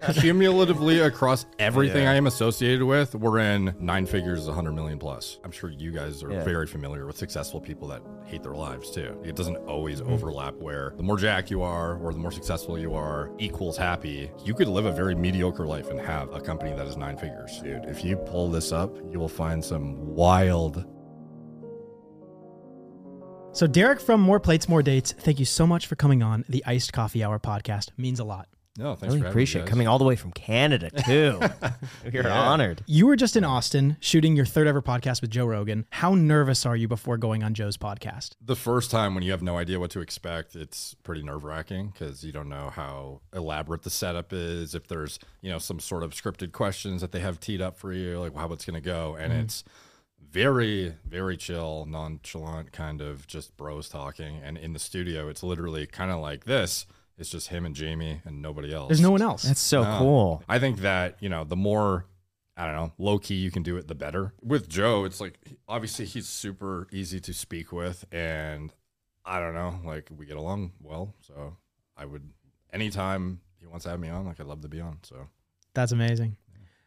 Cumulatively across everything I am associated with, we're in nine figures, 100 million plus. I'm sure you guys are Yeah. very familiar with successful people that hate their lives too. It doesn't always overlap where the more jack you are or the more successful you are equals happy. You could live a very mediocre life and have a company that is nine figures. Dude, if you pull this up, you will find some wild So, Derek from More Plates, More Dates, thank you so much for coming on the Iced Coffee Hour podcast. Means a lot. No, thanks Really for having me, appreciate it. coming all the way from Canada too. You're Yeah. honored. You were just in Austin shooting your third ever podcast with Joe Rogan. How nervous are you before going on Joe's podcast? The first time when you have no idea what to expect, it's pretty nerve wracking because you don't know how elaborate the setup is. If there's, you know, some sort of scripted questions that they have teed up for you, like how it's going to go. And mm-hmm. it's very, very chill, nonchalant, kind of just bros talking. And in the studio, it's literally kind of like this. It's just him and Jamie and nobody else. There's no one else. That's so No. cool. I think that, you know, the more, I don't know, low key you can do it, the better. With Joe, it's like, obviously, he's super easy to speak with. And I don't know, like, we get along well. So I would, anytime he wants to have me on, like, I'd love to be on. So That's amazing.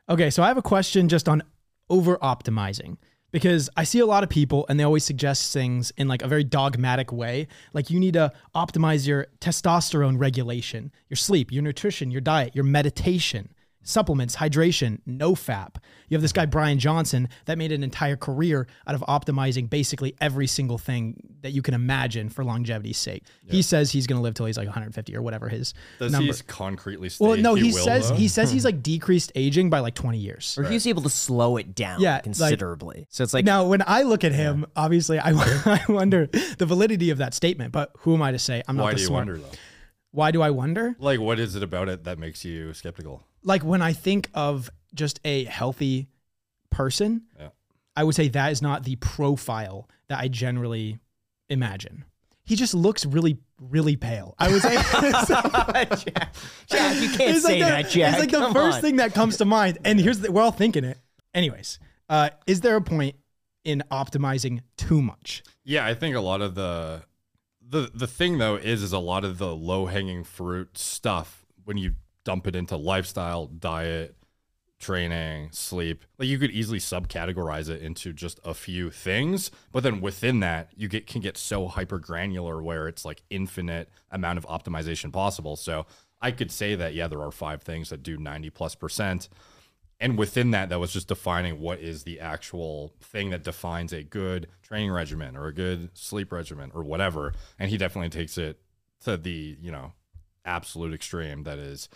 Okay, so I have a question just on over optimizing because I see a lot of people and they always suggest things in like a very dogmatic way. Like you need to optimize your testosterone regulation, your sleep, your nutrition, your diet, your meditation, supplements, hydration, no fap. You have this guy Bryan Johnson that made an entire career out of optimizing basically every single thing that you can imagine for longevity's sake. He says he's going to live till he's like 150 or whatever his does number. he concretely state Well, no, he, will, says though? he says he's hmm. like decreased aging by like 20 years. Or he's able to slow it down Yeah, like- considerably. so it's like now, when I look at him, obviously, I, I wonder the validity of that statement. But who am I to say? I'm not Why the do you smart- wonder, though? Why do I wonder? Like, what is it about it that makes you skeptical? Like when I think of just a healthy person, Yeah. I would say that is not the profile that I generally imagine. He just looks really, really pale. I would say. Jack, Jack, you can't It's say like the, that, Jack. It's like the Come first on. thing that comes to mind. And here's the, we're all thinking it. Anyways, uh, is there a point in optimizing too much? Yeah, I think a lot of the the the thing though is is a lot of the low hanging fruit stuff when you dump it into lifestyle, diet, training, sleep. Like you could easily subcategorize it into just a few things, but then within that you get can get so hyper granular where it's like infinite amount of optimization possible. So I could say that yeah, there are five things that do 90 plus percent and within that that was just defining what is the actual thing that defines a good training regimen or a good sleep regimen or whatever. And he definitely takes it to the you know absolute extreme that is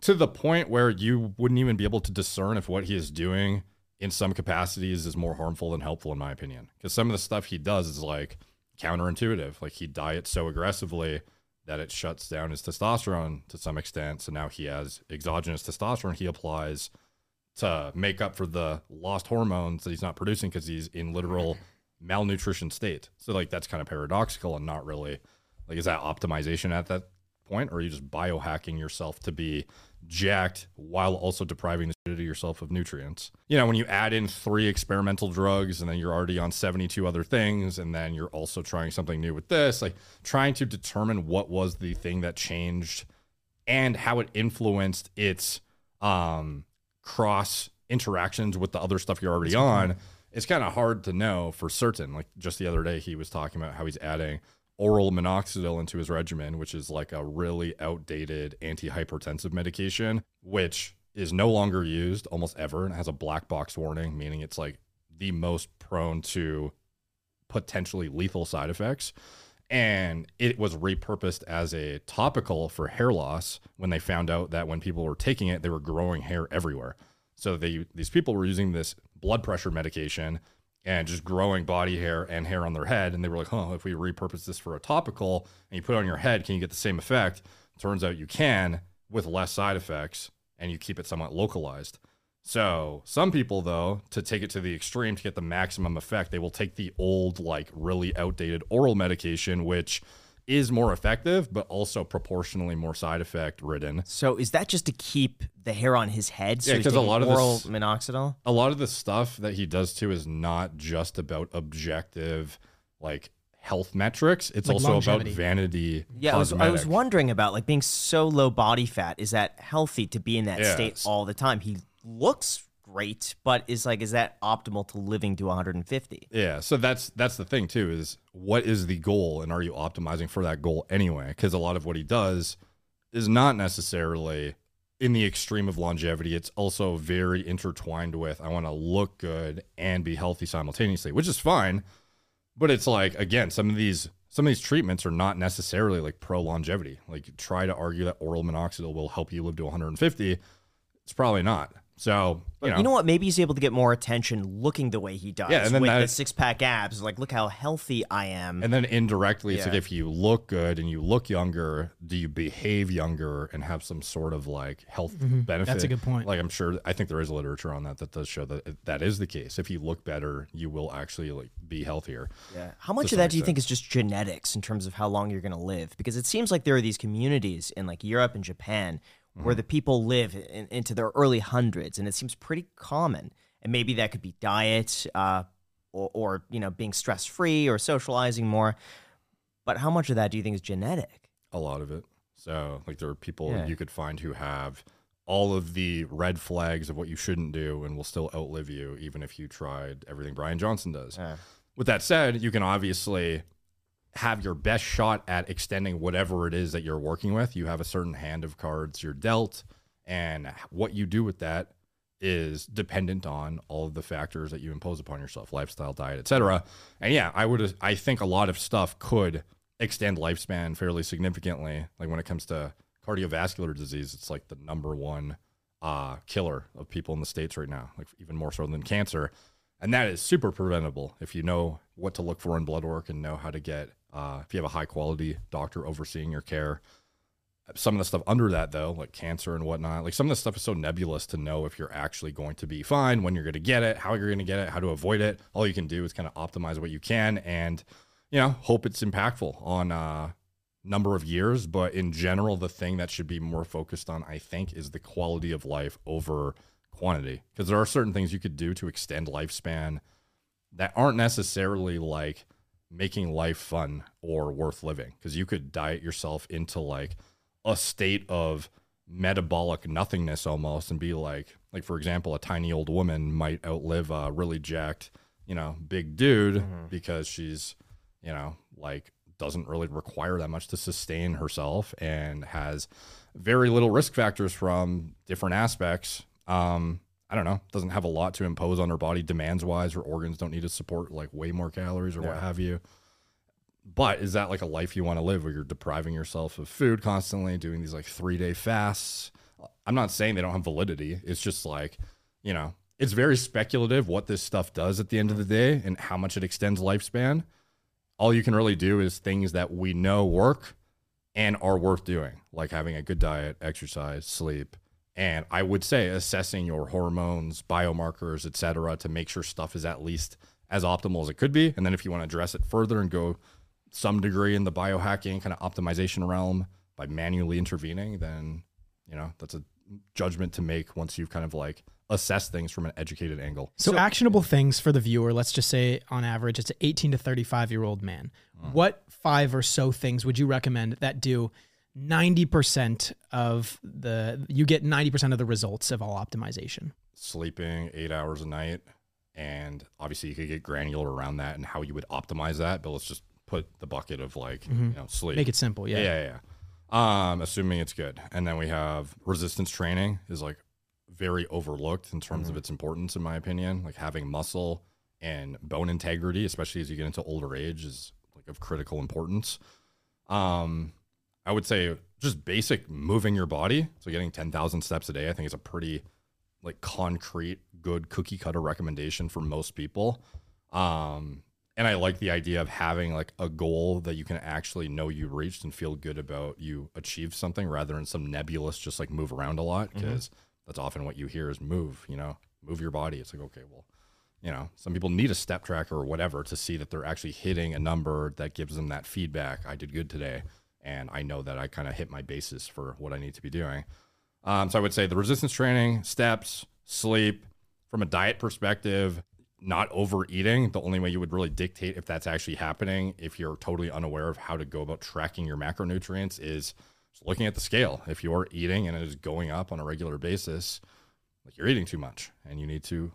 to the point where you wouldn't even be able to discern if what he is doing in some capacities is more harmful than helpful in my opinion. Because some of the stuff he does is like counterintuitive. Like he diets so aggressively that it shuts down his testosterone to some extent. So now he has exogenous testosterone he applies to make up for the lost hormones that he's not producing because he's in literal malnutrition state. So like that's kind of paradoxical and not really like is that optimization at that point or are you just biohacking yourself to be jacked while also depriving the shit out of yourself of nutrients? You know, when you add in three experimental drugs and then you're already on 72 other things and then you're also trying something new with this, like trying to determine what was the thing that changed and how it influenced its um cross interactions with the other stuff you're already on, it's kind of hard to know for certain. Like just the other day, he was talking about how he's adding oral minoxidil into his regimen, which is like a really outdated antihypertensive medication, which is no longer used almost ever and has a black box warning, meaning it's like the most prone to potentially lethal side effects. And it was repurposed as a topical for hair loss when they found out that when people were taking it, they were growing hair everywhere. So they these people were using this blood pressure medication and just growing body hair and hair on their head. And they were like, huh, if we repurpose this for a topical and you put it on your head, can you get the same effect? Turns out you can with less side effects and you keep it somewhat localized. So some people though, to take it to the extreme to get the maximum effect, they will take the old, like really outdated oral medication, which is more effective, but also proportionally more side effect ridden. So is that just to keep the hair on his head? So Yeah, he's 'cause a lot of oral this- minoxidil. a lot of the stuff that he does too is not just about objective like health metrics it's Like also longevity. about vanity Yeah, I was, I was wondering about like being so low body fat. Is that healthy to be in that state all the time? He looks great, but is like, is that optimal to living to 150? yeah so that's that's the thing too is what is the goal and are you optimizing for that goal anyway? Because a lot of what he does is not necessarily in the extreme of longevity. It's also very intertwined with i want to look good and be healthy simultaneously which is fine but it's like again some of these some of these treatments are not necessarily like pro longevity. Like try to argue that oral minoxidil will help you live to 150 it's probably not so you know, you know what? Maybe he's able to get more attention looking the way he does. Yeah, and then with the six pack abs. Like, look how healthy I am. and then indirectly it's like if you look good and you look younger do you behave younger and have some sort of like health benefit That's a good point. like i'm sure i think there is literature on that that does show that that is the case if you look better you will actually like be healthier Yeah. How much of that do you think is just genetics in terms of how long you're going to live? Because it seems like there are these communities in like Europe and Japan Mm-hmm. where the people live in, into their early hundreds, and it seems pretty common. And maybe that could be diet, uh, or, or you know, being stress free or socializing more. But how much of that do you think is genetic? a lot of it. So, like, there are people Yeah. you could find who have all of the red flags of what you shouldn't do and will still outlive you, even if you tried everything Bryan Johnson does. Yeah. With that said, you can obviously have your best shot at extending whatever it is that you're working with. You have a certain hand of cards you're dealt, and what you do with that is dependent on all of the factors that you impose upon yourself lifestyle diet etc and yeah i would i think a lot of stuff could extend lifespan fairly significantly. Like when it comes to cardiovascular disease it's like the number one uh, killer of people in the states right now like even more so than cancer. And that is super preventable if you know what to look for in blood work and know how to get uh, if you have a high quality doctor overseeing your care some of the stuff under that though like cancer and whatnot like some of the stuff is so nebulous to know if you're actually going to be fine when you're going to get it how you're going to get it how to avoid it. All you can do is kind of optimize what you can and you know hope it's impactful on uh number of years. But in general the thing that should be more focused on i think is the quality of life over quantity. Because there are certain things you could do to extend lifespan that aren't necessarily like making life fun or worth living because you could diet yourself into like a state of metabolic nothingness almost and be like like for example a tiny old woman might outlive a really jacked you know big dude because she's you know like doesn't really require that much to sustain herself and has very little risk factors from different aspects. Um i don't know doesn't have a lot to impose on her body demands wise her organs don't need to support like way more calories or what have you but is that like a life you want to live where you're depriving yourself of food constantly, doing these like three day fasts? I'm not saying they don't have validity. It's just like, you know, it's very speculative what this stuff does at the end of the day and how much it extends lifespan. All you can really do is things that we know work and are worth doing, like having a good diet, exercise, sleep. And I would say assessing your hormones, biomarkers, et cetera, to make sure stuff is at least as optimal as it could be. And then if you want to address it further and go some degree in the biohacking kind of optimization realm by manually intervening, then you know that's a judgment to make once you've kind of like assessed things from an educated angle. So, actionable things for the viewer, let's just say on average, it's an 18 to 35 year old man. Hmm. What five or so things would you recommend that do 90% of the, you get 90% of the results of all optimization? Sleeping eight hours a night, and obviously you could get granular around that and how you would optimize that. But let's just put the bucket of like you know sleep. Make it simple. Yeah. Yeah, yeah, yeah. Um, assuming it's good, and then we have resistance training is like very overlooked in terms of its importance, in my opinion. Like having muscle and bone integrity, especially as you get into older age, is like of critical importance. Um, I would say just basic moving your body. So getting ten thousand steps a day, I think is a pretty like concrete, good cookie cutter recommendation for most people. Um, and I like the idea of having like a goal that you can actually know you reached and feel good about you achieved something rather than some nebulous just like move around a lot because that's often what you hear is move, you know, move your body. It's like, okay, well, you know, some people need a step tracker or whatever to see that they're actually hitting a number that gives them that feedback. I did good today. And I know that I kind of hit my basis for what I need to be doing. Um, so I would say the resistance training, steps, sleep, from a diet perspective, not overeating. The only way you would really dictate if that's actually happening, if you're totally unaware of how to go about tracking your macronutrients, is looking at the scale. If you're eating and it is going up on a regular basis, like you're eating too much, and you need to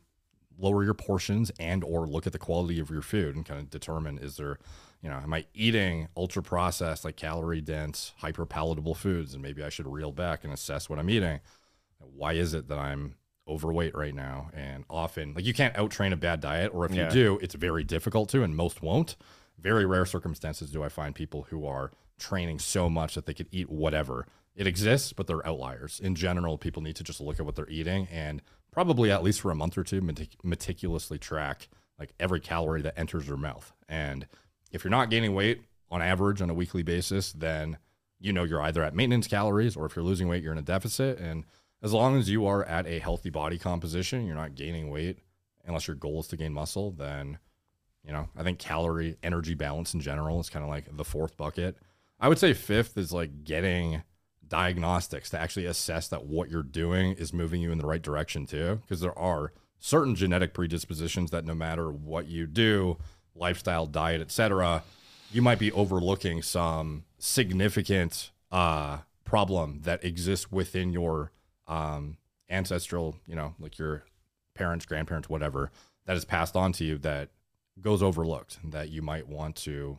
lower your portions and or look at the quality of your food and kind of determine is there you know am i eating ultra processed like calorie dense hyper palatable foods and maybe i should reel back and assess what i'm eating? Why is it that i'm overweight right now? And often like you can't outtrain a bad diet or if Yeah. you do it's very difficult to and most won't. Very rare circumstances do i find people who are training so much that they could eat whatever. It exists but they're outliers. In general people need to just look at what they're eating and probably at least for a month or two metic- meticulously track like every calorie that enters their mouth. And if you're not gaining weight on average on a weekly basis then you know you're either at maintenance calories or if you're losing weight you're in a deficit. And as long as you are at a healthy body composition you're not gaining weight unless your goal is to gain muscle then you know i think calorie energy balance in general is kind of like the fourth bucket. I would say fifth is like getting diagnostics to actually assess that what you're doing is moving you in the right direction too because there are certain genetic predispositions that no matter what you do lifestyle diet etc you might be overlooking some significant uh, problem that exists within your um, ancestral you know like your parents grandparents whatever that is passed on to you that goes overlooked that you might want to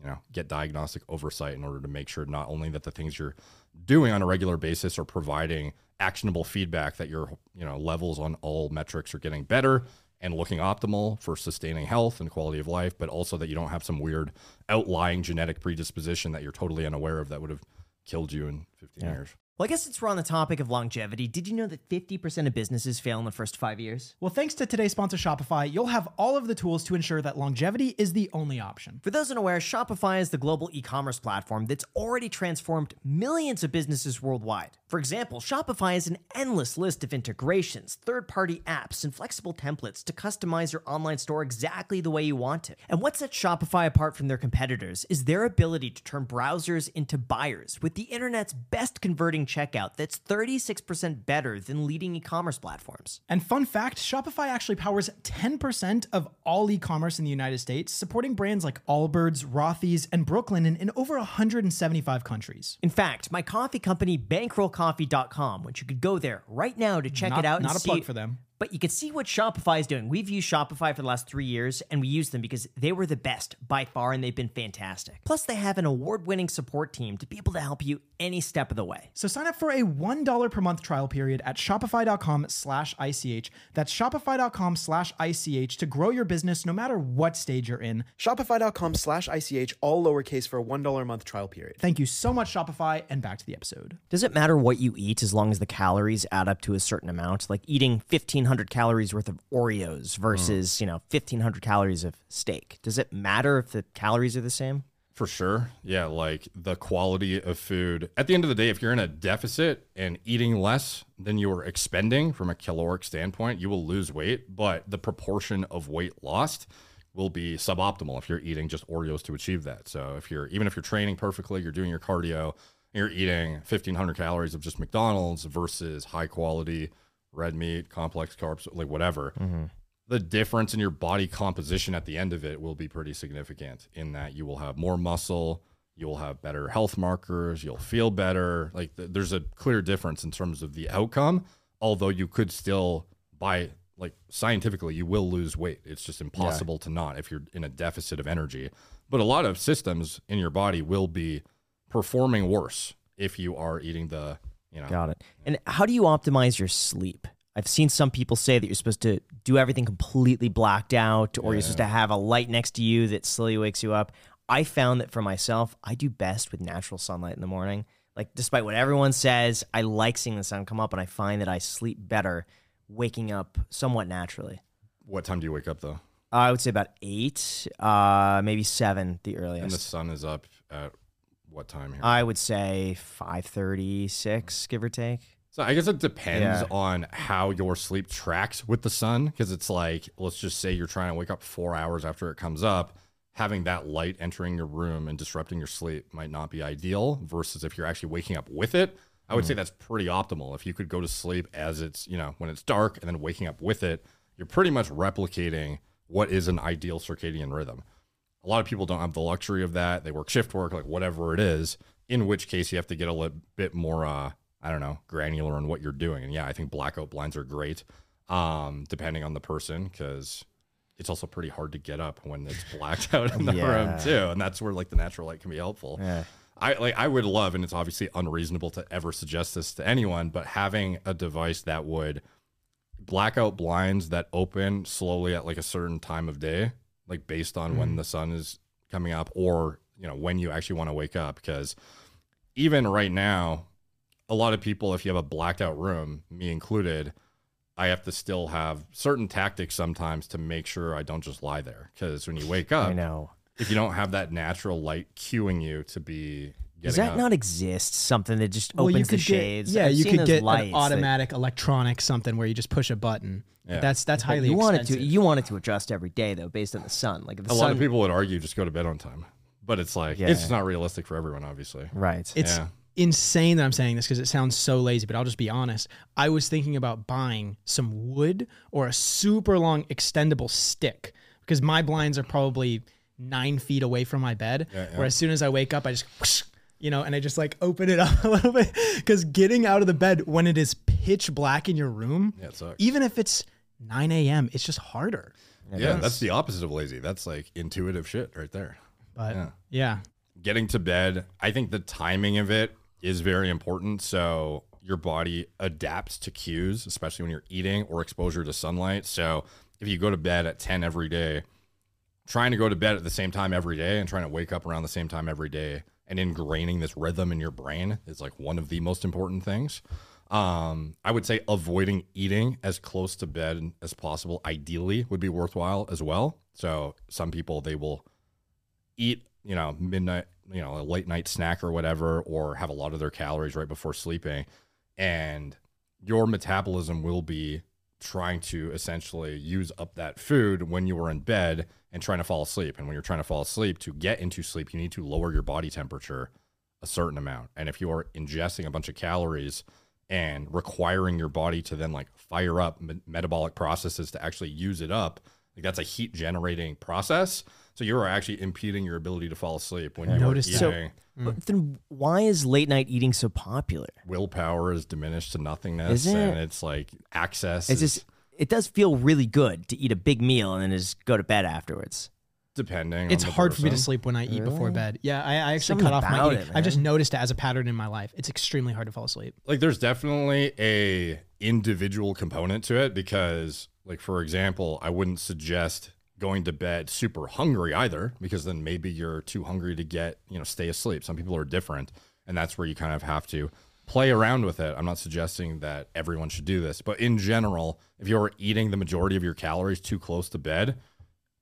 you know get diagnostic oversight in order to make sure not only that the things you're doing on a regular basis are providing actionable feedback that your you know levels on all metrics are getting better and looking optimal for sustaining health and quality of life but also that you don't have some weird outlying genetic predisposition that you're totally unaware of that would have killed you in 15 years Well, I guess since we're on the topic of longevity, did you know that 50% of businesses fail in the first five years? Well, thanks to today's sponsor, Shopify, you'll have all of the tools to ensure that longevity is the only option. For those unaware, Shopify is the global e commerce platform that's already transformed millions of businesses worldwide. For example, Shopify has an endless list of integrations, third party apps, and flexible templates to customize your online store exactly the way you want it. And what sets Shopify apart from their competitors is their ability to turn browsers into buyers with the internet's best converting checkout that's 36% better than leading e commerce platforms. And fun fact Shopify actually powers 10% of all e commerce in the United States, supporting brands like Allbirds, Rothy's, and Brooklinen in over 175 countries. In fact, my coffee company, bankrollcoffee.com, which you could go there right now to check Not- it out and not a plug for them. But you can see what Shopify is doing. We've used Shopify for the last three years, and we use them because they were the best by far, and they've been fantastic. Plus, they have an award-winning support team to be able to help you any step of the way. So sign up for a $1 per month trial period at shopify.com slash ICH. That's shopify.com slash ICH to grow your business no matter what stage you're in. Shopify.com slash ICH, all lowercase for a $1 a month trial period. Thank you so much, Shopify, and back to the episode. Does it matter what you eat as long as the calories add up to a certain amount? Like eating 1,500 calories worth of Oreos versus, you know, 1,500 calories of steak. Does it matter if the calories are the same? For sure. Yeah, like the quality of food. At the end of the day, if you're in a deficit and eating less than you are expending from a caloric standpoint, you will lose weight, but the proportion of weight lost will be suboptimal if you're eating just Oreos to achieve that. So if you're even if you're training perfectly, you're doing your cardio, you're eating 1500 calories of just McDonald's versus high quality red meat, complex carbs, like whatever mm-hmm. the difference in your body composition at the end of it will be pretty significant in that you will have more muscle, you will have better health markers, you'll feel better. Like th- there's a clear difference in terms of the outcome, although you could still by like scientifically you will lose weight. It's just impossible to not if you're in a deficit of energy. But a lot of systems in your body will be performing worse if you are eating the, you know, Got it. And how do you optimize your sleep? I've seen some people say that you're supposed to do everything completely blacked out, or you're supposed to have a light next to you that slowly wakes you up. I found that for myself, I do best with natural sunlight in the morning. Like, despite what everyone says, I like seeing the sun come up, and I find that I sleep better waking up somewhat naturally. what time do you wake up though? I would say about eight, uh, maybe seven, the earliest. And the sun is up at what time here? I would say five thirty, six, give or take. So I guess it depends Yeah. on how your sleep tracks with the sun because it's like let's just say you're trying to wake up 4 hours after it comes up, having that light entering your room and disrupting your sleep might not be ideal versus if you're actually waking up with it. I would say mm. that's pretty optimal. If you could go to sleep as it's, you know, when it's dark and then waking up with it, you're pretty much replicating what is an ideal circadian rhythm. A lot of people don't have the luxury of that. They work shift work, like whatever it is, in which case you have to get a little bit more, uh, I don't know, granular on what you're doing. And yeah, I think blackout blinds are great, um, depending on the person, because it's also pretty hard to get up when it's blacked out in the Yeah. room too. And that's where like the natural light can be helpful. Yeah. I like I would love, and it's obviously unreasonable to ever suggest this to anyone, but having a device that would blackout blinds that open slowly at like a certain time of day, like based on when hmm. the sun is coming up, or you know when you actually want to wake up. Because even right now, a lot of people, if you have a blacked out room, me included, I have to still have certain tactics sometimes to make sure I don't just lie there. Because when you wake up, I know. if you don't have that natural light cueing you to be Does that up. not exist? Something that just Well, opens the could get- shades. yeah, I've you could get lights an that- automatic electronic something where you just push a button. Yeah. That's that's highly you want it to you want it to adjust every day though, based on the sun. Like if the a sun, lot of people would argue just go to bed on time, but it's like Yeah. it's not realistic for everyone, obviously. right? It's Yeah. insane that I'm saying this because it sounds so lazy, but I'll just be honest. I was thinking about buying some wood or a super long extendable stick because my blinds are probably nine feet away from my bed. Yeah, yeah. Where as soon as I wake up, I just, whoosh, you know, and I just like open it up a little bit because getting out of the bed when it is pitch black in your room, Yeah, it sucks. even if it's 9 a.m., it's just harder. yeah, that's the opposite of lazy. That's like intuitive shit right there. But Yeah. yeah. Getting to bed, I think the timing of it is very important. So your body adapts to cues, especially when you're eating or exposure to sunlight. So if you go to bed at 10 every day, trying to go to bed at the same time every day and trying to wake up around the same time every day and ingraining this rhythm in your brain is like one of the most important things. Um, I would say avoiding eating as close to bed as possible, ideally, would be worthwhile as well. So some people they will eat, you know, midnight, you know, a late night snack or whatever, or have a lot of their calories right before sleeping, and your metabolism will be trying to essentially use up that food when you were in bed and trying to fall asleep. And when you're trying to fall asleep, to get into sleep, you need to lower your body temperature a certain amount. And if you are ingesting a bunch of calories and requiring your body to then like fire up me- metabolic processes to actually use it up, like that's a heat generating process. So you are actually impeding your ability to fall asleep when you're noticed that. eating. Hmm. But then why is late night eating so popular? Willpower is diminished to nothingness, Is and it's like access. It's is just it does feel really good to eat a big meal and then just go to bed afterwards. depending. It's on the hard for me to sleep when I eat before bed. Yeah, I, I actually Something cut off my eating. it, I've just noticed it as a pattern in my life. It's extremely hard to fall asleep. like there's definitely a individual component to it because like for example i wouldn't suggest going to bed super hungry either because then maybe you're too hungry to get you know stay asleep. Some people are different and that's where you kind of have to play around with it. I'm not suggesting that everyone should do this but in general if you're eating the majority of your calories too close to bed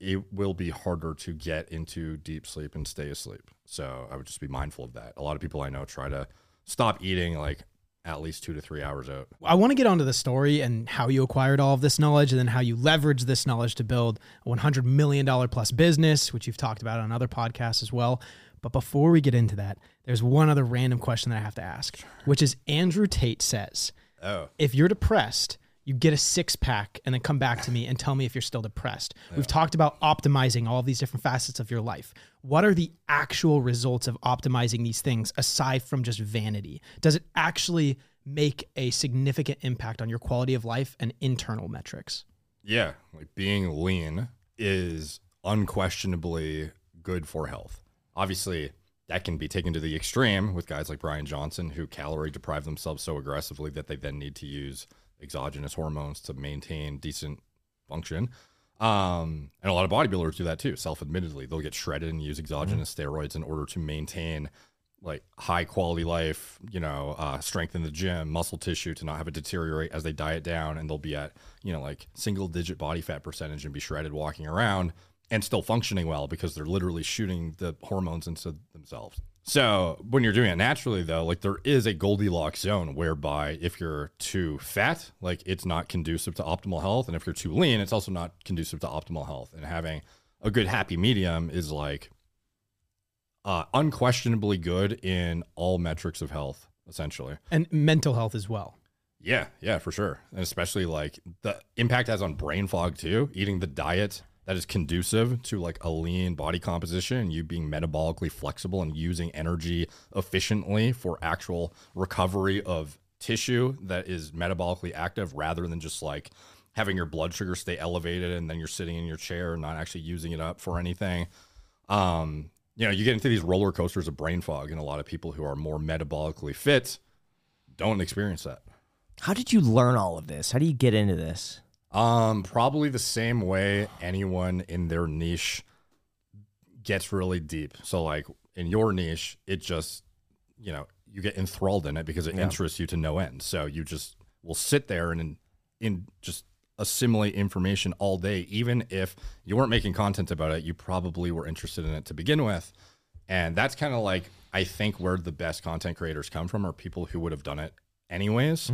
it will be harder to get into deep sleep and stay asleep. So i would just be mindful of that. A lot of people i know try to stop eating like at least two to three hours out. I want to get onto the story and how you acquired all of this knowledge and then how you leverage this knowledge to build a $100 million plus business, which you've talked about on other podcasts as well. But before we get into that, there's one other random question that I have to ask, which is Andrew Tate says, Oh, if you're depressed, you get a six pack and then come back to me and tell me if you're still depressed. We've talked about optimizing all these different facets of your life. What are the actual results of optimizing these things aside from just vanity? Does it actually make a significant impact on your quality of life and internal metrics? yeah. Like being lean is unquestionably good for health. Obviously, that can be taken to the extreme with guys like Bryan Johnson who calorie deprive themselves so aggressively that they then need to use exogenous hormones to maintain decent function. Um, and a lot of bodybuilders do that too, self admittedly. They'll get shredded and use exogenous steroids in order to maintain like high quality life, you know, uh, strength in the gym, muscle tissue to not have it deteriorate as they diet down. And they'll be at, you know, like single digit body fat percentage and be shredded walking around and still functioning well because they're literally shooting the hormones into themselves. So when you're doing it naturally, though, like there is a Goldilocks zone whereby if you're too fat, like it's not conducive to optimal health, and if you're too lean, it's also not conducive to optimal health. And having a good happy medium is like uh, unquestionably good in all metrics of health, essentially. And mental health as well. Yeah, yeah, for sure. And especially like the impact has on brain fog too. Eating the diet that is conducive to like a lean body composition and you being metabolically flexible and using energy efficiently for actual recovery of tissue that is metabolically active rather than just like having your blood sugar stay elevated and then you're sitting in your chair and not actually using it up for anything. Um, you know, you get into these roller coasters of brain fog, and a lot of people who are more metabolically fit don't experience that. How did you learn all of this? How do you get into this? Um, probably the same way anyone in their niche gets really deep. So, like in your niche, it just, you know, you get enthralled in it because it Yeah. interests you to no end. So you just will sit there and in, in just assimilate information all day, even if you weren't making content about it. You probably were interested in it to begin with, and that's kind of like I think where the best content creators come from are people who would have done it anyways.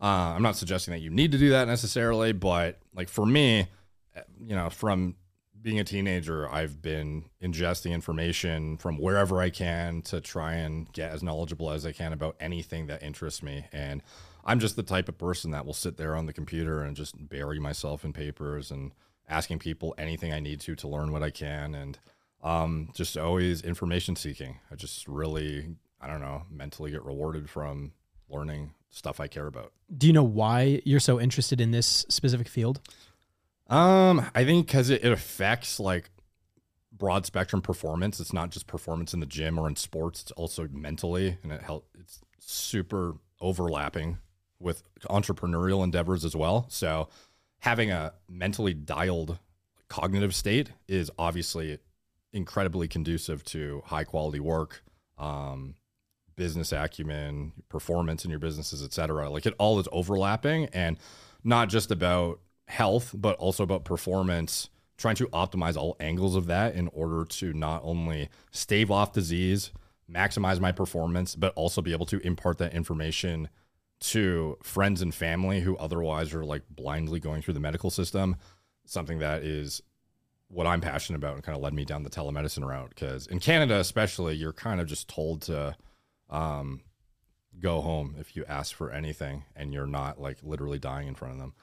Uh, I'm not suggesting that you need to do that necessarily, but like for me, uh, you know, from being a teenager, I've been ingesting information from wherever I can to try and get as knowledgeable as I can about anything that interests me. And I'm just the type of person that will sit there on the computer and just bury myself in papers and asking people anything I need to to learn what I can. And um, just always information seeking. I just really, I don't know, mentally get rewarded from learning stuff I care about. Do you know why you're so interested in this specific field? Um, I think because it, it affects like broad spectrum performance. It's not just performance in the gym or in sports. It's also mentally, and it help. It's super overlapping with entrepreneurial endeavors as well. So, having a mentally dialed cognitive state is obviously incredibly conducive to high quality work, um, business acumen, performance in your businesses, et cetera. Like it all is overlapping and not just about health, but also about performance, trying to optimize all angles of that in order to not only stave off disease, maximize my performance, but also be able to impart that information to friends and family who otherwise are like blindly going through the medical system. Something that is what I'm passionate about and kind of led me down the telemedicine route. Because in Canada, especially, you're kind of just told to um, go home if you ask for anything and you're not like literally dying in front of them.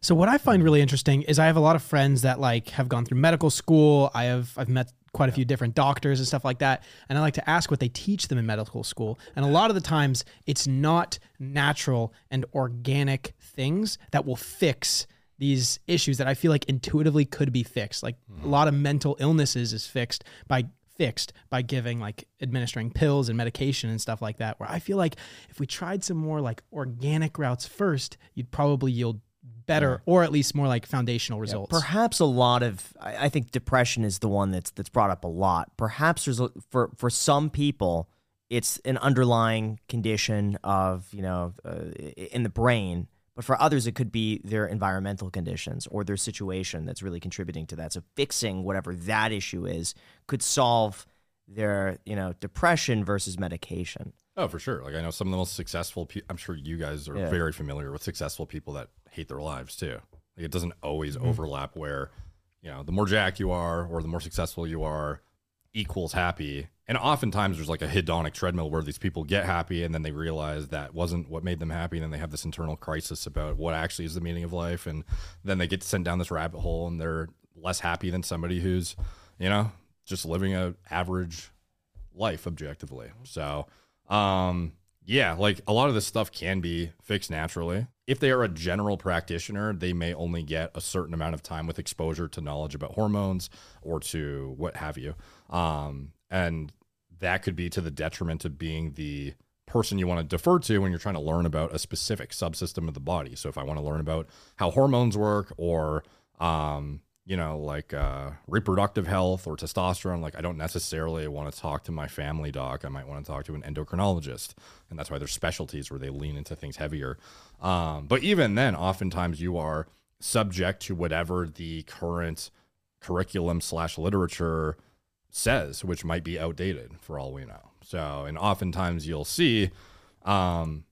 So what I find really interesting is I have a lot of friends that like have gone through medical school. I have I've met quite a few different doctors and stuff like that, and I like to ask what they teach them in medical school. And a lot of the times it's not natural and organic things that will fix these issues that I feel like intuitively could be fixed. Like a lot of mental illnesses is fixed by fixed by giving like administering pills and medication and stuff like that where I feel like if we tried some more like organic routes first, you'd probably yield better or at least more like foundational results. Perhaps a lot of I, I think depression is the one that's that's brought up a lot. Perhaps there's a, for for some people it's an underlying condition of you know uh, in the brain, but for others it could be their environmental conditions or their situation that's really contributing to that. So fixing whatever that issue is could solve their you know depression versus medication. Oh, for sure. Like I know some of the most successful. Pe- I'm sure you guys are Yeah. very familiar with successful people that hate their lives too. Like it doesn't always Mm-hmm. overlap where, you know, the more jack you are or the more successful you are, equals happy. And oftentimes there's like a hedonic treadmill where these people get happy and then they realize that wasn't what made them happy, and then they have this internal crisis about what actually is the meaning of life, and then they get sent down this rabbit hole and they're less happy than somebody who's, you know, just living a average life objectively. So, um, yeah, like a lot of this stuff can be fixed naturally. If they are a general practitioner, they may only get a certain amount of time with exposure to knowledge about hormones or to what have you. Um, and that could be to the detriment of being the person you want to defer to when you're trying to learn about a specific subsystem of the body. So if I want to learn about how hormones work or um, you know, like uh, reproductive health or testosterone, like I don't necessarily want to talk to my family doc. I might want to talk to an endocrinologist, and that's why there's specialties where they lean into things heavier. Um, but even then, oftentimes you are subject to whatever the current curriculum slash literature says, which might be outdated for all we know. So, and oftentimes you'll see, um,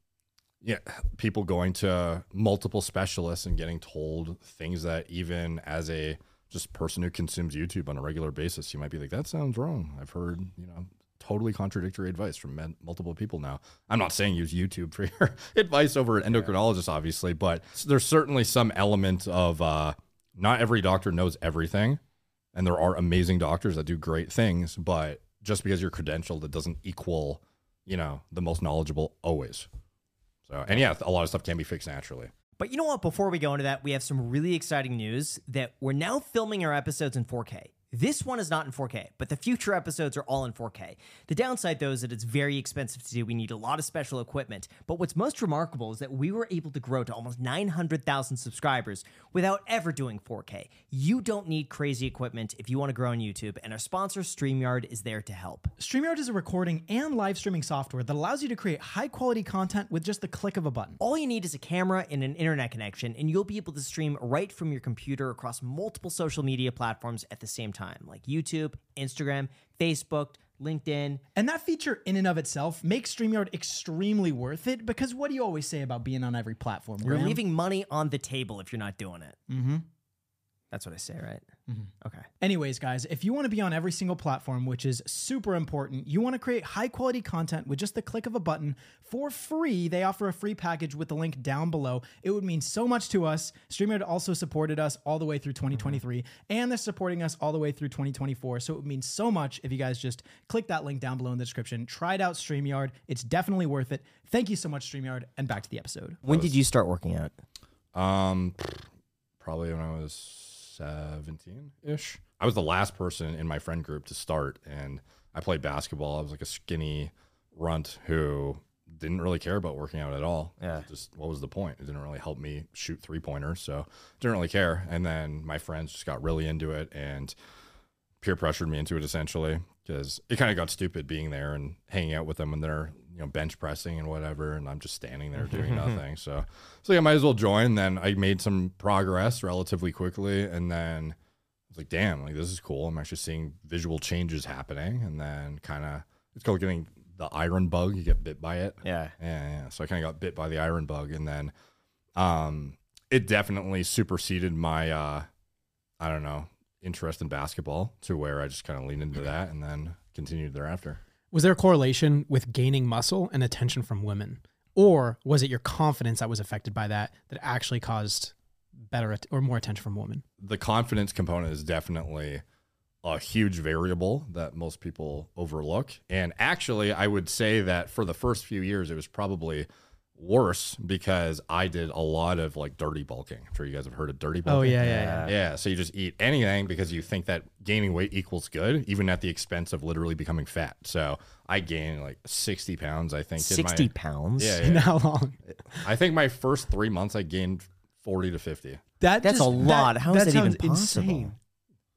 yeah, people going to multiple specialists and getting told things that even as a just person who consumes YouTube on a regular basis, you might be like, that sounds wrong. I've heard, you know, totally contradictory advice from men, multiple people now. I'm not saying use YouTube for your advice over an endocrinologist, obviously, but there's certainly some element of uh, not every doctor knows everything. And there are amazing doctors that do great things, but just because you're credentialed, it doesn't equal, you know, the most knowledgeable always. So, and yeah, a lot of stuff can be fixed naturally. But you know what? Before we go into that, we have some really exciting news that we're now filming our episodes in 4K. This one is not in 4K, but the future episodes are all in 4K. The downside, though, is that it's very expensive to do. We need a lot of special equipment. But what's most remarkable is that we were able to grow to almost 900,000 subscribers without ever doing 4K. You don't need crazy equipment if you want to grow on YouTube, and our sponsor, StreamYard, is there to help. StreamYard is a recording and live streaming software that allows you to create high quality content with just the click of a button. All you need is a camera and an internet connection, and you'll be able to stream right from your computer across multiple social media platforms at the same time, like YouTube, Instagram, Facebook, LinkedIn. And that feature, in and of itself, makes StreamYard extremely worth it because what do you always say about being on every platform? You're Graham? leaving money on the table if you're not doing it. Mm-hmm. That's what I say, right? Okay. Anyways, guys, if you want to be on every single platform, which is super important, you want to create high quality content with just the click of a button for free. They offer a free package with the link down below. It would mean so much to us. StreamYard also supported us all the way through 2023, and they're supporting us all the way through 2024. So it would mean so much if you guys just click that link down below in the description. Try it out, StreamYard. It's definitely worth it. Thank you so much, StreamYard, and back to the episode. When did you start working out? Um, probably when I was 17 ish. I was the last person in my friend group to start, and I played basketball. I was like a skinny runt who didn't really care about working out at all. Yeah. Just what was the point? It didn't really help me shoot three pointers, so didn't really care. And then my friends just got really into it and peer pressured me into it essentially because it kind of got stupid being there and hanging out with them when they're you know bench pressing and whatever and i'm just standing there doing nothing. So so yeah might as well join. Then i made some progress relatively quickly and then i was like damn like this is cool. I'm actually seeing visual changes happening. And then kind of it's called getting the iron bug. You get bit by it. Yeah. yeah, yeah. So I kind of got bit by the iron bug, and then um, it definitely superseded my uh, I don't know interest in basketball to where I just kind of leaned into that, and then continued thereafter. Was there a correlation with gaining muscle and attention from women? Or was it your confidence that was affected by that that actually caused better at- or more attention from women? The confidence component is definitely a huge variable that most people overlook, and actually, I would say that for the first few years, it was probably worse because I did a lot of like dirty bulking. I'm sure you guys have heard of dirty oh, bulking. Oh yeah, yeah, yeah. Yeah, so you just eat anything because you think that gaining weight equals good, even at the expense of literally becoming fat. So I gained like 60 pounds, I think. in 60 my, pounds? Yeah, And yeah. how long? I think my first three months I gained 40 to 50. That That's just- a lot. How is that even possible? insane.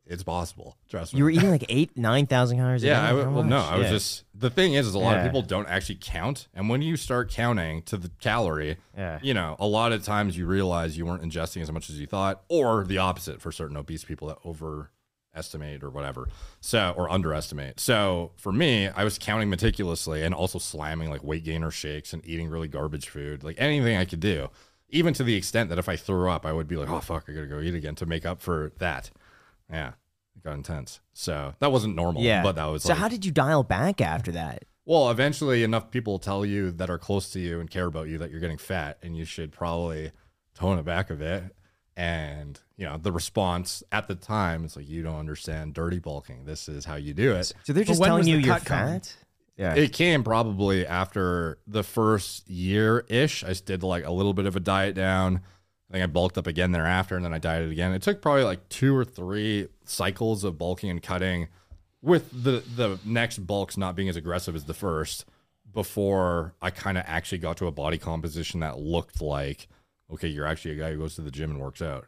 It's possible. Trust me. You were eating like eight, 9,000 calories a yeah, day? I, well, no. I was just the thing is, is a lot Yeah. of people don't actually count, and when you start counting to the calorie, Yeah. you know, a lot of times you realize you weren't ingesting as much as you thought, or the opposite for certain obese people that overestimate or whatever, so or underestimate. So for me, I was counting meticulously and also slamming like weight gainer shakes and eating really garbage food, like anything I could do, even to the extent that if I threw up, I would be like, oh fuck, I gotta go eat again to make up for that. Yeah, it got intense. So that wasn't normal. Yeah. but that was So like, how did you dial back after that? well, eventually enough people tell you that are close to you and care about you that you're getting fat and you should probably tone it back a bit. And, you know, the response at the time is like, you don't understand dirty bulking. This is how you do it. So they're just telling you you're cut coming? fat? Yeah. It came probably after the first year ish. I did like a little bit of a diet down. I think I bulked up again thereafter and then I dieted again. It took probably like two or three cycles of bulking and cutting with the the next bulks not being as aggressive as the first before I kind of actually got to a body composition that looked like okay, you're actually a guy who goes to the gym and works out.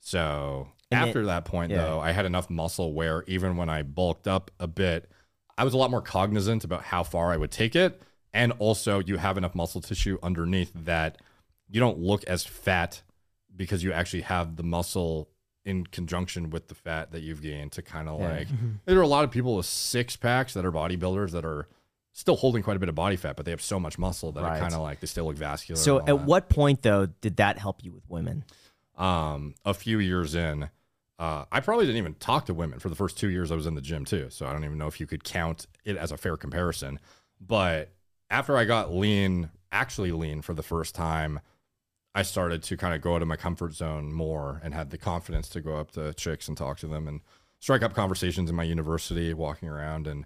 So And it- after that point yeah. though, I had enough muscle where even when I bulked up a bit, I was a lot more cognizant about how far I would take it. And also, you have enough muscle tissue underneath that you don't look as fat because you actually have the muscle in conjunction with the fat that you've gained to kind of Yeah. like there are a lot of people with six packs that are bodybuilders that are still holding quite a bit of body fat, but they have so much muscle that Right. it kind of like they still look vascular. So, at that. what point though did that help you with women? um, a few years in, uh, I probably didn't even talk to women for the first two years I was in the gym too. So I don't even know if you could count it as a fair comparison. But after I got lean, actually lean for the first time, I started to kind of go out of my comfort zone more and had the confidence to go up to chicks and talk to them and strike up conversations in my university, walking around. And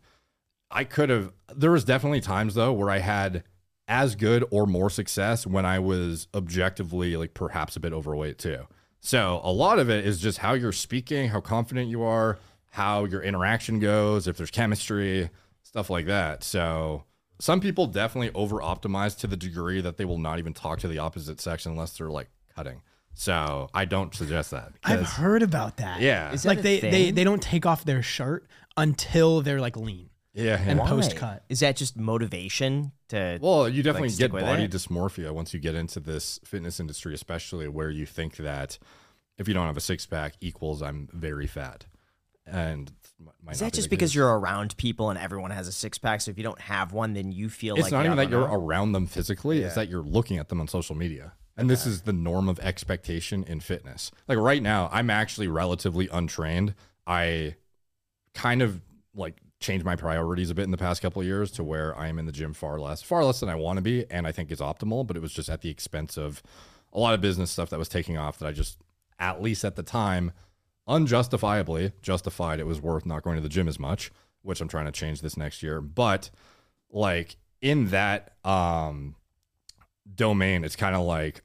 I could have, there was definitely times though where I had as good or more success when I was objectively like perhaps a bit overweight too. So a lot of it is just how you're speaking, how confident you are, how your interaction goes, if there's chemistry, stuff like that. So some people definitely over optimize to the degree that they will not even talk to the opposite sex unless they're like cutting. So I don't suggest that. I've heard about that. yeah. Is that like a they, they thing? they don't take off their shirt until they're like lean. yeah. And yeah. post cut. Is that just motivation to? Well, you definitely stick get with body it? dysmorphia once you get into this fitness industry, especially where you think that if you don't have a six pack equals I'm very fat. And might is that just because case. you're around people and everyone has a six pack? So if you don't have one, then you feel It's like not even that you're around them physically, it's that you're looking at them on social media. And this is the norm of expectation in fitness. Like right now, I'm actually relatively untrained. I kind of like changed my priorities a bit in the past couple of years to where I am in the gym far less, far less than I want to be, and I think is optimal. But it was just at the expense of a lot of business stuff that was taking off that I just, at least at the time, unjustifiably justified it was worth not going to the gym as much, which I'm trying to change this next year. But like in that um domain, it's kind of like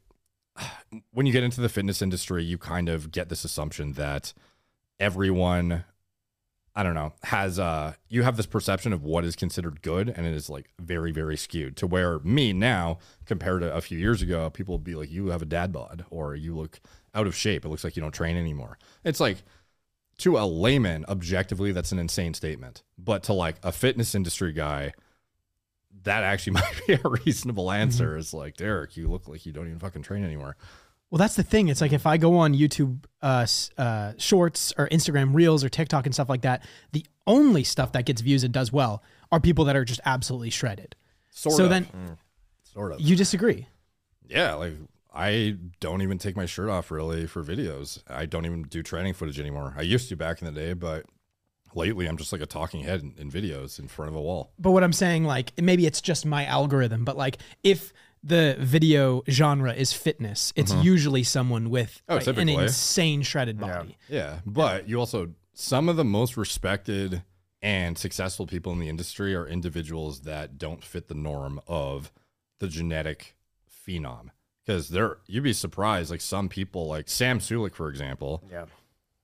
when you get into the fitness industry, you kind of get this assumption that everyone I don't know, has uh you have this perception of what is considered good and it is like very, very skewed to where me now, compared to a few years ago, people will be like, You have a dad bod or you look out of shape. It looks like you don't train anymore. It's like to a layman, objectively, that's an insane statement. But to like a fitness industry guy, that actually might be a reasonable answer. It's like, Derek, you look like you don't even fucking train anymore. Well, that's the thing. It's like if I go on YouTube uh, uh, Shorts or Instagram Reels or TikTok and stuff like that, the only stuff that gets views and does well are people that are just absolutely shredded. Sort so of. then sort of. you disagree. Yeah, like I don't even take my shirt off really for videos. I don't even do training footage anymore. I used to back in the day, but lately I'm just like a talking head in, in videos in front of a wall. But what I'm saying, like, maybe it's just my algorithm, but like, if the video genre is fitness, it's mm-hmm. usually someone with Oh, like, an insane shredded body. Yeah, but you also some of the most respected and successful people in the industry are individuals that don't fit the norm of the genetic phenom. Because there, you'd be surprised. Like some people, like Sam Sulek, for example, Yeah.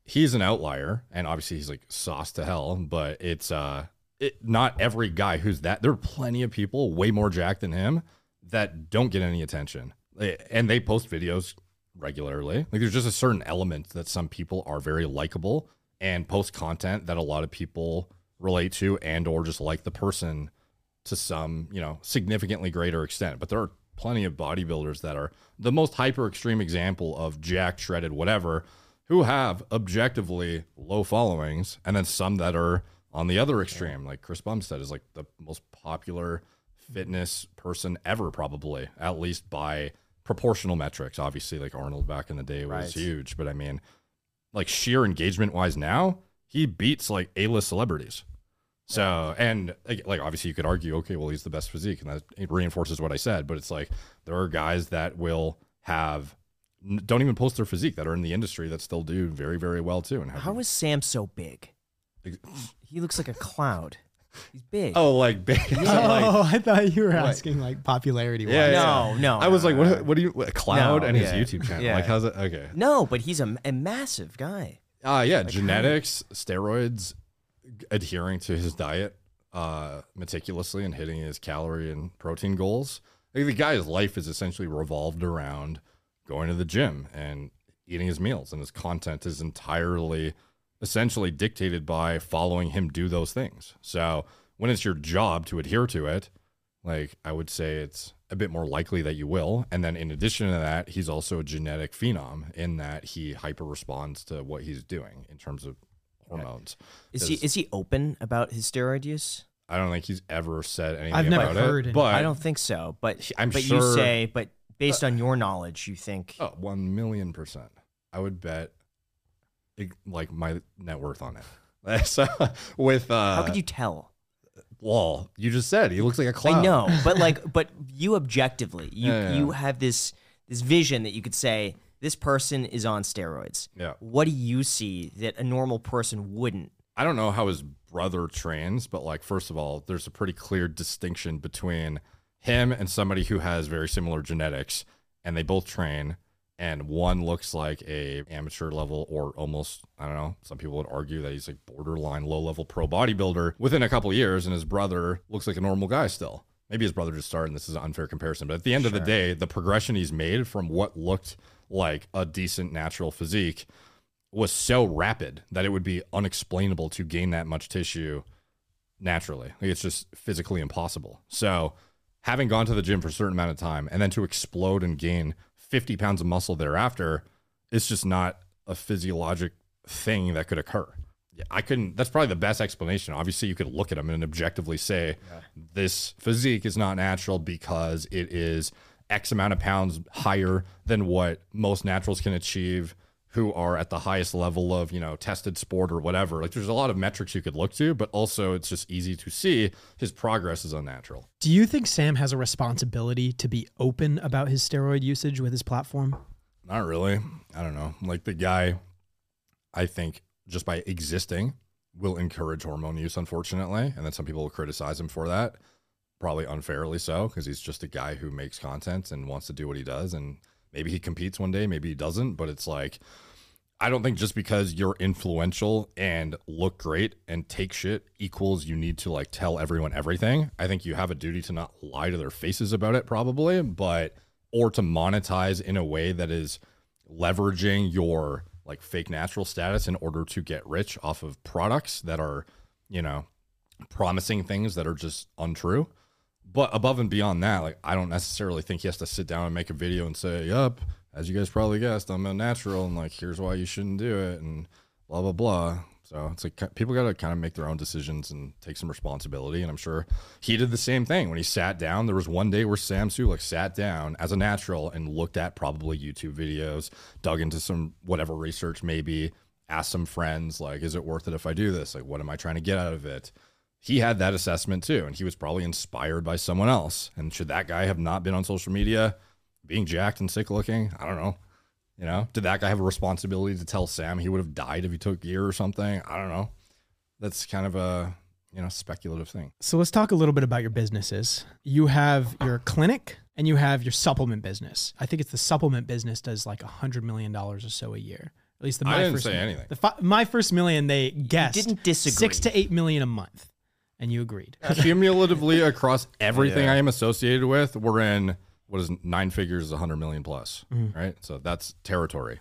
he's an outlier, and obviously he's like sauce to hell. But it's uh, it, not every guy who's that. There are plenty of people way more jacked than him that don't get any attention, and they post videos regularly. Like there's just a certain element that some people are very likable and post content that a lot of people relate to and or just like the person to some, you know, significantly greater extent. But there are plenty of bodybuilders that are the most hyper extreme example of jack shredded, whatever, who have objectively low followings, and then some that are on the other extreme. Like Chris Bumstead is like the most popular fitness person ever, probably, at least by proportional metrics. Obviously, like Arnold back in the day was Right. huge, but I mean, like sheer engagement wise now, he beats like A list celebrities. So, and like, like, obviously you could argue, okay, well, he's the best physique, and that it reinforces what I said. But it's like there are guys that will have don't even post their physique that are in the industry that still do very, very well too. And have How is Sam so big? He looks like a cloud. He's big. oh, like, ba- so, like oh, I thought you were asking like popularity. yeah, yeah. No, no, I was no, like, no, what? What do you? A cloud No, and his. YouTube channel? Yeah. Like, how's it? Okay. No, but he's a, a massive guy. Uh yeah, genetics, steroids, adhering to his diet uh meticulously and hitting his calorie and protein goals. Like the guy's life is essentially revolved around going to the gym and eating his meals and his content is entirely essentially dictated by following him do those things. So when it's your job to adhere to it, like I would say it's a bit more likely that you will. And then in addition to that, he's also a genetic phenom in that he hyper responds to what he's doing in terms of hormones. Is he 'Cause is he open about his steroid use? I don't think he's ever said anything I've never about heard it. any- But I don't think so. But I'm but you sure- say but based on your knowledge, you think Oh, one million percent. I would bet, it- like my net worth on it. so with uh, how could you tell? Well, you just said he looks like a clown. I know, but like, but you objectively, you Yeah, yeah, you have this this vision that you could say this person is on steroids. Yeah. What do you see that a normal person wouldn't? I don't know how his brother trains, but like first of all, there's a pretty clear distinction between him and somebody who has very similar genetics, and they both train. And one looks like a amateur level, or almost I don't know. Some people would argue that he's like borderline low level pro bodybuilder within a couple years, and his brother looks like a normal guy still. Maybe his brother just started, and this is an unfair comparison. But at the end of the day, the progression he's made from what looked like a decent natural physique was so rapid that it would be unexplainable to gain that much tissue naturally. Like it's just physically impossible. So, having gone to the gym for a certain amount of time and then to explode and gain 50 pounds of muscle thereafter, it's just not a physiologic thing that could occur. Yeah, I couldn't. That's probably the best explanation. Obviously, you could look at them and objectively say this physique is not natural because it is X amount of pounds higher than what most naturals can achieve who are at the highest level of, you know, tested sport or whatever. Like there's a lot of metrics you could look to, but also it's just easy to see his progress is unnatural. Do you think Sam has a responsibility to be open about his steroid usage with his platform? Not really. I don't know. Like the guy, I think just by existing will encourage hormone use, unfortunately. And then some people will criticize him for that, probably unfairly so, because he's just a guy who makes content and wants to do what he does. And maybe he competes one day, maybe he doesn't. But it's like, I don't think just because you're influential and look great and take shit equals you need to like tell everyone everything. I think you have a duty to not lie to their faces about it, probably, but or to monetize in a way that is leveraging your like fake natural status in order to get rich off of products that are, you know, promising things that are just untrue. But above and beyond that, like I don't necessarily think he has to sit down and make a video and say, "Yep, as you guys probably guessed, I'm a natural, and like here's why you shouldn't do it," and blah blah blah. So it's like people got to kind of make their own decisions and take some responsibility. And I'm sure he did the same thing when he sat down. There was one day where Sam Sulek sat down as a natural and looked at probably YouTube videos, dug into some whatever research, maybe asked some friends like, "Is it worth it if I do this? Like, what am I trying to get out of it?" He had that assessment too, and he was probably inspired by someone else. And should that guy have not been on social media, being jacked and sick looking? I don't know. You know, did that guy have a responsibility to tell Sam he would have died if he took gear or something? I don't know. That's kind of a you know speculative thing. So let's talk a little bit about your businesses. You have your clinic and you have your supplement business. I think it's the supplement business does like a hundred million dollars or so a year. At least the I my didn't first say million. anything. The fi- my first million they guessed didn't disagree. six to eight million a month, and you agreed. Cumulatively across everything I am associated with, we're in what is nine figures, a hundred million plus, mm-hmm. right? So that's territory.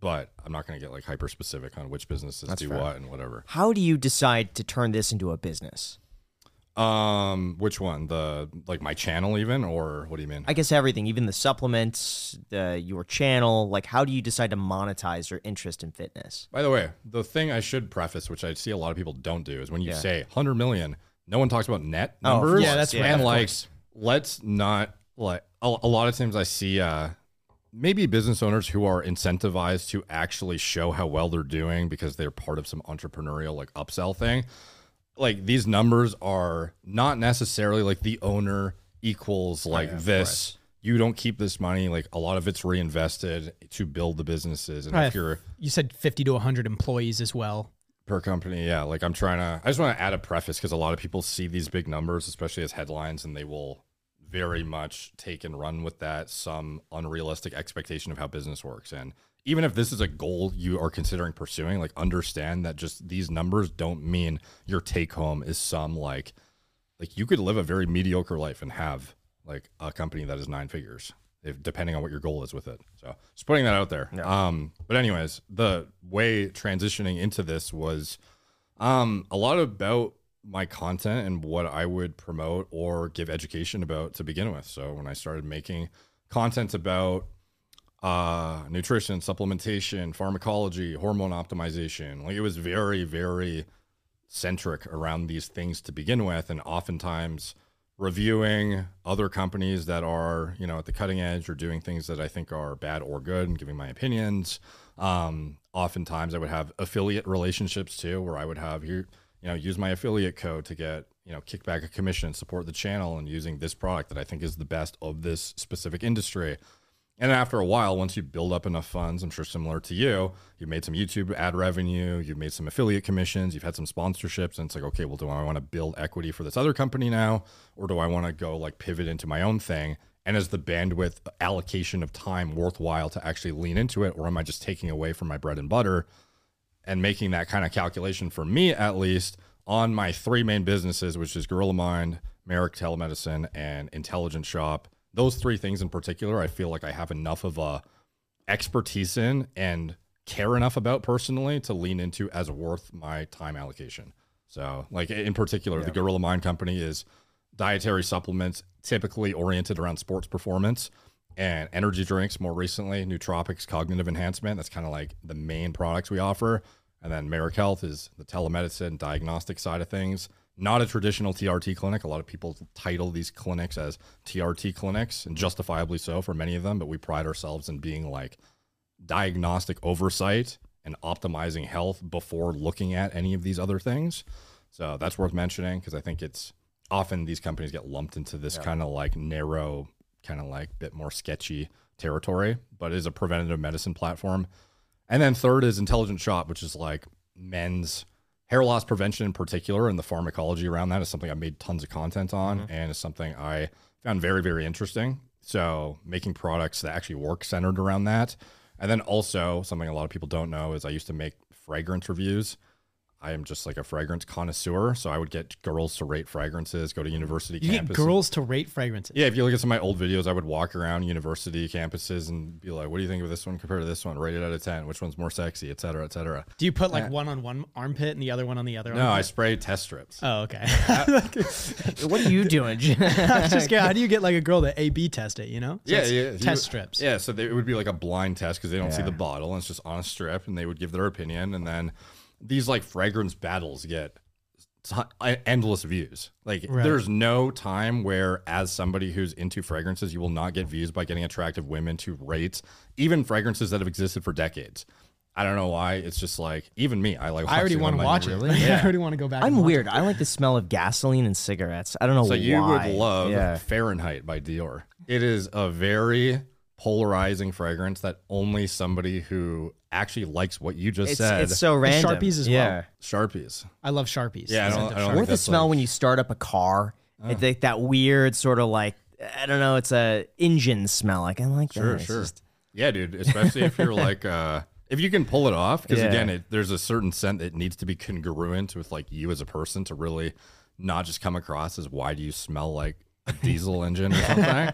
But I'm not going to get like hyper specific on which businesses That's do fair. what and whatever. How do you decide to turn this into a business? Um, which one? The like my channel even, or what do you mean? I guess everything, even the supplements, the your channel. Like, how do you decide to monetize your interest in fitness? By the way, the thing I should preface, which I see a lot of people don't do, is when you Yeah. say 100 million, no one talks about net Oh, numbers. Yeah, that's right. And like, let's not like a, a lot of times I see uh maybe business owners who are incentivized to actually show how well they're doing because they're part of some entrepreneurial like upsell thing. Like these numbers are not necessarily like the owner equals oh, like this. You don't keep this money. Like a lot of it's reinvested to build the businesses. And Right. if you're You said fifty to hundred employees as well. per company yeah like i'm trying to i just want to add a preface because a lot of people see these big numbers especially as headlines and they will very much take and run with that some unrealistic expectation of how business works and even if this is a goal you are considering pursuing like understand that just these numbers don't mean your take home is some like like you could live a very mediocre life and have like a company that is nine figures if depending on what your goal is with it. So just putting that out there. Um but anyways the way transitioning into this was um a lot about my content and what I would promote or give education about to begin with. So when I started making content about uh, nutrition, supplementation, pharmacology, hormone optimization, like it was very, very centric around these things to begin with, and oftentimes reviewing other companies that are you know at the cutting edge or doing things that I think are bad or good and giving my opinions. Um, oftentimes I would have affiliate relationships too, where I would have here you know use my affiliate code to get you know kickback a commission, support the channel, and using this product that I think is the best of this specific industry. And after a while, once you build up enough funds, I'm sure similar to you, you've made some YouTube ad revenue, you've made some affiliate commissions, you've had some sponsorships, and it's like, okay, well, do I want to build equity for this other company now, or do I want to go like pivot into my own thing? And is the bandwidth allocation of time worthwhile to actually lean into it, or am I just taking away from my bread and butter? And making that kind of calculation for me, at least, on my three main businesses, which is Gorilla Mind, Merek Telemedicine, and Intelligent Shop those three things in particular, I feel like I have enough of a expertise in and care enough about personally to lean into as worth my time allocation. So, like in particular, the Gorilla Mind Company is dietary supplements typically oriented around sports performance and energy drinks. More recently, Nootropics Cognitive Enhancement. That's kind of like the main products we offer. And then Merek Health is the telemedicine diagnostic side of things not a traditional TRT clinic. A lot of people title these clinics as TRT clinics, and justifiably so for many of them, but we pride ourselves in being like diagnostic oversight and optimizing health before looking at any of these other things. So that's worth mentioning because I think it's often these companies get lumped into this yeah. kind of like narrow, kind of like bit more sketchy territory, but it is a preventative medicine platform. And then third is Intelligent Shop, which is like men's hair loss prevention in particular and the pharmacology around that is something I've made tons of content on mm-hmm. and is something I found very, very interesting. So making products that actually work centered around that. And then also something a lot of people don't know is I used to make fragrance reviews. I am just like a fragrance connoisseur, so I would get girls to rate fragrances, go to university you campus. Get girls to rate fragrances. Yeah, if you look at some of my old videos, I would walk around university campuses and be like, "What do you think of this one compared to this one? Rate it out of ten. Which one's more sexy, et cetera, et cetera." Do you put like yeah. one on one armpit and the other one on the other? No, armpit? I spray test strips. Oh, okay. Uh, what are you doing? just how do you get like a girl to A/B test it? You know? So yeah, yeah. Test you, strips. Yeah, so they, it would be like a blind test because they don't yeah. see the bottle and it's just on a strip, and they would give their opinion, and then these like fragrance battles get endless views. Like right. there's no time where as somebody who's into fragrances, you will not get views by getting attractive women to rate even fragrances that have existed for decades. I don't know why. It's just like even me. I like. I already want to watch it. Really? Yeah. I already want to go back. I'm weird. It. I like the smell of gasoline and cigarettes. I don't know. So why. you would love yeah. Fahrenheit by Dior. It is a very polarizing fragrance that only somebody who actually likes what you just it's, said. It's so random. Sharpies as yeah. well. Sharpies. I love Sharpies. Yeah, I don't, I don't Or the smell like... when you start up a car. Oh. It's like that weird sort of like I don't know. It's a engine smell. Like I like sure, that. Sure, just... Yeah, dude. Especially if you're like. uh if you can pull it off, because yeah. again, it, there's a certain scent that needs to be congruent with like you as a person to really not just come across as why do you smell like a diesel engine or something.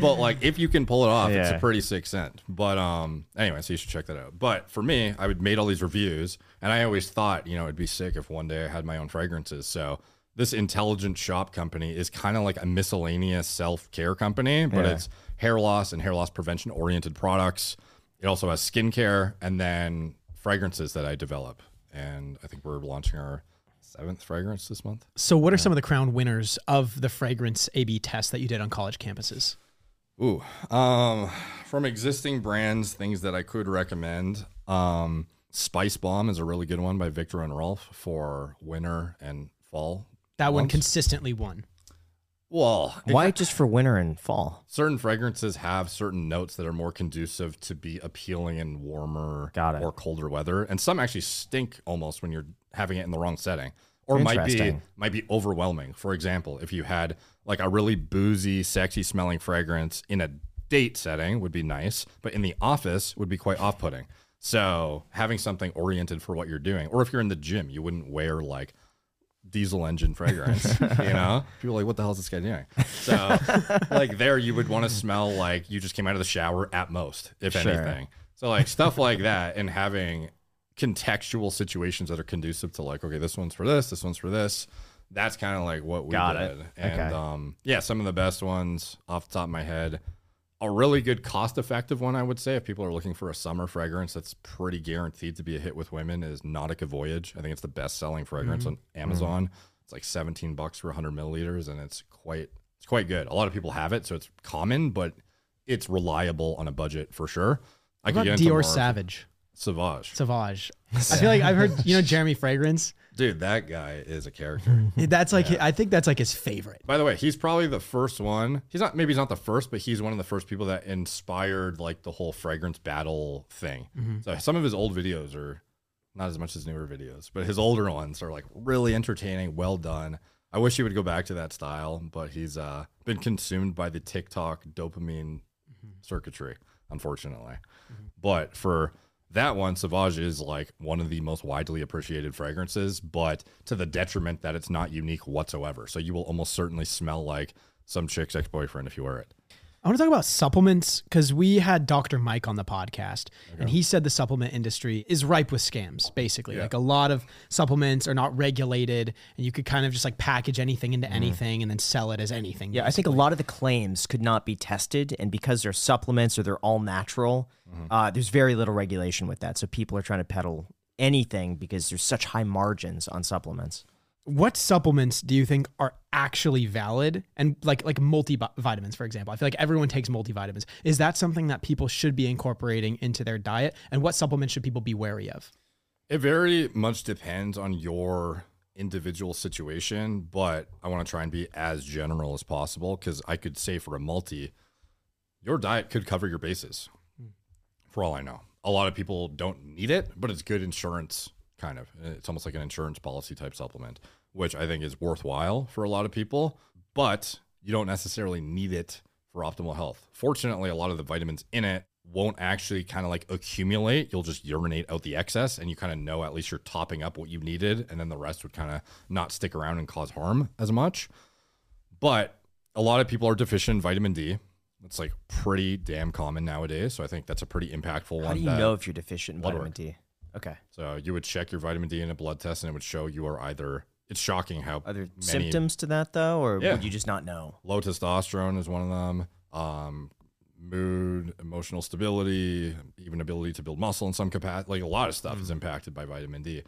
but like if you can pull it off, it's a pretty sick scent. But um anyway, so you should check that out. But for me, I would made all these reviews and I always thought, you know, it'd be sick if one day I had my own fragrances. So this intelligent shop company is kind of like a miscellaneous self-care company, but Yeah. it's hair loss and hair loss prevention oriented products. It also has skincare and then fragrances that I develop. And I think we're launching our seventh fragrance this month. So, what are some of the crown winners of the fragrance A/B test that you did on college campuses? Ooh, um, from existing brands, things that I could recommend. Um, Spice Bomb is a really good one by Viktor and Rolf for winter and fall. That months. one consistently won. Well, why just for winter and fall? Certain fragrances have certain notes that are more conducive to be appealing in warmer or colder weather, and some actually stink almost when you're having it in the wrong setting, or might be might be overwhelming. For example, if you had like a really boozy, sexy smelling fragrance in a date setting would be nice, but in the office would be quite off putting. So having something oriented for what you're doing, or if you're in the gym, you wouldn't wear like diesel engine fragrance. you know, people are like, "What the hell is this guy doing?" So, like, there you would want to smell like you just came out of the shower at most, if sure. anything. So, like stuff like that, and having contextual situations that are conducive to like, okay, this one's for this, this one's for this. that's kind of like what we Got did. it. And Okay. um, yeah, some of the best ones off the top of my head. A really good cost effective one, I would say, if people are looking for a summer fragrance that's pretty guaranteed to be a hit with women, is Nautica Voyage. I think it's the best selling fragrance mm-hmm. on Amazon. It's like 17 bucks for 100 milliliters, and it's quite it's quite good. A lot of people have it, so it's common, but it's reliable on a budget for sure. I What about into more Dior Savage. Savage? Sauvage. I feel like I've heard, you know, Jeremy Fragrance. Dude, that guy is a character. That's like, I think that's like his favorite. By the way, he's probably the first one. He's not maybe he's not the first, but he's one of the first people that inspired like the whole fragrance battle thing. Mm-hmm. So some of his old videos are not as much as newer videos, but his older ones are like really entertaining, well done. I wish he would go back to that style, but he's uh, been consumed by the TikTok dopamine mm-hmm. circuitry, unfortunately. Mm-hmm. But for that one, Sauvage is like one of the most widely appreciated fragrances, but to the detriment that it's not unique whatsoever. So you will almost certainly smell like some chick's ex boyfriend if you wear it. I want to talk about supplements because we had Dr. Mike on the podcast, and he said the supplement industry is ripe with scams. Basically, like a lot of supplements are not regulated, and you could kind of just like package anything into anything and then sell it as anything. Yeah, I think a lot of the claims could not be tested, and because they're supplements or they're all natural, uh, there's very little regulation with that. So people are trying to peddle anything because there's such high margins on supplements. What supplements do you think are actually valid and like like multivitamins, for example? I feel like everyone takes multivitamins. Is that something that people should be incorporating into their diet? And what supplements should people be wary of? It very much depends on your individual situation, but I want to try and be as general as possible because I could say for a multi, your diet could cover your bases. Hmm. For all I know, a lot of people don't need it, but it's good insurance, kind of. Uh, it's almost like an insurance policy type supplement, which I think is worthwhile for a lot of people, but you don't necessarily need it for optimal health. Fortunately, a lot of the vitamins in it won't actually kind of like accumulate. You'll just urinate out the excess and you kind of know at least you're topping up what you needed and then the rest would kind of not stick around and cause harm as much. But a lot of people are deficient in vitamin D. It's like pretty damn common nowadays. So I think that's a pretty impactful one. How do you know if you're deficient in vitamin work. D? Okay. So you would check your vitamin D in a blood test and it would show you are either it's shocking how Are there many symptoms to that though, or Yeah. would you just not know? low testosterone is one of them. Um, mood, emotional stability, even ability to build muscle in some capacity. Like a lot of stuff is impacted by vitamin D.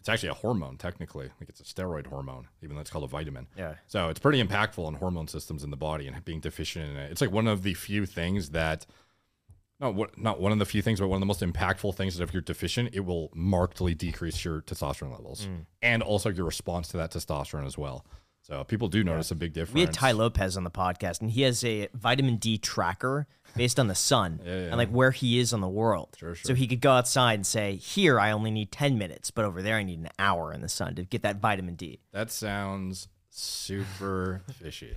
It's actually a hormone, technically. Like it's a steroid hormone, even though it's called a vitamin. Yeah. So it's pretty impactful on hormone systems in the body and being deficient in it. It's like one of the few things that not what not one of the few things, but one of the most impactful things that if you're deficient, it will markedly decrease your testosterone levels mm. and also your response to that testosterone as well. So people do notice a big difference. We had Tai Lopez on the podcast, and he has a vitamin D tracker based on the sun and like where he is on the world. Sure, So he could go outside and say, "Here, I only need ten minutes, but over there, I need an hour in the sun to get that vitamin D." That sounds super fishy.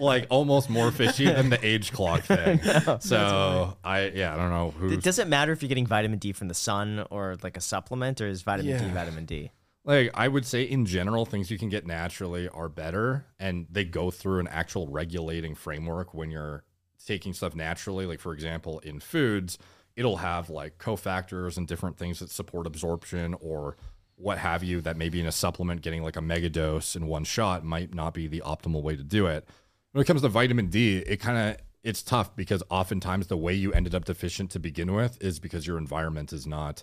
like almost more fishy than the age clock thing. so I yeah, I don't know who It doesn't matter if you're getting vitamin D from the sun or like a supplement, or is vitamin D vitamin D? like I would say in general things you can get naturally are better and they go through an actual regulating framework when you're taking stuff naturally like for example in foods it'll have like cofactors and different things that support absorption or what have you that maybe in a supplement getting like a mega dose in one shot might not be the optimal way to do it when it comes to vitamin D it kind of it's tough because oftentimes the way you ended up deficient to begin with is because your environment is not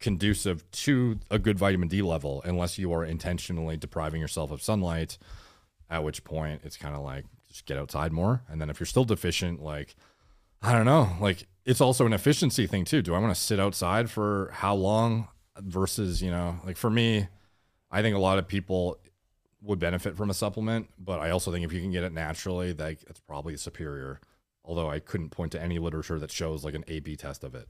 conducive to a good vitamin D level unless you are intentionally depriving yourself of sunlight, at which point it's kind of like just get outside more. And then if you're still deficient, like, I don't know, like it's also an efficiency thing too. Do I want to sit outside for how long versus, you know, like for me, I think a lot of people would benefit from a supplement, but I also think if you can get it naturally, like it's probably superior. Although I couldn't point to any literature that shows like an A B test of it.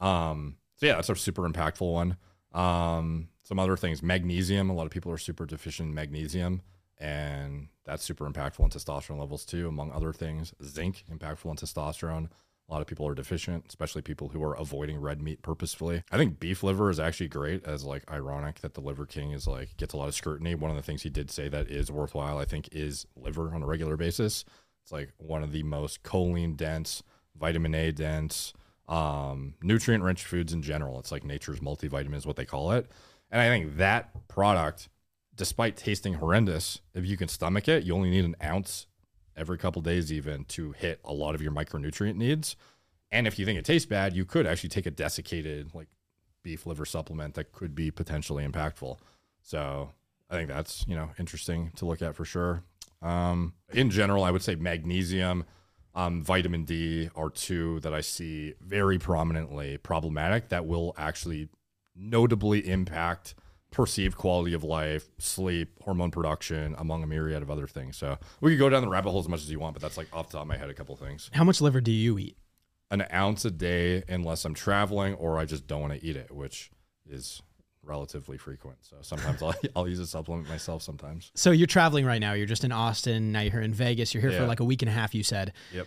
Um, so yeah, that's a super impactful one. Um, some other things, magnesium. A lot of people are super deficient in magnesium, and that's super impactful on testosterone levels too, among other things. Zinc, impactful on testosterone. A lot of people are deficient, especially people who are avoiding red meat purposefully. I think beef liver is actually great, as like ironic that the Liver King is like gets a lot of scrutiny. One of the things he did say that is worthwhile, I think, is liver on a regular basis. It's like one of the most choline dense, vitamin A dense, um, nutrient rich foods in general. It's like nature's multivitamin is what they call it. And I think that product despite tasting horrendous, if you can stomach it, you only need an ounce every couple days, even to hit a lot of your micronutrient needs. And if you think it tastes bad, you could actually take a desiccated like beef liver supplement that could be potentially impactful. So I think that's you know interesting to look at for sure. Um, in general, I would say magnesium, um, vitamin D are two that I see very prominently problematic that will actually notably impact perceived quality of life, sleep, hormone production, among a myriad of other things. So we could go down the rabbit hole as much as you want, but that's like off the top of my head a couple of things. How much liver do you eat? An ounce a day, unless I'm traveling or I just don't want to eat it, which is relatively frequent. So sometimes I'll, I'll use a supplement myself sometimes. So you're traveling right now. You're just in Austin. Now you're here in Vegas. You're here for like a week and a half. You said. Yep.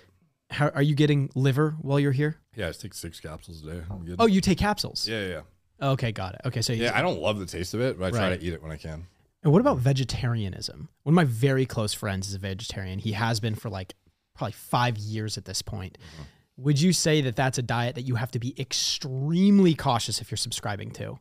How, are you getting liver while you're here? Yeah, I take six capsules a day. I'm. Oh, you take capsules. yeah, yeah. Okay, got it. Okay, so Yeah, I don't love the taste of it, but I try Right. to eat it when I can. And what about vegetarianism? One of my very close friends is a vegetarian. He has been for like probably five years at this point. Mm-hmm. Would you say that that's a diet that you have to be extremely cautious if you're subscribing to,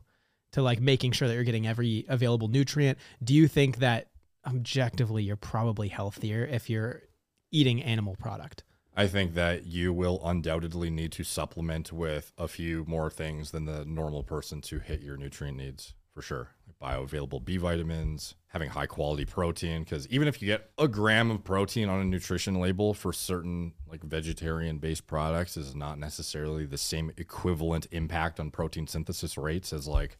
to like making sure that you're getting every available nutrient? Do you think that objectively you're probably healthier if you're eating animal product? I think that you will undoubtedly need to supplement with a few more things than the normal person to hit your nutrient needs for sure. Bioavailable B vitamins, having high quality protein, because even if you get a gram of protein on a nutrition label for certain like vegetarian based products, is not necessarily the same equivalent impact on protein synthesis rates as like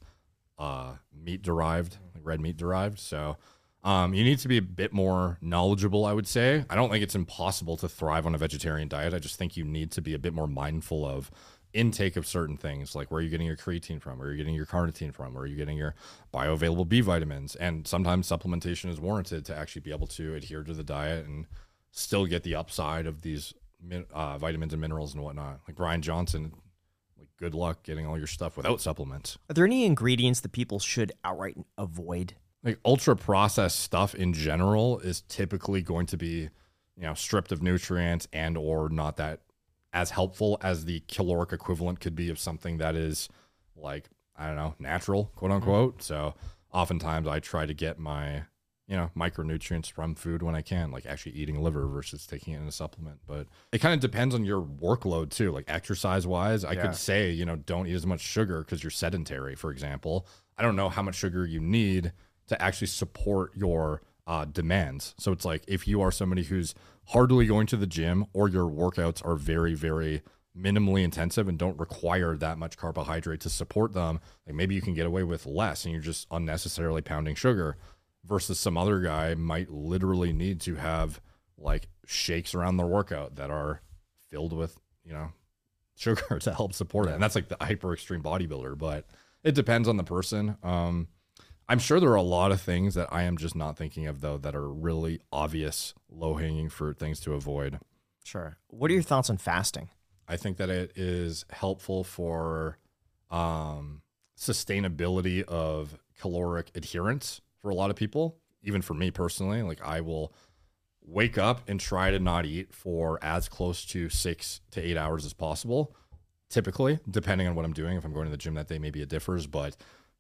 uh, meat derived, like red meat derived. So um, you need to be a bit more knowledgeable, I would say. I don't think it's impossible to thrive on a vegetarian diet. I just think you need to be a bit more mindful of intake of certain things, like where are you getting your creatine from, where are you getting your carnitine from, where are you getting your bioavailable B vitamins. And sometimes supplementation is warranted to actually be able to adhere to the diet and still get the upside of these uh, vitamins and minerals and whatnot. Like Bryan Johnson, like good luck getting all your stuff without supplements. Are there any ingredients that people should outright avoid? Like ultra processed stuff in general is typically going to be you know stripped of nutrients and or not that as helpful as the caloric equivalent could be of something that is like i don't know natural quote mm. unquote. So oftentimes i try to get my you know micronutrients from food when i can like actually eating liver versus taking it in a supplement. But it kind of depends on your workload too. Like exercise wise i Yeah. could say you know don't eat as much sugar because you're sedentary for example. I don't know how much sugar you need to actually support your uh, demands. So it's like if you are somebody who's hardly going to the gym or your workouts are very, very minimally intensive and don't require that much carbohydrate to support them, like maybe you can get away with less and you're just unnecessarily pounding sugar versus some other guy might literally need to have like shakes around their workout that are filled with, you know, sugar to help support it. And that's like the hyper extreme bodybuilder, but it depends on the person. Um, I'm sure there are a lot of things that I am just not thinking of though that are really obvious low hanging fruit things to avoid. Sure. What are your thoughts on fasting? I think that it is helpful for um, sustainability of caloric adherence for a lot of people. Even for me personally, like I will wake up and try to not eat for as close to six to eight hours as possible. Typically, depending on what I'm doing, if I'm going to the gym that day, maybe it differs. But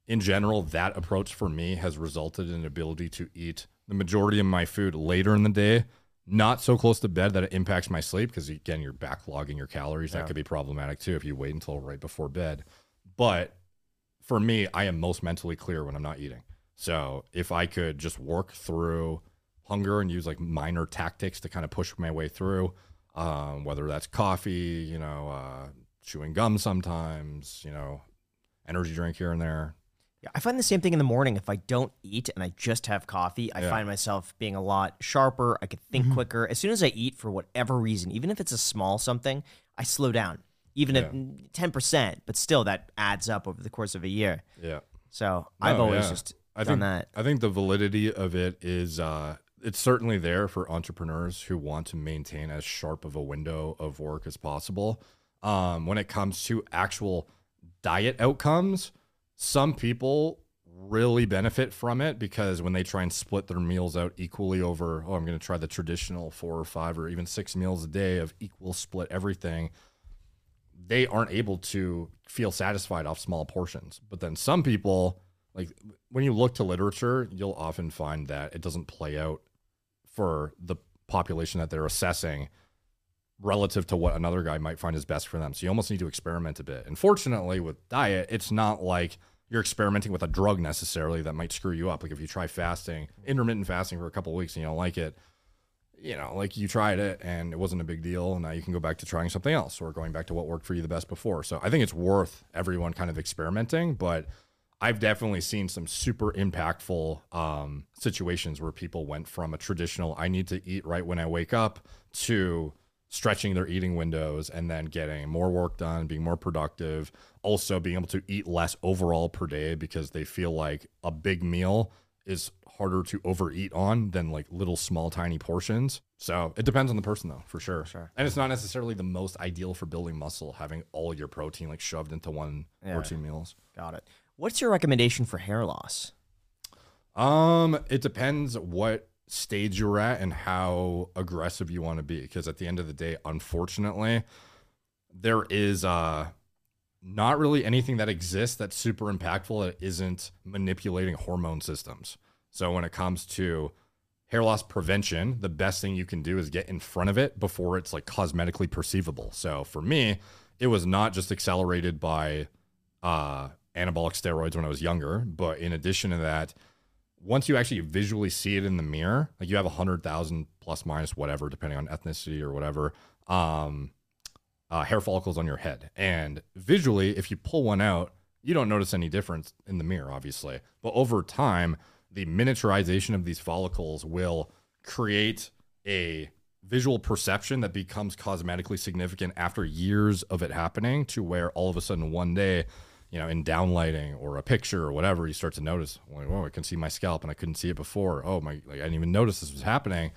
in general, that approach for me has resulted in an ability to eat the majority of my food later in the day, not so close to bed that it impacts my sleep. Because again, you're backlogging your calories. That could be problematic too if you wait until right before bed. But for me, I am most mentally clear when I'm not eating. So if I could just work through hunger and use like minor tactics to kind of push my way through, um, whether that's coffee, you know, uh, chewing gum sometimes, you know, energy drink here and there. Yeah, I find the same thing in the morning. If I don't eat and I just have coffee, I Yeah. find myself being a lot sharper. I could think quicker. As soon as I eat for whatever reason, even if it's a small something, I slow down. Even if ten percent, but still that adds up over the course of a year. Yeah. So I've No, always yeah. just I done think that. I think the validity of it is uh, it's certainly there for entrepreneurs who want to maintain as sharp of a window of work as possible. Um, when it comes to actual diet outcomes, some people really benefit from it because when they try and split their meals out equally over, oh, I'm going to try the traditional four or five or even six meals a day of equal split everything they aren't able to feel satisfied off small portions. But then some people, like when you look to literature, you'll often find that it doesn't play out for the population that they're assessing relative to what another guy might find is best for them. So you almost need to experiment a bit. And fortunately, with diet, it's not like you're experimenting with a drug necessarily that might screw you up. Like if you try fasting, intermittent fasting for a couple weeks and you don't like it, you know, like you tried it and it wasn't a big deal. And now you can go back to trying something else or going back to what worked for you the best before. So I think it's worth everyone kind of experimenting, but I've definitely seen some super impactful um, situations where people went from a traditional "I need to eat right when I wake up" to stretching their eating windows and then getting more work done, being more productive, also being able to eat less overall per day because they feel like a big meal is harder to overeat on than like little small tiny portions. So it depends on the person though, for sure. Sure. And it's not necessarily the most ideal for building muscle having all your protein like shoved into one Yeah. or two meals. Got it. What's your recommendation for hair loss? Um, it depends what stage you're at and how aggressive you want to be. Because at the end of the day, unfortunately, there is uh not really anything that exists that's super impactful that isn't manipulating hormone systems. So when it comes to hair loss prevention, the best thing you can do is get in front of it before it's like cosmetically perceivable. So for me, it was not just accelerated by uh anabolic steroids when I was younger, but in addition to that, once you actually visually see it in the mirror, like you have a hundred thousand plus minus whatever, depending on ethnicity or whatever, um, uh, hair follicles on your head. And visually, if you pull one out, you don't notice any difference in the mirror, obviously. But over time, the miniaturization of these follicles will create a visual perception that becomes cosmetically significant after years of it happening to where all of a sudden one day you know, in downlighting or a picture or whatever, you start to notice, like, oh, I can see my scalp and I couldn't see it before. Oh my, like, I didn't even notice this was happening.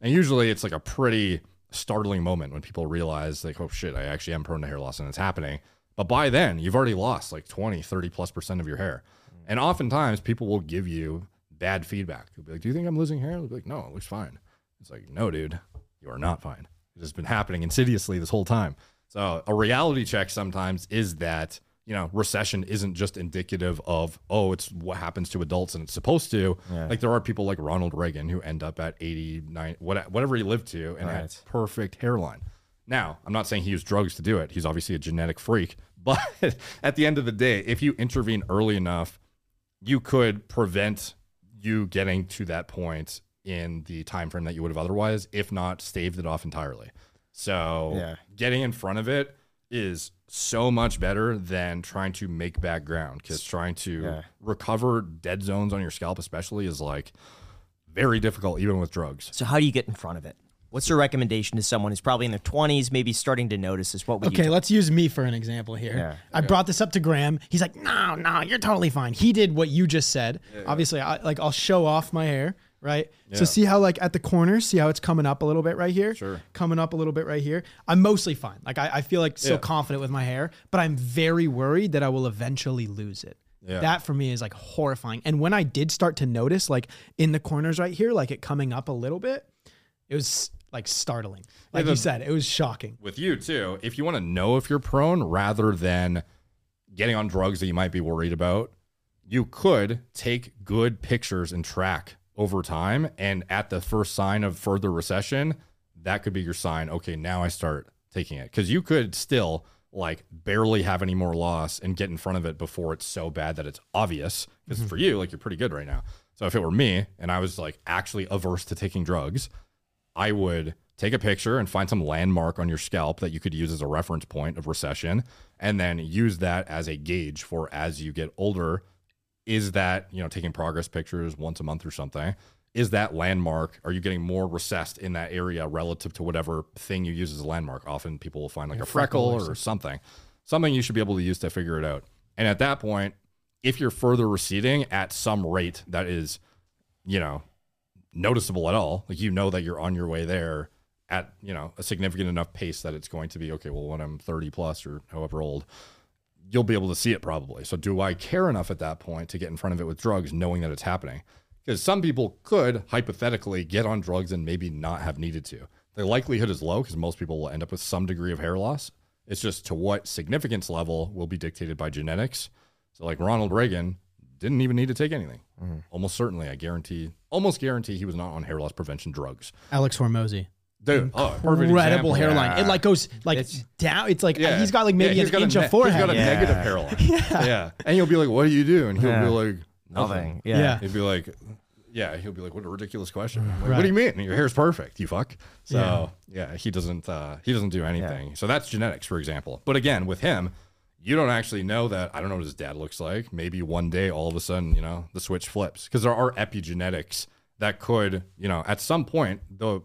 And usually it's like a pretty startling moment when people realize, like, oh shit, I actually am prone to hair loss and it's happening. But by then, you've already lost like 20, 30 plus percent of your hair. Mm. And oftentimes people will give you bad feedback. They'll be like, do you think I'm losing hair? They'll be like, no, it looks fine. It's like, no, dude, you are not fine. It has been happening insidiously this whole time. So a reality check sometimes is that you know recession isn't just indicative of oh it's what happens to adults and it's supposed to. Yeah. Like there are people like Ronald Reagan who end up at 89 whatever he lived to and had perfect hairline. Now I'm not saying he used drugs to do it. He's obviously a genetic freak. But at the end of the day, if you intervene early enough, you could prevent you getting to that point in the time frame that you would have otherwise, if not staved it off entirely. So Yeah. getting in front of it is so much better than trying to make back ground because trying to Yeah. recover dead zones on your scalp, especially, is like very difficult, even with drugs. So how do you get in front of it? What's your recommendation to someone who's probably in their 20s, maybe starting to notice this? What would you Okay, do? let's use me for an example here. Yeah. I brought this up to Graham. He's like, "No, no, you're totally fine." He did what you just said. Obviously, I like I'll show off my hair, right? So see how like at the corners, see how it's coming up a little bit right here? Sure. Coming up a little bit right here. I'm mostly fine. Like I, I feel like so Yeah. confident with my hair, but I'm very worried that I will eventually lose it. Yeah. That for me is like horrifying. And when I did start to notice like in the corners right here, like it coming up a little bit, it was like startling. Like the- you said, it was shocking. with you too, if you want to know if you're prone rather than getting on drugs that you might be worried about, you could take good pictures and track over time. And at the first sign of further recession, that could be your sign. Okay, now I start taking it. Because you could still like barely have any more loss and get in front of it before it's so bad that it's obvious. Because for mm-hmm. you, like you're pretty good right now. So if it were me and I was like actually averse to taking drugs, I would take a picture and find some landmark on your scalp that you could use as a reference point of recession and then use that as a gauge for as you get older is that you know taking progress pictures once a month or something is that landmark? Are you getting more recessed in that area relative to whatever thing you use as a landmark? Often people will find like a freckle freckle or or something something you should be able to use to figure it out. And at that point if you're further receding at some rate that is you know noticeable at all like you know that you're on your way there at you know a significant enough pace that it's going to be okay well when i'm 30 plus or however old you'll be able to see it probably so do i care enough at that point to get in front of it with drugs knowing that it's happening because some people could hypothetically get on drugs and maybe not have needed to the likelihood is low because most people will end up with some degree of hair loss it's just to what significance level will be dictated by genetics so like ronald reagan didn't even need to take anything. Mm-hmm. Almost certainly, I guarantee, almost guarantee he was not on hair loss prevention drugs. Alex Hormozi. Dude, oh, perfect Incredible example. hairline. Yeah. It like goes like It's- down. It's like Yeah. he's got like maybe Yeah, an got a inch ne- of forehead. He's got a Yeah. negative hairline. yeah. yeah. And you'll be like, what do you do? And he'll Yeah. be like, nothing. Nothing. Yeah. Yeah. He'd be like, yeah, he'll be like, what a ridiculous question. Like, Right. What do you mean? Your hair's perfect, you fuck. So yeah, he doesn't uh, he doesn't do anything. So that's genetics, for example. But again, with him, you don't actually know that. I don't know what his dad looks like. Maybe one day, all of a sudden, you know, the switch flips because there are epigenetics that could, you know, at some point, the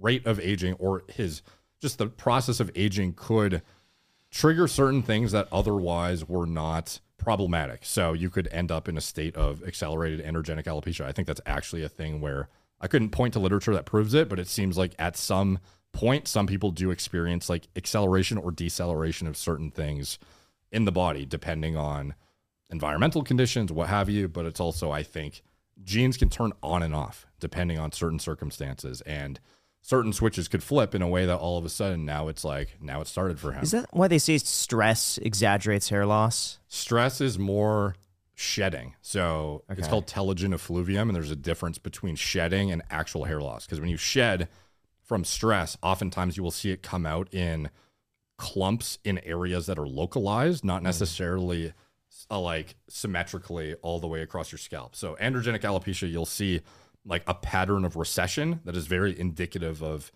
rate of aging or his just the process of aging could trigger certain things that otherwise were not problematic. So you could end up in a state of accelerated androgenic alopecia. I think that's actually a thing where I couldn't point to literature that proves it, but it seems like at some point, some people do experience like acceleration or deceleration of certain things in the body, depending on environmental conditions, what have you. But it's also, I think, genes can turn on and off depending on certain circumstances. And certain switches could flip in a way that all of a sudden now it's like, now it started for him. Is that why they say stress exaggerates hair loss? Stress is more shedding. So it's called telogen effluvium, and there's a difference between shedding and actual hair loss. Because when you shed from stress, oftentimes you will see it come out in clumps in areas that are localized, not necessarily uh, like symmetrically all the way across your scalp. So androgenic alopecia, you'll see like a pattern of recession that is very indicative of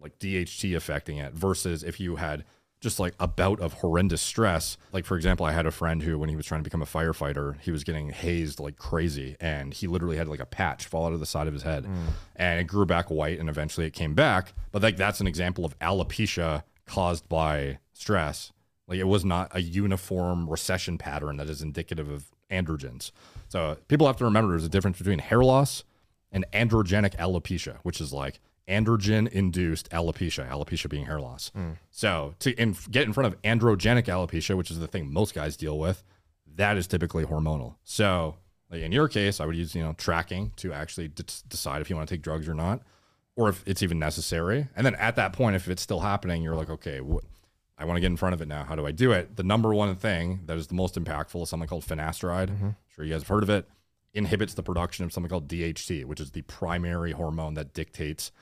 like DHT affecting it versus if you had just like a bout of horrendous stress. Like, for example, I had a friend who, when he was trying to become a firefighter, he was getting hazed like crazy and he literally had like a patch fall out of the side of his head mm. and it grew back white and eventually it came back. But like, that's an example of alopecia caused by stress. Like, it was not a uniform recession pattern that is indicative of androgens. So, people have to remember there's a difference between hair loss and androgenic alopecia, which is like androgen induced alopecia, alopecia being hair loss. Hmm. So to in, get in front of androgenic alopecia, which is the thing most guys deal with, that is typically hormonal. So like in your case, I would use you know tracking to actually d- decide if you want to take drugs or not, or if it's even necessary. And then at that point, if it's still happening, you're like, okay, wh- I want to get in front of it now. How do I do it? The number one thing that is the most impactful is something called finasteride. Mm-hmm. sure you guys have heard of it. Inhibits the production of something called DHT, which is the primary hormone that dictates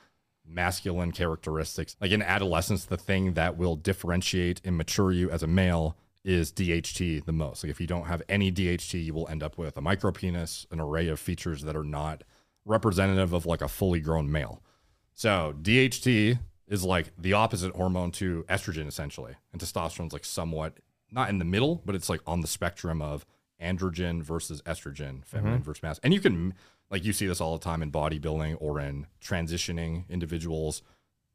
masculine characteristics. Like in adolescence, the thing that will differentiate and mature you as a male is DHT the most. Like if you don't have any DHT, you will end up with a micropenis, an array of features that are not representative of like a fully grown male. So DHT is like the opposite hormone to estrogen essentially. And testosterone's like somewhat not in the middle, but it's like on the spectrum of androgen versus estrogen, mm-hmm. feminine versus masculine. And you can like you see this all the time in bodybuilding or in transitioning individuals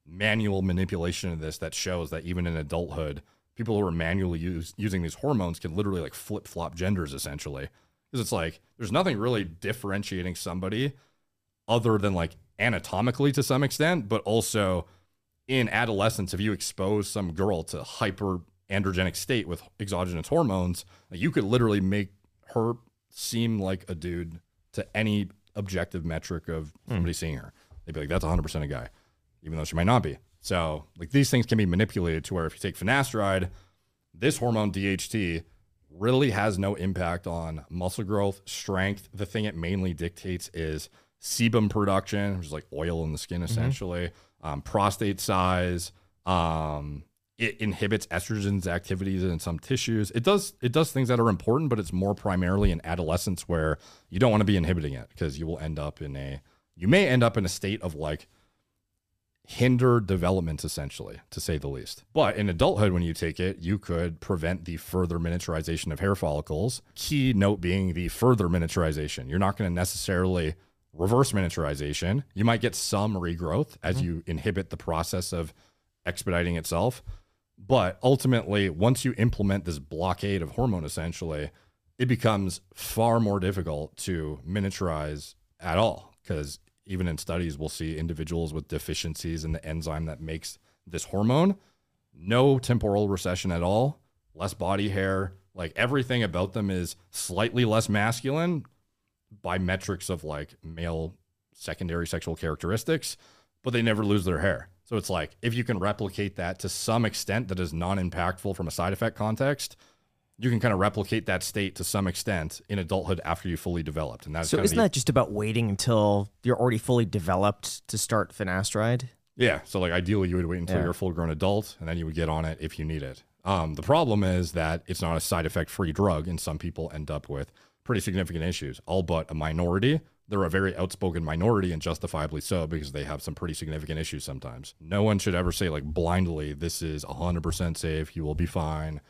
manual manipulation of this that shows that even in adulthood, people who are manually use, using these hormones can literally like flip flop genders essentially. Because it's like there's nothing really differentiating somebody other than like anatomically to some extent, but also in adolescence, if you expose some girl to hyper androgenic state with exogenous hormones, like, you could literally make her seem like a dude to any objective metric of somebody seeing her. They'd be like, that's 100% a guy, even though she might not be. So, like, these things can be manipulated to where if you take finasteride, this hormone DHT really has no impact on muscle growth, strength. The thing it mainly dictates is sebum production, which is like oil in the skin essentially, um, prostate size. Um, it inhibits estrogen's activities in some tissues. It does it does things that are important, but it's more primarily in adolescence where you don't want to be inhibiting it because you will end up in a you may end up in a state of like hinder development essentially to say the least. But in adulthood when you take it you could prevent the further miniaturization of hair follicles. Key note being the further miniaturization. You're not going to necessarily reverse miniaturization. You might get some regrowth as hmm. you inhibit the process of expediting itself but ultimately once you implement this blockade of hormone essentially it becomes far more difficult to miniaturize at all. Because even in studies we'll see individuals with deficiencies in the enzyme that makes this hormone. No temporal recession at all less body hair like everything about them is slightly less masculine by metrics of like male secondary sexual characteristics but they never lose their hair so it's like if you can replicate that to some extent that is non-impactful from a side effect context you can kind of replicate that state to some extent in adulthood after you fully developed. And that's So kind isn't that just about waiting until you're already fully developed to start finasteride? yeah. So like ideally you would wait until Yeah. you're a full grown adult and then you would get on it if you need it. Um, the problem is that it's not a side effect free drug, and some people end up with pretty significant issues. All but a minority. They're a very outspoken minority, and justifiably so, because they have some pretty significant issues sometimes. No one should ever say like blindly, "This is 100% safe. You will be fine."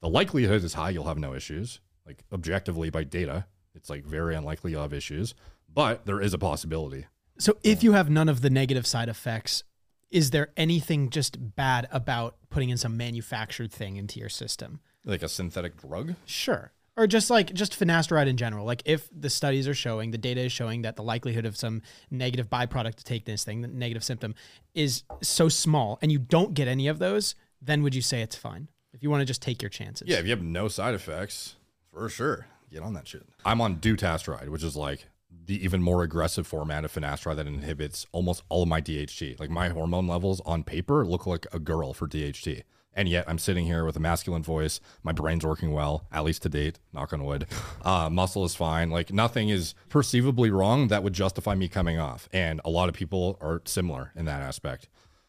The likelihood is high you'll have no issues. Like objectively by data, it's like very unlikely you'll have issues, but there is a possibility. So if you have none of the negative side effects, is there anything just bad about putting in some manufactured thing into your system? Like a synthetic drug. Sure. Or just like just finasteride in general. Like if the studies are showing, the data is showing that the likelihood of some negative byproduct to take this thing, the negative symptom, is so small and you don't get any of those, then would you say it's fine? If you want to just take your chances. Yeah, if you have no side effects, for sure, get on that shit. I'm on dutasteride, which is like the even more aggressive format of finasteride that inhibits almost all of my DHT. Like my hormone levels on paper look like a girl for DHT. And yet I'm sitting here with a masculine voice. My brain's working well, at least to date, knock on wood. Uh, muscle is fine. Like nothing is perceivably wrong that would justify me coming off. And a lot of people are similar in that aspect.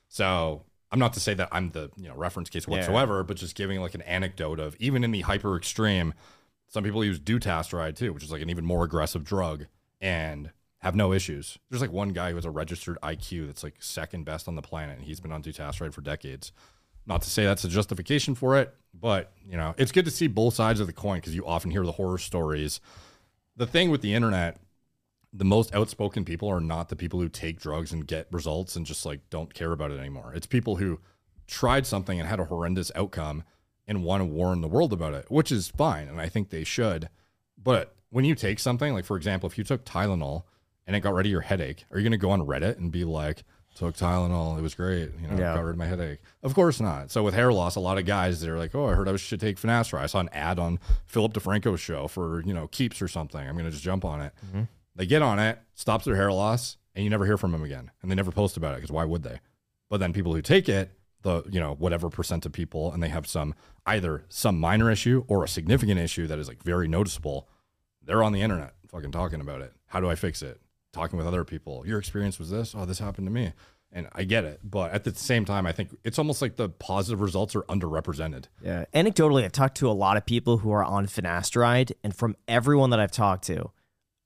So I'm not to say that I'm the you know reference case whatsoever, but just giving like an anecdote of even in the hyper extreme, some people use dutasteride too, which is like an even more aggressive drug, and have no issues. There's like one guy who has a registered IQ that's like second best on the planet, and he's been on dutasteride for decades. Not to say that's a justification for it, but you know it's good to see both sides of the coin because you often hear the horror stories. The thing with the internet the most outspoken people are not the people who take drugs and get results and just like don't care about it anymore. It's people who tried something and had a horrendous outcome and want to warn the world about it, which is fine. And I think they should. But when you take something, like for example, if you took Tylenol and it got rid of your headache, are you going to go on Reddit and be like, took Tylenol, it was great, you know, Yeah. got rid of my headache? Of course not. So with hair loss, a lot of guys they're like, oh, I heard I should take finasteride. I saw an ad on Philip DeFranco's show for you know keeps or something. I'm going to just jump on it. Mm-hmm. They get on it, stops their hair loss, and you never hear from them again. And they never post about it because why would they? But then people who take it, the you know whatever percent of people, and they have some either some minor issue or a significant issue that is like very noticeable. They're on the internet fucking talking about it. How do I fix it? Talking with other people. Your experience was this. Oh, this happened to me. And I get it, but at the same time, I think it's almost like the positive results are underrepresented. Yeah. Anecdotally, I've talked to a lot of people who are on finasteride, and from everyone that I've talked to,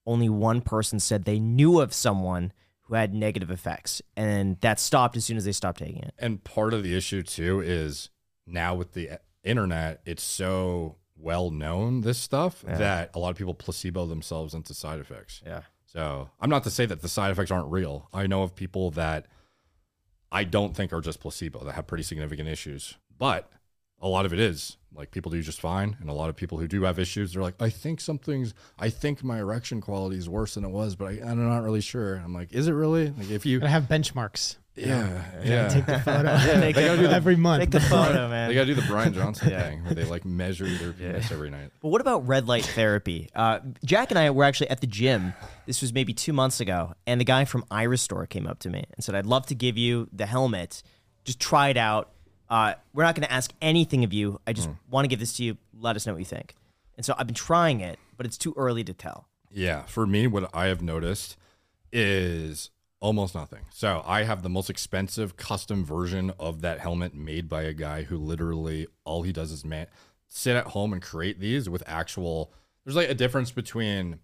only one person said they knew of someone who had negative effects, and that stopped as soon as they stopped taking it. And part of the issue too is now with the eh, internet, it's so well known this stuff Yeah. that a lot of people placebo themselves into side effects. Yeah. So I'm not to say that the side effects aren't real. I know of people that I don't think are just placebo that have pretty significant issues, but a lot of it is like people do just fine, and a lot of people who do have issues, they're like, I think something's, I think my erection quality is worse than it was, but I, I'm not really sure. I'm like, is it really? Like if you, Gotta have benchmarks. Yeah, yeah, Take the photo They gotta do the- every month. Take the photo, man. They got to do the Bryan Johnson thing where they like measure their penis every night. But what about red light therapy? Uh, Jack and I were actually at the gym. This was maybe two months ago, and the guy from iRestore came up to me and said, "I'd love to give you the helmet. Just try it out. Uh, we're not going to ask anything of you. I just want to give this to you. Let us know what you think." And so I've been trying it, but it's too early to tell. Yeah, for me, what I have noticed is almost nothing. So I have the most expensive custom version of that helmet made by a guy who literally all he does is man sit at home and create these with actual. There's like a difference between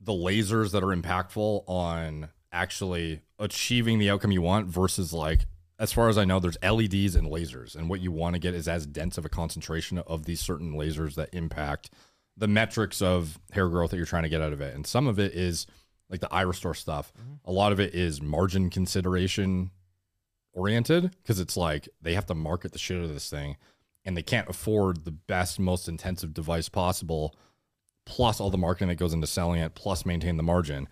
the lasers that are impactful on actually achieving the outcome you want versus like as far as I know, there's LEDs and lasers, and what you want to get is as dense of a concentration of these certain lasers that impact the metrics of hair growth that you're trying to get out of it. And some of it is like the iRestore stuff. Mm-hmm. A lot of it is margin consideration oriented because it's like they have to market the shit out of this thing, and they can't afford the best, most intensive device possible, plus all the marketing that goes into selling it, plus maintain the margin.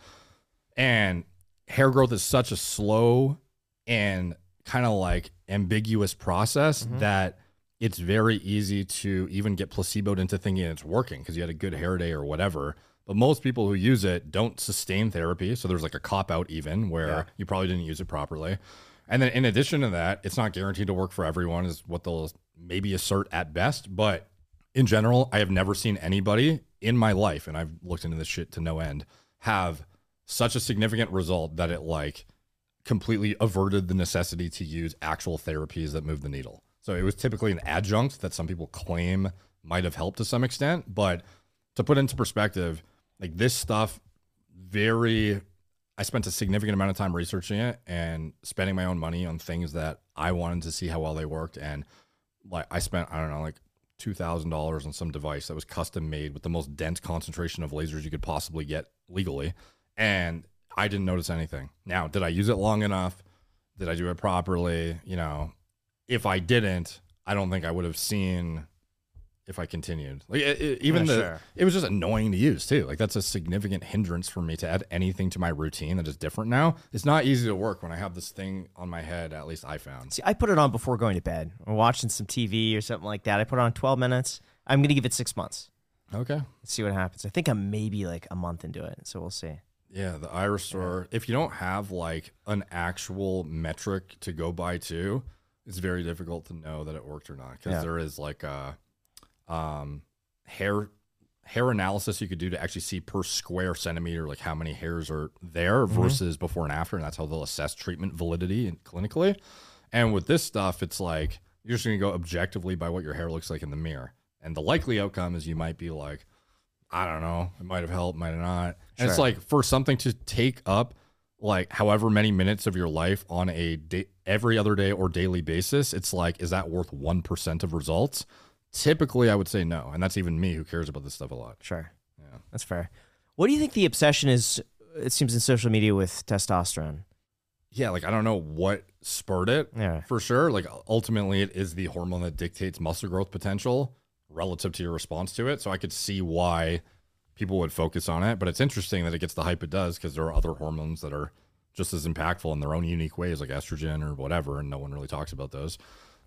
And hair growth is such a slow and kind of like ambiguous process mm-hmm. that it's very easy to even get placeboed into thinking it's working because you had a good hair day or whatever. But most people who use it don't sustain therapy. So there's like a cop out, even where you probably didn't use it properly. And then in addition to that, it's not guaranteed to work for everyone, is what they'll maybe assert at best. But in general, I have never seen anybody in my life, and I've looked into this shit to no end, have such a significant result that it like completely averted the necessity to use actual therapies that move the needle. So it was typically an adjunct that some people claim might have helped to some extent, but to put into perspective, like this stuff very I spent a significant amount of time researching it and spending my own money on things that I wanted to see how well they worked and like I spent I don't know like two thousand dollars on some device that was custom made with the most dense concentration of lasers you could possibly get legally, and I didn't notice anything. Now, did I use it long enough? Did I do it properly? You know, if I didn't, I don't think I would have seen if I continued. Like it, it- even Yeah, the sure. it was just annoying to use too. Like that's a significant hindrance for me to add anything to my routine that is different now. It's not easy to work when I have this thing on my head. At least I found. See, I put it on before going to bed. Or watching some TV or something like that. I put it on 12 minutes. I'm going to give it six months. Okay. Let's see what happens. I think I'm maybe like a month into it. So we'll see. Yeah, the iRestore. If you don't have like an actual metric to go by to, it's very difficult to know that it worked or not because Yeah. there is like a um, hair hair analysis you could do to actually see per square centimeter like how many hairs are there versus before and after, and that's how they'll assess treatment validity and clinically. And with this stuff, it's like you're just gonna go objectively by what your hair looks like in the mirror, and the likely outcome is you might be like. I don't know. It might have helped, might have not. And it's like for something to take up like however many minutes of your life on a day, every other day or daily basis, it's like, is that worth 1% of results? Typically, I would say no. And that's even me who cares about this stuff a lot. Sure. Yeah. That's fair. What do you think the obsession is, it seems, in social media with testosterone? Yeah, like I don't know what spurred it Yeah. for sure. Like ultimately, it is the hormone that dictates muscle growth potential relative to your response to it. So I could see why people would focus on it. But it's interesting that it gets the hype it does because there are other hormones that are just as impactful in their own unique ways, like estrogen or whatever, and no one really talks about those.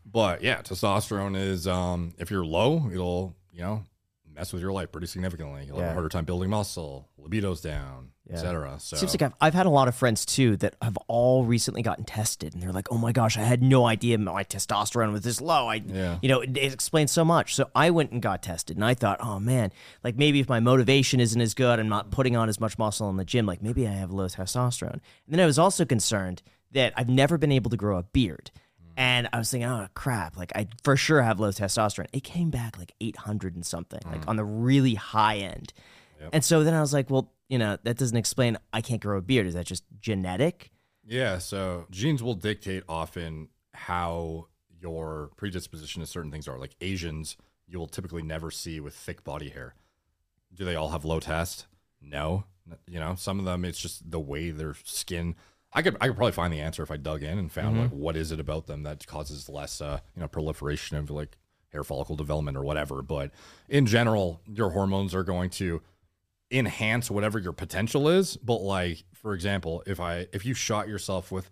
But yeah, testosterone is um, if you're low, it'll you know mess with your life pretty significantly. You'll have a harder time building muscle, libido's down, Yeah. etc. So Seems like I've, I've had a lot of friends too that have all recently gotten tested, and they're like, "Oh my gosh, I had no idea my testosterone was this low." I, Yeah. you know, it, it explains so much. So I went and got tested, and I thought, "Oh man, like maybe if my motivation isn't as good, I'm not putting on as much muscle in the gym, like maybe I have low testosterone." And then I was also concerned that I've never been able to grow a beard. And I was thinking, oh crap! Like I for sure have low testosterone. It came back like 800 and something, like mm. on the really high end. And so then I was like, well, you know, that doesn't explain I can't grow a beard. Is that just genetic? Yeah, so genes will dictate often how your predisposition to certain things are. Like Asians, you will typically never see with thick body hair. Do they all have low test? No. You know, some of them it's just the way their skin. I could I could probably find the answer if I dug in and found like what is it about them that causes less uh, you know proliferation of like hair follicle development or whatever. But in general, your hormones are going to enhance whatever your potential is but like for example if i if you shot yourself with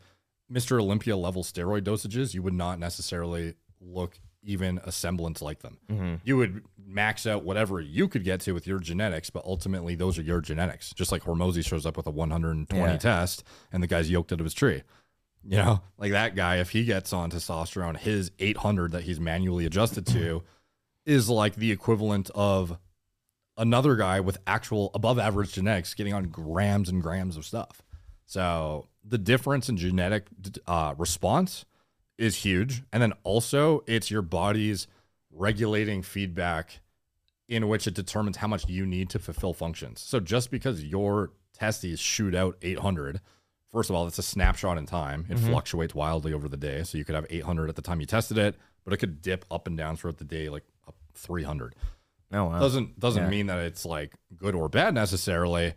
mr olympia level steroid dosages you would not necessarily look even a semblance like them you would max out whatever you could get to with your genetics but ultimately those are your genetics just like Hormozi shows up with a 120 Yeah. test and the guy's yoked out of his tree you know like that guy if he gets on testosterone his 800 that he's manually adjusted to is like the equivalent of another guy with actual above average genetics getting on grams and grams of stuff. So the difference in genetic uh, response is huge. And then also, it's your body's regulating feedback in which it determines how much you need to fulfill functions. So just because your testes shoot out 800, first of all, it's a snapshot in time. It mm-hmm. fluctuates wildly over the day. So you could have 800 at the time you tested it, but it could dip up and down throughout the day, like up 300 Oh wow. doesn't doesn't Yeah. mean that it's like good or bad necessarily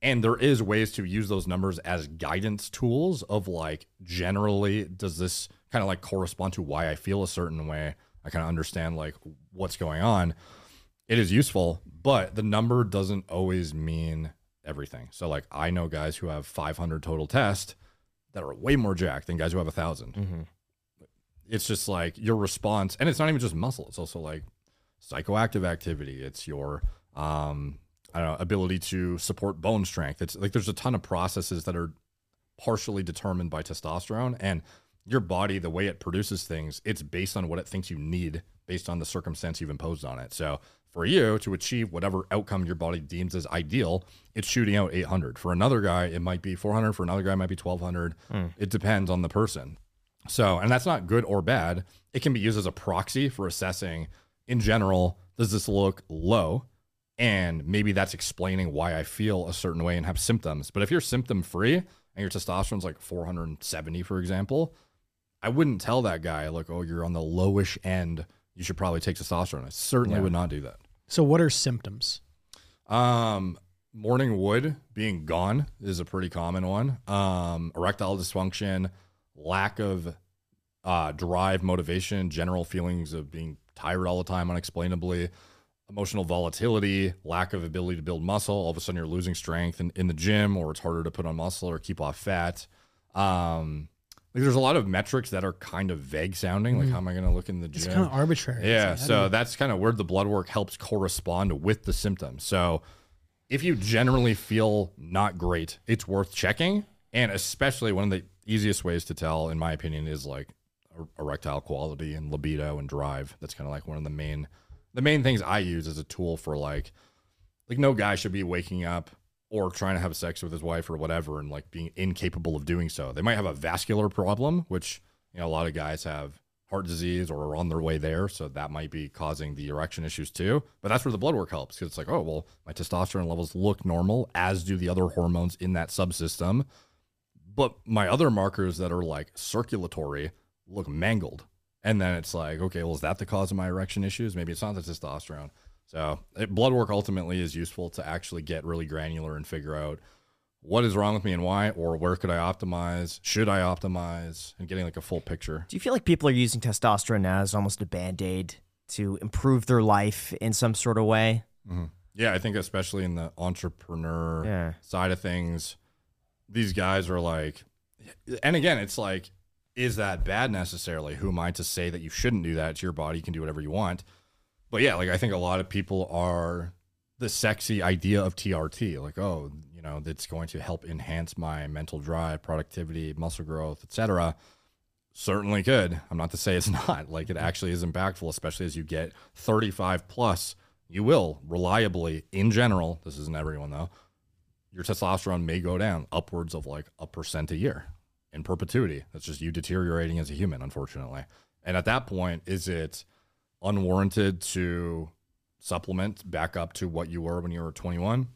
and there is ways to use those numbers as guidance tools of like generally does this kind of like correspond to why i feel a certain way. I kind of understand like what's going on. It is useful but the number doesn't always mean everything. So like i know guys who have 500 total test that are way more jacked than guys who have a 1000 Mhm. it's just like your response and it's not even just muscle it's also like psychoactive activity. It's your um i don't know ability to support bone strength. It's like there's a ton of processes that are partially determined by testosterone and your body, the way it produces things, it's based on what it thinks you need based on the circumstance you've imposed on it. So for you to achieve whatever outcome your body deems as ideal, it's shooting out 800. For another guy, it might be 400. For another guy, it might be 1200. Hmm. It depends on the person. So, and that's not good or bad. It can be used as a proxy for assessing, in general, does this look low? And maybe that's explaining why I feel a certain way and have symptoms. But if you're symptom free and your testosterone's like 470, for example, I wouldn't tell that guy, like, oh, you're on the lowish end. You should probably take testosterone. I certainly would not do that. So, what are symptoms? Um, morning wood being gone is a pretty common one. Um, erectile dysfunction, lack of uh, drive, motivation, general feelings of being tired all the time unexplainably, emotional volatility, lack of ability to build muscle. All of a sudden, you're losing strength in, in the gym, or it's harder to put on muscle or keep off fat. Um, like there's a lot of metrics that are kind of vague sounding. Like, how am I going to look in the gym? It's kind of arbitrary. Yeah, like, so that's kind of where the blood work helps correspond with the symptoms. So if you generally feel not great, it's worth checking. And especially one of the easiest ways to tell, in my opinion, is like er- erectile quality and libido and drive. That's kind of like one of the main the main things I use as a tool for like like no guy should be waking up or trying to have sex with his wife or whatever and like being incapable of doing so. They might have a vascular problem, which you know a lot of guys have heart disease or are on their way there, so that might be causing the erection issues too. But that's where the blood work helps because it's like, oh well, my testosterone levels look normal, as do the other hormones in that subsystem. But my other markers that are like circulatory look mangled. And then it's like, okay, well, is that the cause of my erection issues? Maybe it's not the testosterone. So it, blood work ultimately is useful to actually get really granular and figure out what is wrong with me and why, or where could I optimize? Should I optimize? And getting like a full picture. Do you feel like people are using testosterone now as almost a band aid to improve their life in some sort of way? Mm-hmm. Yeah, I think especially in the entrepreneur Yeah. side of things, these guys are like, and again, it's like, is that bad necessarily? Who am I to say that you shouldn't do that? It's your body, you can do whatever you want. But yeah, like I think a lot of people are the sexy idea of TRT, like, oh, you know, that's going to help enhance my mental drive, productivity, muscle growth, etc. Certainly could. I'm not to say it's not. Like it actually is impactful, especially as you get 35 plus. You will reliably, in general, this isn't everyone though, your testosterone may go down upwards of like a percent a year in perpetuity. That's just you deteriorating as a human, unfortunately. And at that point, is it unwarranted to supplement back up to what you were when you were 21?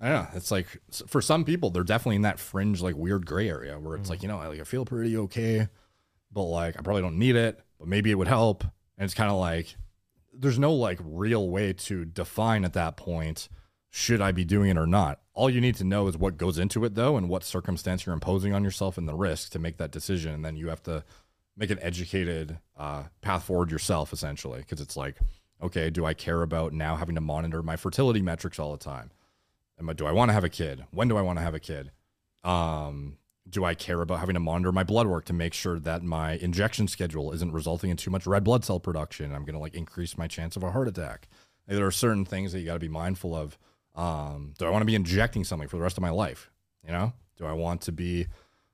I don't know. It's like for some people, they're definitely in that fringe, like weird gray area where it's like, mm. you know, I, like I feel pretty okay, but like I probably don't need it, but maybe it would help. And it's kind of like there's no like real way to define at that point should I be doing it or not. All you need to know is what goes into it though and what circumstance you're imposing on yourself and the risk to make that decision and then you have to make an educated uh, path forward yourself essentially because it's like okay do I care about now having to monitor my fertility metrics all the time Am I, do I want to have a kid when do I want to have a kid um, do I care about having to monitor my blood work to make sure that my injection schedule isn't resulting in too much red blood cell production? I'm going to like increase my chance of a heart attack. There are certain things that you got to be mindful of. Um, do I want to be injecting something for the rest of my life? You know, do I want to be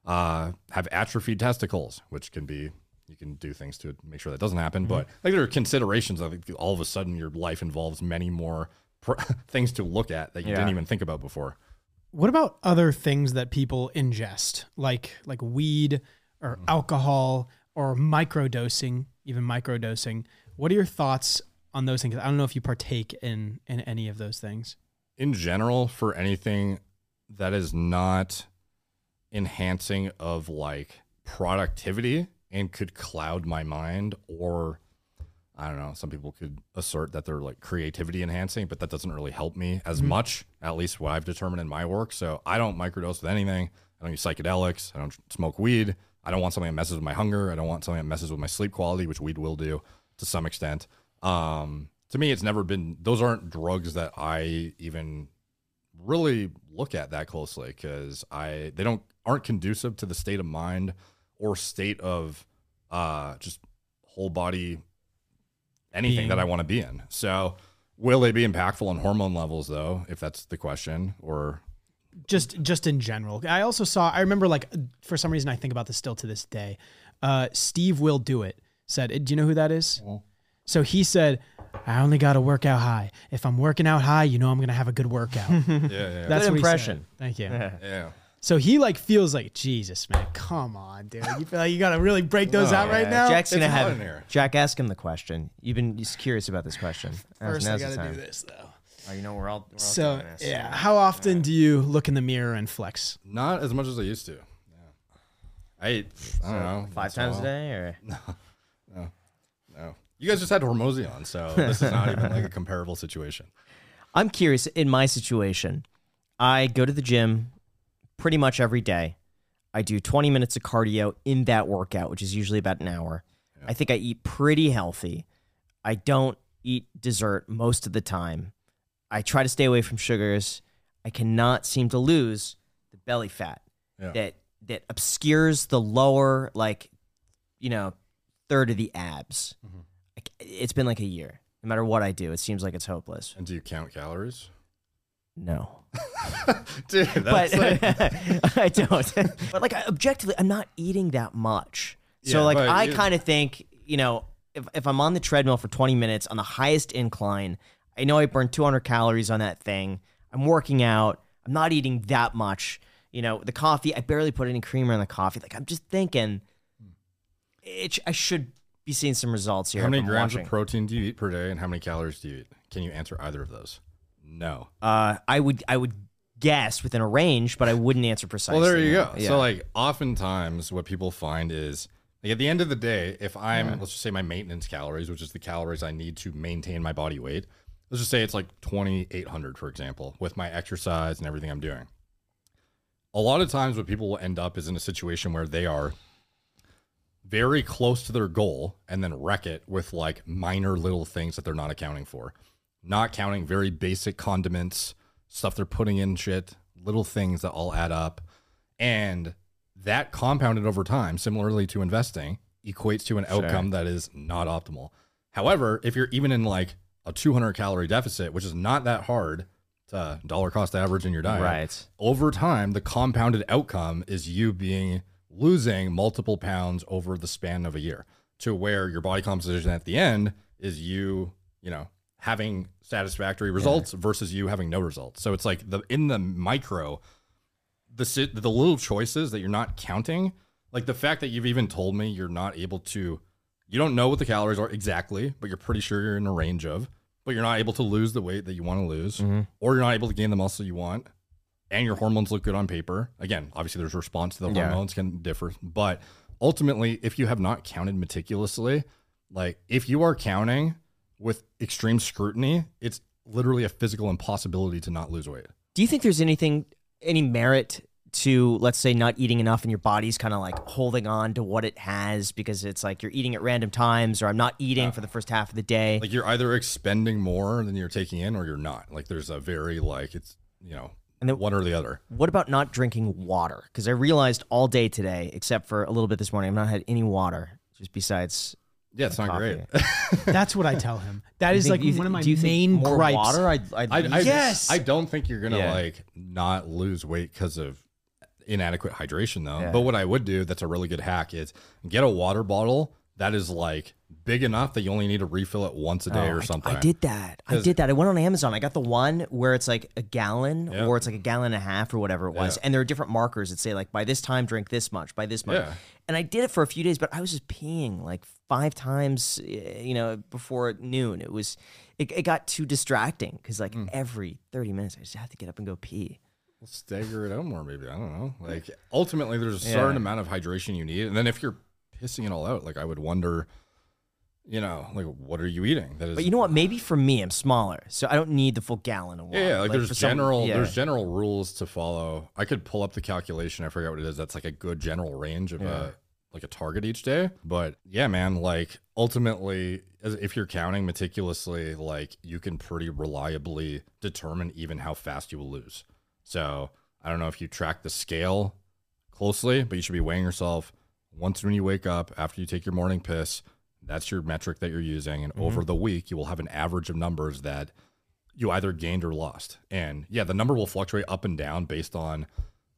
uh, have atrophied testicles, which can be you can do things to make sure that doesn't happen. But like there are considerations. I think all of a sudden your life involves many more pr- things to look at that you Yeah. didn't even think about before. What about other things that people ingest, like like weed or alcohol or microdosing, even microdosing? What are your thoughts on those things? I don't know if you partake in in any of those things. in general for anything that is not enhancing of like productivity and could cloud my mind or I don't know, some people could assert that they're like creativity enhancing, but that doesn't really help me as much, at least what I've determined in my work. So I don't microdose with anything. I don't use psychedelics. I don't smoke weed. I don't want something that messes with my hunger. I don't want something that messes with my sleep quality, which weed will do to some extent. Um, to me, it's never been, those aren't drugs that I even really look at that closely because I they don't aren't conducive to the state of mind or state of uh just whole body anything that I want to be in. So will they be impactful on hormone levels though, if that's the question, or just just in general. I also saw. I remember like for some reason I think about this still to this day. Uh, Steve will do it. Said, do you know who that is? So he said, I only got to work out high. If I'm working out high, you know I'm gonna have a good workout. Yeah, yeah, That's Good what he said. impression. Thank you. yeah. So he like feels like Jesus, man. Come on, dude. You feel like you gotta really break those oh, out right now. Jack's gonna It's have in here. Jack. Ask him the question. You've been just curious about this question. Now's- First, I gotta do this though. Oh, you know we're all, we're all So doing this. yeah, how often do you look in the mirror and flex? Not as much as I used to. Yeah. I, I don't know. five once in a times a day, or No. no. You guys just had Hormozi on, so this is not even like a comparable situation. I'm curious. In my situation, I go to the gym pretty much every day. I do 20 minutes of cardio in that workout, which is usually about an hour. I think I eat pretty healthy. I don't eat dessert most of the time. I try to stay away from sugars. I cannot seem to lose the belly fat Yeah. that that obscures the lower like you know third of the abs. Mm-hmm. Like, It's been like a year. No matter what I do, it seems like it's hopeless. And do you count calories? No. Dude, that's but like, I don't. but like objectively, I'm not eating that much. So Yeah, like I you- kind of think, you know, if if I'm on the treadmill for 20 minutes on the highest incline, I know I burn 200 calories on that thing. I'm working out. I'm not eating that much. You know, the coffee, I barely put any creamer in the coffee. Like I'm just thinking, it, I should be seeing some results here. how many grams watching. of protein do you eat per day and how many calories do you eat? Can you answer either of those? No. Uh, I would I would guess within a range, but I wouldn't answer precisely. Well, there you go. Yeah. So, like, oftentimes what people find is like, at the end of the day, if I'm, let's just say my maintenance calories, which is the calories I need to maintain my body weight, let's just say it's like 2,800, for example, with my exercise and everything I'm doing. A lot of times, what people will end up is in a situation where they are very close to their goal and then wreck it with like minor little things that they're not accounting for. Not counting very basic condiments, stuff they're putting in shit, little things that all add up. And that compounded over time, similarly to investing, equates to an outcome that is not optimal. However, if you're even in like a 200 calorie deficit, which is not that hard to dollar cost average in your diet, Right. over time, the compounded outcome is you being losing multiple pounds over the span of a year to where your body composition at the end is you, you know, having satisfactory results versus you having no results. So it's like the in the micro, the the little choices that you're not counting, like the fact that you've even told me you're not able to, you don't know what the calories are exactly, but you're pretty sure you're in a range of, but you're not able to lose the weight that you want to lose, mm-hmm. or you're not able to gain the muscle you want, and your hormones look good on paper. Again, obviously there's response to the Yeah. hormones can differ, but ultimately, if you have not counted meticulously, like if you are counting with extreme scrutiny, it's literally a physical impossibility to not lose weight. Do you think there's anything, any merit to, let's say, not eating enough and your body's kind of like holding on to what it has because it's like you're eating at random times or I'm not eating for the first half of the day? Like you're either expending more than you're taking in, or you're not. Like there's a very like it's you know And then- one or the other. what about not drinking water? Because I realized all day today, except for a little bit this morning, I've not had any water just besides. Yeah, it's not coffee. great. That's what I tell him. That You is think- like do you one of my do you think main more gripes. Water? I'd, I'd I, I Yes! I don't think you're gonna Yeah. like not lose weight because of inadequate hydration though. Yeah. But what I would do that's a really good hack is get a water bottle that is like big enough that you only need to refill it once a day Oh, or something. I, did that. I did that. I went on Amazon. I got the one where it's like a gallon Yeah. or it's like a gallon and a half or whatever it was. Yeah. And there are different markers that say like by this time drink this much, by this much. Yeah. And I did it for a few days, but I was just peeing like five times, eh, you know, before noon. It was, it, it got too distracting because like Hmm. every 30 minutes I just have to get up and go pee. We'll stagger it out more, maybe. I don't know. Like ultimately, there's a certain amount of hydration you need, and then if you're pissing it all out, like I would wonder, you know, like what are you eating? That is, But you know what? Maybe for me, I'm smaller, so I don't need the full gallon of water. Yeah, yeah, like, for there's some- general yeah. there's general rules to follow. I could pull up the calculation. I forget what it is. That's like a good general range of a like a target each day. But yeah, man, like ultimately, as if you're counting meticulously, like you can pretty reliably determine even how fast you will lose. So I don't know if you track the scale closely, but you should be weighing yourself once when you wake up after you take your morning piss. That's your metric that you're using, and mm-hmm. over the week, you will have an average of numbers that you either gained or lost. And yeah, the number will fluctuate up and down based on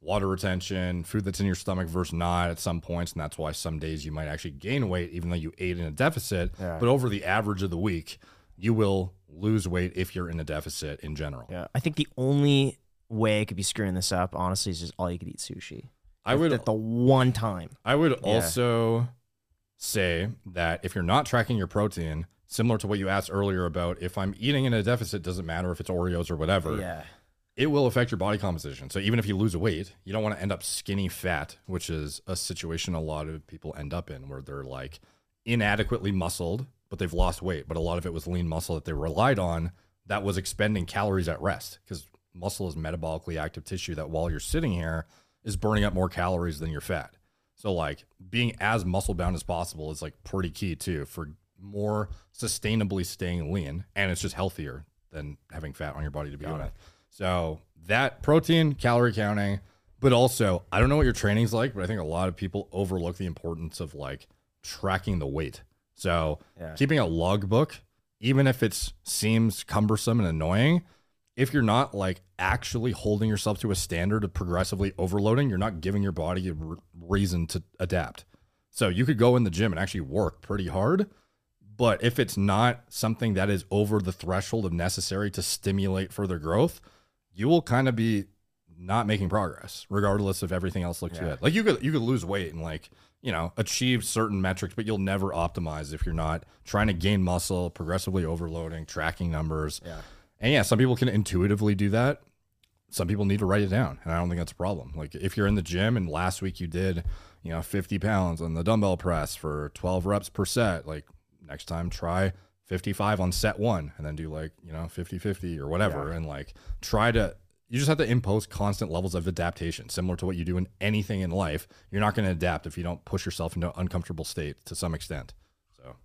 water retention, food that's in your stomach versus not at some points. And that's why some days you might actually gain weight, even though you ate in a deficit. But over the average of the week, you will lose weight if you're in a deficit in general. Yeah. I think the only way I could be screwing this up, honestly, is just all you could eat sushi. I would At the one time. I would also say that if you're not tracking your protein, similar to what you asked earlier about if I'm eating in a deficit, doesn't matter if it's Oreos or whatever, Yeah. it will affect your body composition. So even if you lose weight, you don't want to end up skinny fat, which is a situation a lot of people end up in where they're like inadequately muscled, but they've lost weight. But a lot of it was lean muscle that they relied on that was expending calories at rest because muscle is metabolically active tissue that while you're sitting here is burning up more calories than your fat. So like being as muscle bound as possible is like pretty key too for more sustainably staying lean and it's just healthier than having fat on your body to begin with. So that protein, calorie counting, but also I don't know what your training's like, but I think a lot of people overlook the importance of like tracking the weight. So Yeah. keeping a logbook, even if it seems cumbersome and annoying, if you're not like actually holding yourself to a standard of progressively overloading, you're not giving your body a r- reason to adapt. So you could go in the gym and actually work pretty hard, but if it's not something that is over the threshold of necessary to stimulate further growth, you will kind of be not making progress, regardless if everything else looks good. Like you could you could lose weight and like you know achieve certain metrics, but you'll never optimize if you're not trying to gain muscle, progressively overloading, tracking numbers. Yeah. And yeah, some people can intuitively do that. Some people need to write it down, and I don't think that's a problem. Like if you're in the gym and last week you did, you know, 50 pounds on the dumbbell press for 12 reps per set, like next time try 55 on set one and then do like, you know, 50 50 or whatever. And like try to, you just have to impose constant levels of adaptation, similar to what you do in anything in life. You're not going to adapt if you don't push yourself into an uncomfortable state to some extent. So,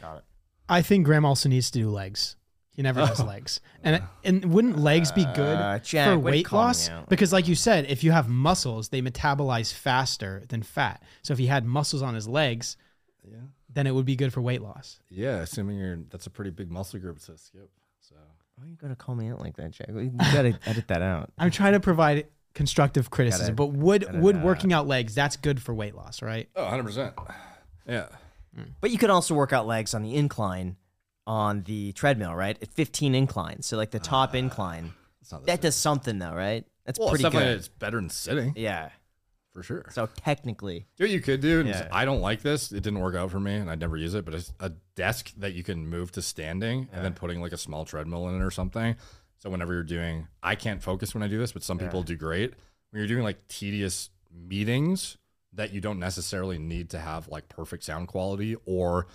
got it. I think Graham also needs to do legs. He never does legs, and and wouldn't legs be good Uh, Jack, for way to weight call me loss? out. Because, like you said, if you have muscles, they metabolize faster than fat. So if he had muscles on his legs, yeah. then it would be good for weight loss. Yeah. Assuming you're, that's a pretty big muscle group to skip. So, Why are you gonna call me out like that, Jack? You gotta edit that out. I'm trying to provide constructive criticism, Gotta- but would would working out legs that's good for weight loss, right? oh, 100%. Yeah. But you could also work out legs on the incline on the treadmill, right? At 15 inclines. So like the top ah, incline. Not the That does something though, right? That's well, pretty it's definitely good. it's better than sitting Yeah. for sure. So technically, Do what you could do. and Yeah. I don't like this. It didn't work out for me, and I'd never use it. But it's a desk that you can move to standing, and then putting like a small treadmill in it or something. So whenever you're doing, I can't focus when I do this, but some people do great. When you're doing like tedious meetings that you don't necessarily need to have like perfect sound quality, or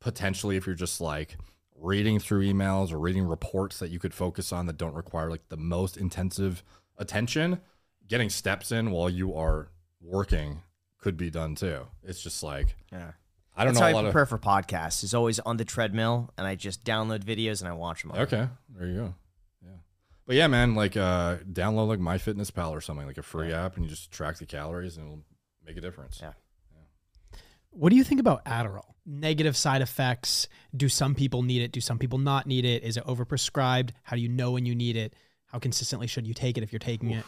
potentially if you're just like reading through emails or reading reports that you could focus on that don't require like the most intensive attention, getting steps in while you are working could be done too. It's just like yeah. I don't That's know how a I lot of prepare for podcasts. Is always on the treadmill, and I just download videos and I watch them. Okay, there you go. Yeah, but yeah, man, like uh, download like MyFitnessPal or something like a free app, and you just track the calories, and it'll make a difference. Yeah. What do you think about Adderall? Negative side effects. Do some people need it? Do some people not need it? Is it overprescribed? How do you know when you need it? How consistently should you take it if you're taking it?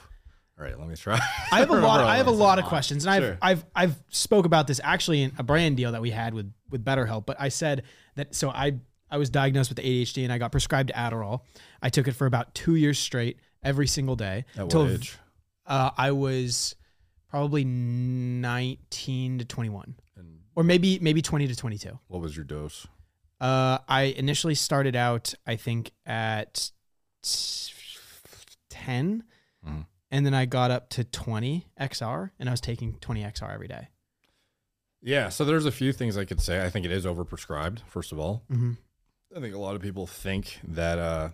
All right, let me try. I have a lot. I have a lot of questions, and I've I've I've spoke about this actually in a brand deal that we had with with BetterHelp. But I said that so I I was diagnosed with ADHD and I got prescribed Adderall. I took it for about two years straight, every single day. At what age? Uh, I was probably nineteen to twenty one, And or maybe maybe twenty to twenty two. what was your dose? Uh, I initially started out, I think, at t- 10, Mhm. and then I got up to 20 XR, and I was taking 20 XR every day. Yeah, so there's a few things I could say. I think it is overprescribed. First of all, Mm-hmm. I think a lot of people think that uh,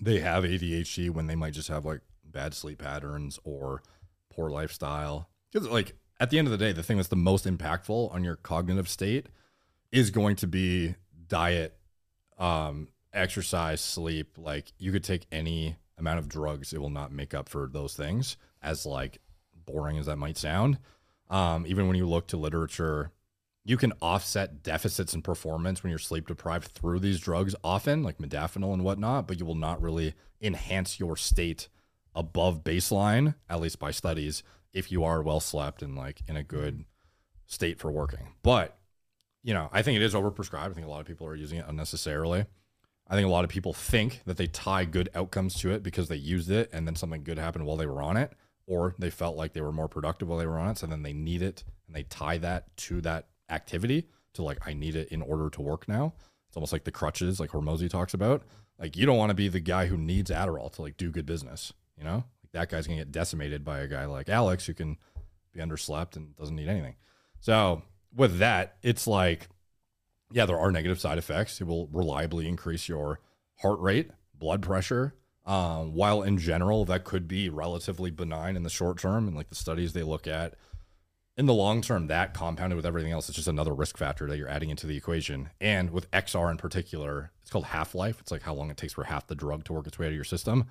they have ADHD when they might just have like bad sleep patterns or poor lifestyle. Because like at the end of the day, the thing that's the most impactful on your cognitive state is going to be diet, um, exercise, sleep. Like you could take any amount of drugs, it will not make up for those things. As like boring as that might sound, um, even when you look to literature you can offset deficits in performance when you're sleep deprived through these drugs often, like modafinil and whatnot, but you will not really enhance your state above baseline, at least by studies, if you are well slept and like in a good mm-hmm. state for working. But, you know, I think it is overprescribed. I think a lot of people are using it unnecessarily. I think a lot of people think that they tie good outcomes to it because they used it and then something good happened while they were on it, or they felt like they were more productive while they were on it. So then they need it and they tie that to that activity to like, I need it in order to work now. It's almost like the crutches, like Hormozi talks about. Like, you don't want to be the guy who needs Adderall to like do good business, you know? Like, that guy's gonna get decimated by a guy like Alex who can be underslept and doesn't need anything. So, with that, it's like, yeah, there are negative side effects. It will reliably increase your heart rate, blood pressure. Um, while in general, that could be relatively benign in the short term, and like the studies they look at, in the long term, that compounded with everything else, it's just another risk factor that you're adding into the equation. And with XR in particular, it's called half life. It's like how long it takes for half the drug to work its way out of your system.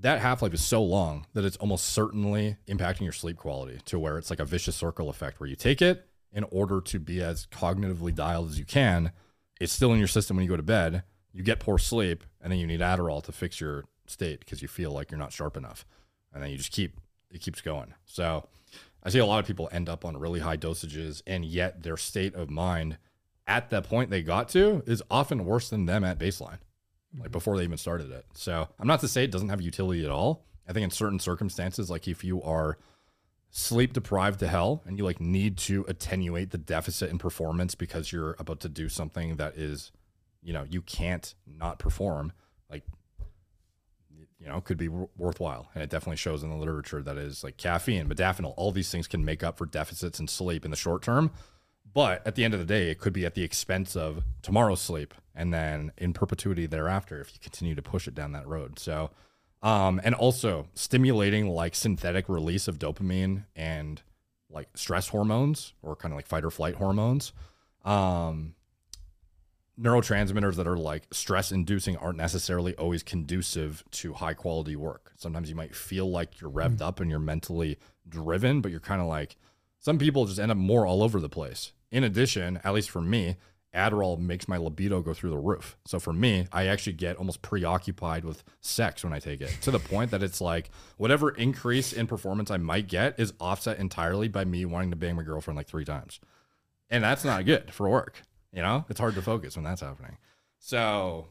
That half life is so long that it's almost certainly impacting your sleep quality to where it's like a vicious circle effect where you take it, in order to be as cognitively dialed as you can. It's still in your system when you go to bed. You get poor sleep, and then you need Adderall to fix your state because you feel like you're not sharp enough, and then you just keep it keeps going. So I see a lot of people end up on really high dosages, and yet their state of mind at the point they got to is often worse than them at baseline, like before they even started it. So I'm not to say it doesn't have utility at all. I think in certain circumstances, like if you are sleep deprived to hell and you like need to attenuate the deficit in performance because you're about to do something that is you know you can't not perform like you know could be w- worthwhile and it definitely shows in the literature that is like caffeine modafinil all these things can make up for deficits in sleep in the short term but at the end of the day it could be at the expense of tomorrow's sleep and then in perpetuity thereafter if you continue to push it down that road so um, and also stimulating like synthetic release of dopamine and like stress hormones or kind of like fight or flight hormones. Um, neurotransmitters that are like stress inducing aren't necessarily always conducive to high quality work. Sometimes you might feel like you're revved up and you're mentally driven, but you're kind of like some people just end up more all over the place. In addition, at least for me, Adderall makes my libido go through the roof. So for me, I actually get almost preoccupied with sex when I take it to the point that it's like whatever increase in performance I might get is offset entirely by me wanting to bang my girlfriend like three times. And that's not good for work. You know, it's hard to focus when that's happening. So,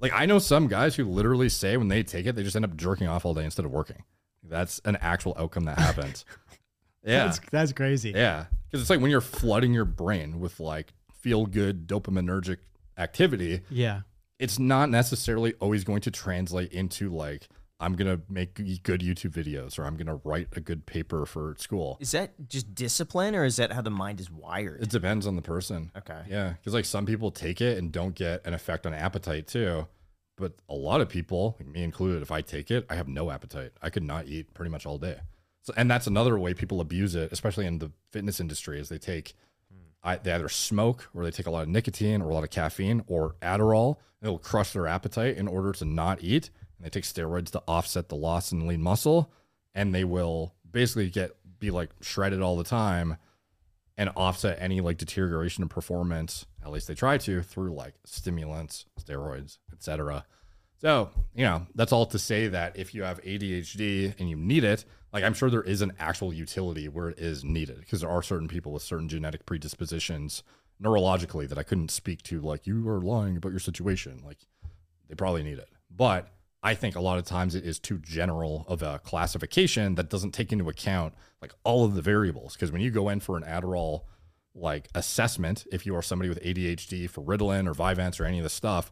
like, I know some guys who literally say when they take it, they just end up jerking off all day instead of working. That's an actual outcome that happens. yeah. That's, that's crazy. Yeah. Because it's like when you're flooding your brain with like feel good dopaminergic activity, Yeah. it's not necessarily always going to translate into like, I'm going to make good YouTube videos or I'm going to write a good paper for school. Is that just discipline, or is that how the mind is wired? It depends on the person. okay. Yeah. Because like some people take it and don't get an effect on appetite too. But a lot of people, like me included, if I take it, I have no appetite. I could not eat pretty much all day. So, and that's another way people abuse it, especially in the fitness industry, is they take, I, they either smoke or they take a lot of nicotine or a lot of caffeine or Adderall. It'll crush their appetite in order to not eat. And they take steroids to offset the loss in lean muscle, and they will basically get be like shredded all the time and offset any like deterioration in performance at least they try to through like stimulants steroids etc so you know that's all to say that if you have adhd and you need it like i'm sure there is an actual utility where it is needed because there are certain people with certain genetic predispositions neurologically that i couldn't speak to like you are lying about your situation like they probably need it but I think a lot of times it is too general of a classification that doesn't take into account like all of the variables. Because when you go in for an Adderall like assessment, if you are somebody with ADHD for Ritalin or Vyvanse or any of the stuff,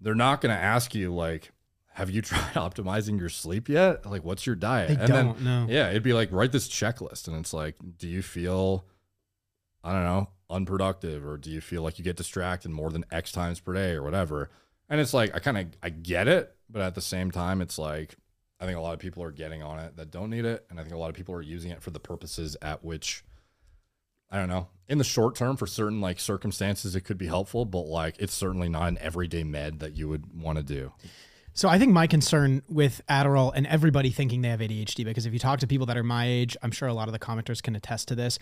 they're not going to ask you like, "Have you tried optimizing your sleep yet? Like, what's your diet?" They and don't then know. yeah, it'd be like write this checklist, and it's like, do you feel, I don't know, unproductive, or do you feel like you get distracted more than X times per day, or whatever? And it's like I kind of I get it, but at the same time, it's like I think a lot of people are getting on it that don't need it, and I think a lot of people are using it for the purposes at which I don't know. In the short term, for certain like circumstances, it could be helpful, but like it's certainly not an everyday med that you would want to do. So I think my concern with Adderall and everybody thinking they have ADHD, because if you talk to people that are my age, I'm sure a lot of the commenters can attest to this.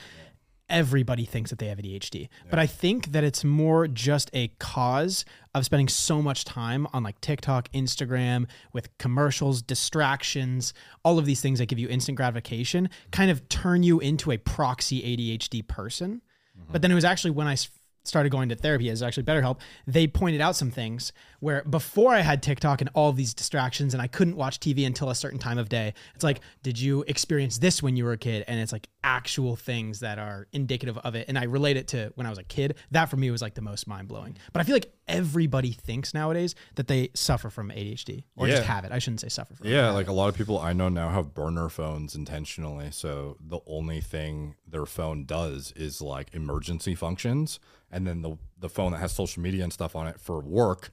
Everybody thinks that they have ADHD. But I think that it's more just a cause of spending so much time on like TikTok, Instagram with commercials, distractions, all of these things that give you instant gratification kind of turn you into a proxy ADHD person. Mm-hmm. But then it was actually when I started going to therapy as actually BetterHelp, they pointed out some things where before I had TikTok and all these distractions and I couldn't watch TV until a certain time of day. It's like, did you experience this when you were a kid? And it's like actual things that are indicative of it. And I relate it to when I was a kid. That for me was like the most mind blowing. But I feel like everybody thinks nowadays that they suffer from ADHD or just have it. I shouldn't say suffer from it. Yeah, like a lot of people I know now have burner phones intentionally. So the only thing their phone does is like emergency functions, and then the the phone that has social media and stuff on it for work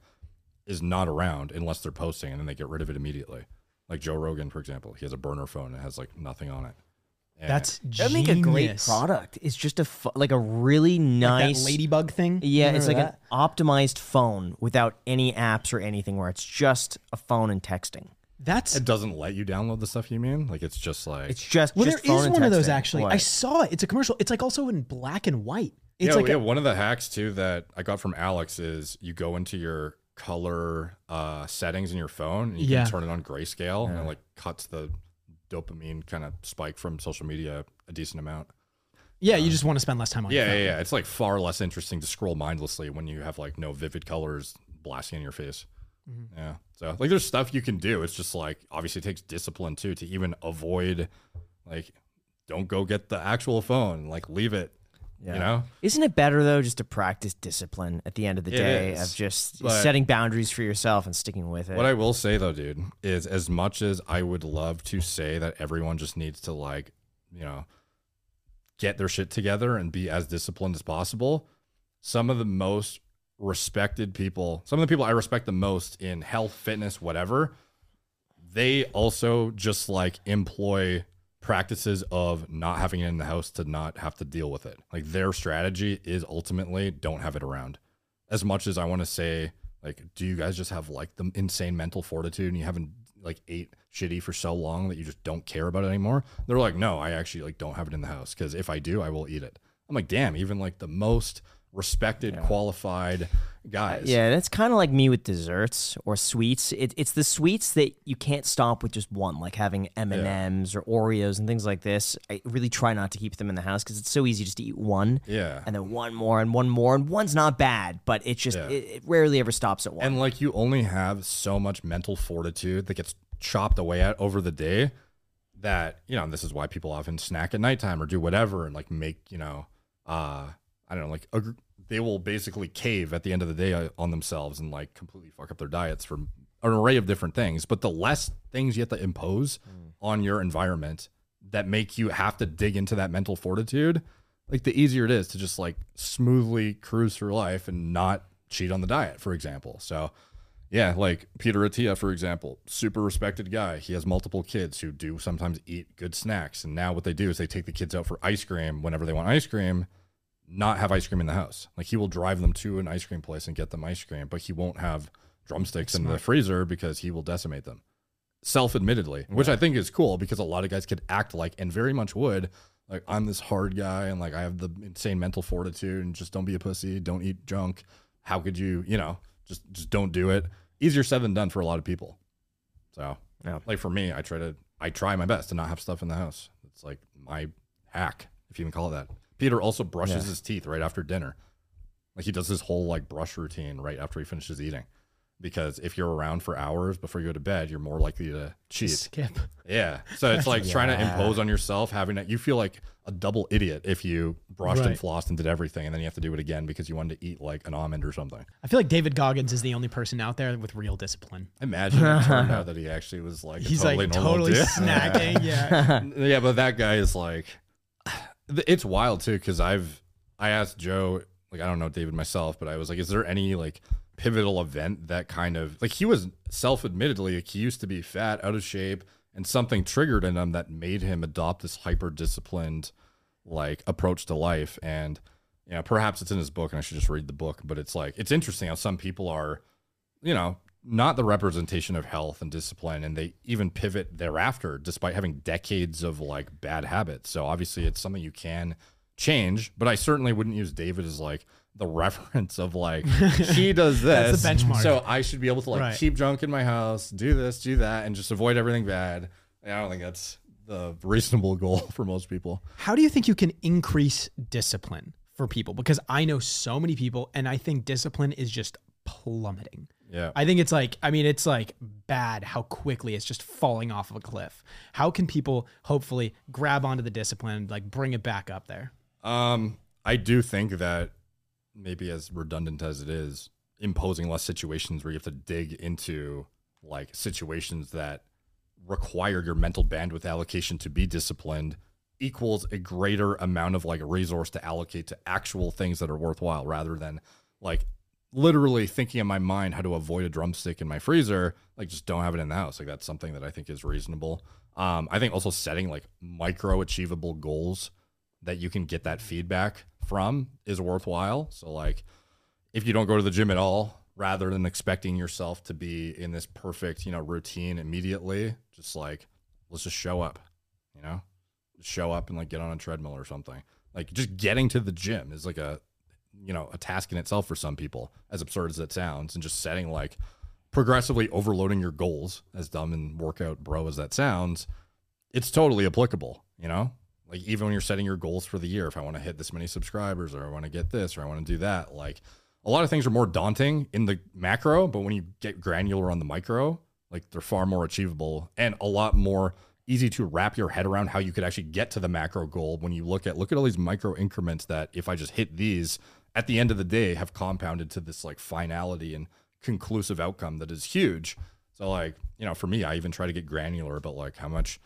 is not around unless they're posting, and then they get rid of it immediately. Like Joe Rogan, for example, he has a burner phone that has like nothing on it. And That's That'd make a great product. It's just a fu- like a really Like nice that ladybug thing. Yeah, it's like Remember an optimized phone without any apps or anything, where it's just a phone and texting. That's it doesn't let you download the stuff you mean. Like it's just like It's just well, just there is phone and one of those texting. actually. I What? saw it. It's a commercial. It's like also in black and white. It's yeah, like yeah. a, one of the hacks too that I got from Alex is you go into your color uh, settings in your phone and you Yeah. can turn it on grayscale and it like cuts the dopamine kind of spike from social media a decent amount. yeah. You just want to spend less time on. your Yeah, phone. yeah, yeah. It's like far less interesting to scroll mindlessly when you have like no vivid colors blasting in your face. Mm-hmm. Yeah. So like there's stuff you can do. It's just like obviously it takes discipline too to even avoid like don't go get the actual phone. Like leave it. You know? Isn't it better though just to practice discipline at the end of the It day is, of just setting boundaries for yourself and sticking with it? What I will say though, dude, is as much as I would love to say that everyone just needs to like, you know, get their shit together and be as disciplined as possible, some of the most respected people, some of the people I respect the most in health, fitness, whatever, they also just like employ practices of not having it in the house to not have to deal with it. Like their strategy is ultimately don't have it around. As much as I want to say, like, do you guys just have like the insane mental fortitude and you haven't like ate shitty for so long that you just don't care about it anymore? They're like, no, I actually like don't have it in the house because if I do, I will eat it. I'm like, damn, even like the most respected, qualified guys. yeah, that's kind of like me with desserts or sweets. It, it's the sweets that you can't stop with just one, like having M and M's or Oreos and things like this. I really try not to keep them in the house because it's so easy just to eat one. Yeah. and then one more and one more and one's not bad but it just Yeah. it, it rarely ever stops at one And like you only have so much mental fortitude that gets chopped away at over the day that, you know, and this is why people often snack at nighttime or do whatever and like make, you know, uh I don't know, like ag- they will basically cave at the end of the day uh, on themselves and like completely fuck up their diets for an array of different things. But the less things you have to impose on your environment that make you have to dig into that mental fortitude, like the easier it is to just like smoothly cruise through life and not cheat on the diet, for example. So, yeah, like Peter Attia, for example, super respected guy. He has multiple kids who do sometimes eat good snacks. And now what they do is they take the kids out for ice cream whenever they want ice cream, not have ice cream in the house. Like he will drive them to an ice cream place and get them ice cream, but he won't have drumsticks in the freezer because he will decimate them. Self admittedly, which I think is cool because a lot of guys could act like and very much would. Like I'm this hard guy and like I have the insane mental fortitude and just don't be a pussy, don't eat junk. How could you, you know, just just don't do it. Easier said than done for a lot of people. So, Yeah. like for me, I try to I try my best to not have stuff in the house. It's like my hack, if you can call it that. Peter also brushes Yeah. his teeth right after dinner. Like he does his whole like brush routine right after he finishes eating. Because if you're around for hours before you go to bed, you're more likely to cheat. Skip. Yeah. So it's like trying to impose on yourself having that you feel like a double idiot if you brushed and flossed and did everything and then you have to do it again because you wanted to eat like an almond or something. I feel like David Goggins is the only person out there with real discipline. Imagine it turned out that he actually was like a He's totally like totally dude. snacking. Yeah. yeah, but that guy is like, it's wild too. Because I've I asked Joe, like I don't know David myself, but I was like, is there any like pivotal event that kind of like he was self admittedly like he used to be fat, out of shape, and something triggered in him that made him adopt this hyper disciplined like approach to life and. You know, perhaps it's in his book, and I should just read the book. But it's like it's interesting how some people are, you know, not the representation of health and discipline and they even pivot thereafter despite having decades of like bad habits so obviously it's something you can change, but I certainly wouldn't use David as like the reference of like he does this. That's the benchmark. So I should be able to like Right. keep drunk in my house, do this, do that, and just avoid everything bad. I don't think that's the reasonable goal for most people. How do you think you can increase discipline for people? Because I know so many people, and I think discipline is just plummeting. Yeah. I think it's like, I mean, it's like bad how quickly it's just falling off of a cliff. How can people hopefully grab onto the discipline, like bring it back up there? Um, I do think that maybe as redundant as it is, imposing less situations where you have to dig into like situations that require your mental bandwidth allocation to be disciplined equals a greater amount of like resource to allocate to actual things that are worthwhile rather than like literally thinking in my mind how to avoid a drumstick in my freezer like just don't have it in the house like that's something that i think is reasonable um i think also setting like micro achievable goals that you can get that feedback from is worthwhile. So like if you don't go to the gym at all, rather than expecting yourself to be in this perfect, you know, routine immediately, just like let's just show up, you know? Just show up and like get on a treadmill or something. Like just getting to the gym is like a you know, a task in itself for some people, as absurd as it sounds, and just setting like progressively overloading your goals, as dumb and workout bro as that sounds, it's totally applicable, you know? Like even when you're setting your goals for the year, if I want to hit this many subscribers or I want to get this or I want to do that, like a lot of things are more daunting in the macro, but when you get granular on the micro, like they're far more achievable and a lot more easy to wrap your head around how you could actually get to the macro goal when you look at look at all these micro increments that if I just hit these at the end of the day have compounded to this like finality and conclusive outcome that is huge. So like, you know, for me, I even try to get granular about like how much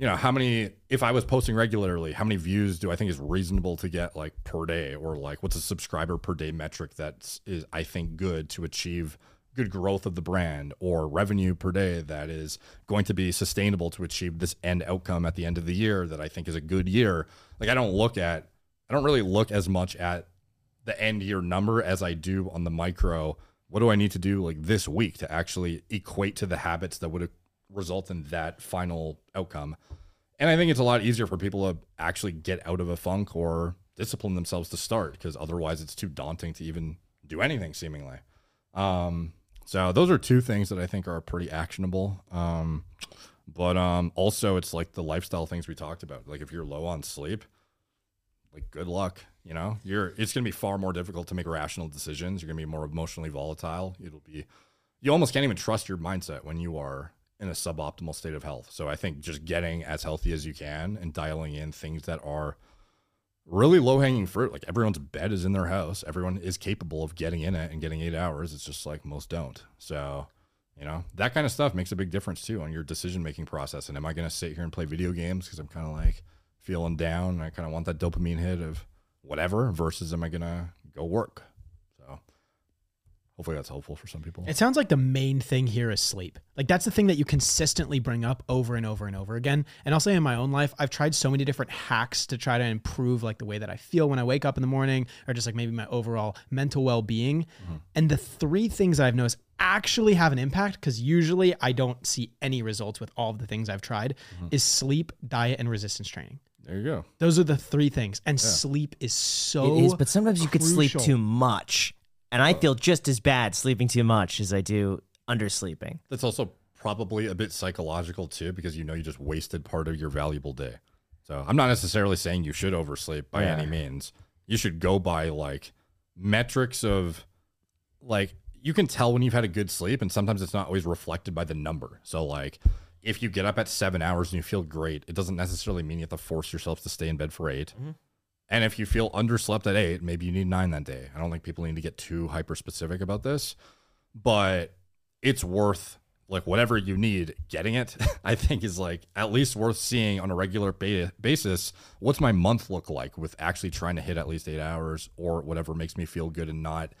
you know, how many, if I was posting regularly, how many views do I think is reasonable to get like per day or like what's a subscriber per day metric that is, I think, good to achieve good growth of the brand or revenue per day that is going to be sustainable to achieve this end outcome at the end of the year that I think is a good year. Like, I don't look at, I don't really look as much at the end year number as I do on the micro. What do I need to do like this week to actually equate to the habits that would result in that final outcome. And I think it's a lot easier for people to actually get out of a funk or discipline themselves to start because otherwise it's too daunting to even do anything seemingly. Um, so those are two things that I think are pretty actionable. Um, but um, also it's like the lifestyle things we talked about. Like if you're low on sleep, like good luck. You know, you're it's gonna be far more difficult to make rational decisions. You're gonna be more emotionally volatile. It'll be you almost can't even trust your mindset when you are in a suboptimal state of health. So I think just getting as healthy as you can and dialing in things that are really low hanging fruit. Like everyone's bed is in their house. Everyone is capable of getting in it and getting eight hours. It's just like most don't. So, you know, that kind of stuff makes a big difference too on your decision making process. And am I going to sit here and play video games because I'm kind of like feeling down and I kind of want that dopamine hit of whatever versus am I to go work? So hopefully that's helpful for some people. It sounds like the main thing here is sleep. Like that's the thing that you consistently bring up over and over and over again. And I'll say in my own life, I've tried so many different hacks to try to improve like the way that I feel when I wake up in the morning or just like maybe my overall mental well-being. Mm-hmm. And the three things I've noticed actually have an impact because usually I don't see any results with all of the things I've tried mm-hmm. is sleep, diet and resistance training. There you go. Those are the three things. And sleep is so it is, but sometimes you could sleep crucial. too much, and I feel just as bad sleeping too much as I do undersleeping. That's also probably a bit psychological too, because you know you just wasted part of your valuable day. So I'm not necessarily saying you should oversleep by Yeah. any means. You should go by like metrics of like you can tell when you've had a good sleep, and sometimes it's not always reflected by the number. So like if you get up at seven hours and you feel great, it doesn't necessarily mean you have to force yourself to stay in bed for 8 mm-hmm. And if you feel underslept at eight, maybe you need nine that day. I don't think people need to get too hyper specific about this, but it's worth like whatever you need getting it i think is like at least worth seeing on a regular ba- basis what's my month look like with actually trying to hit at least eight hours or whatever makes me feel good and not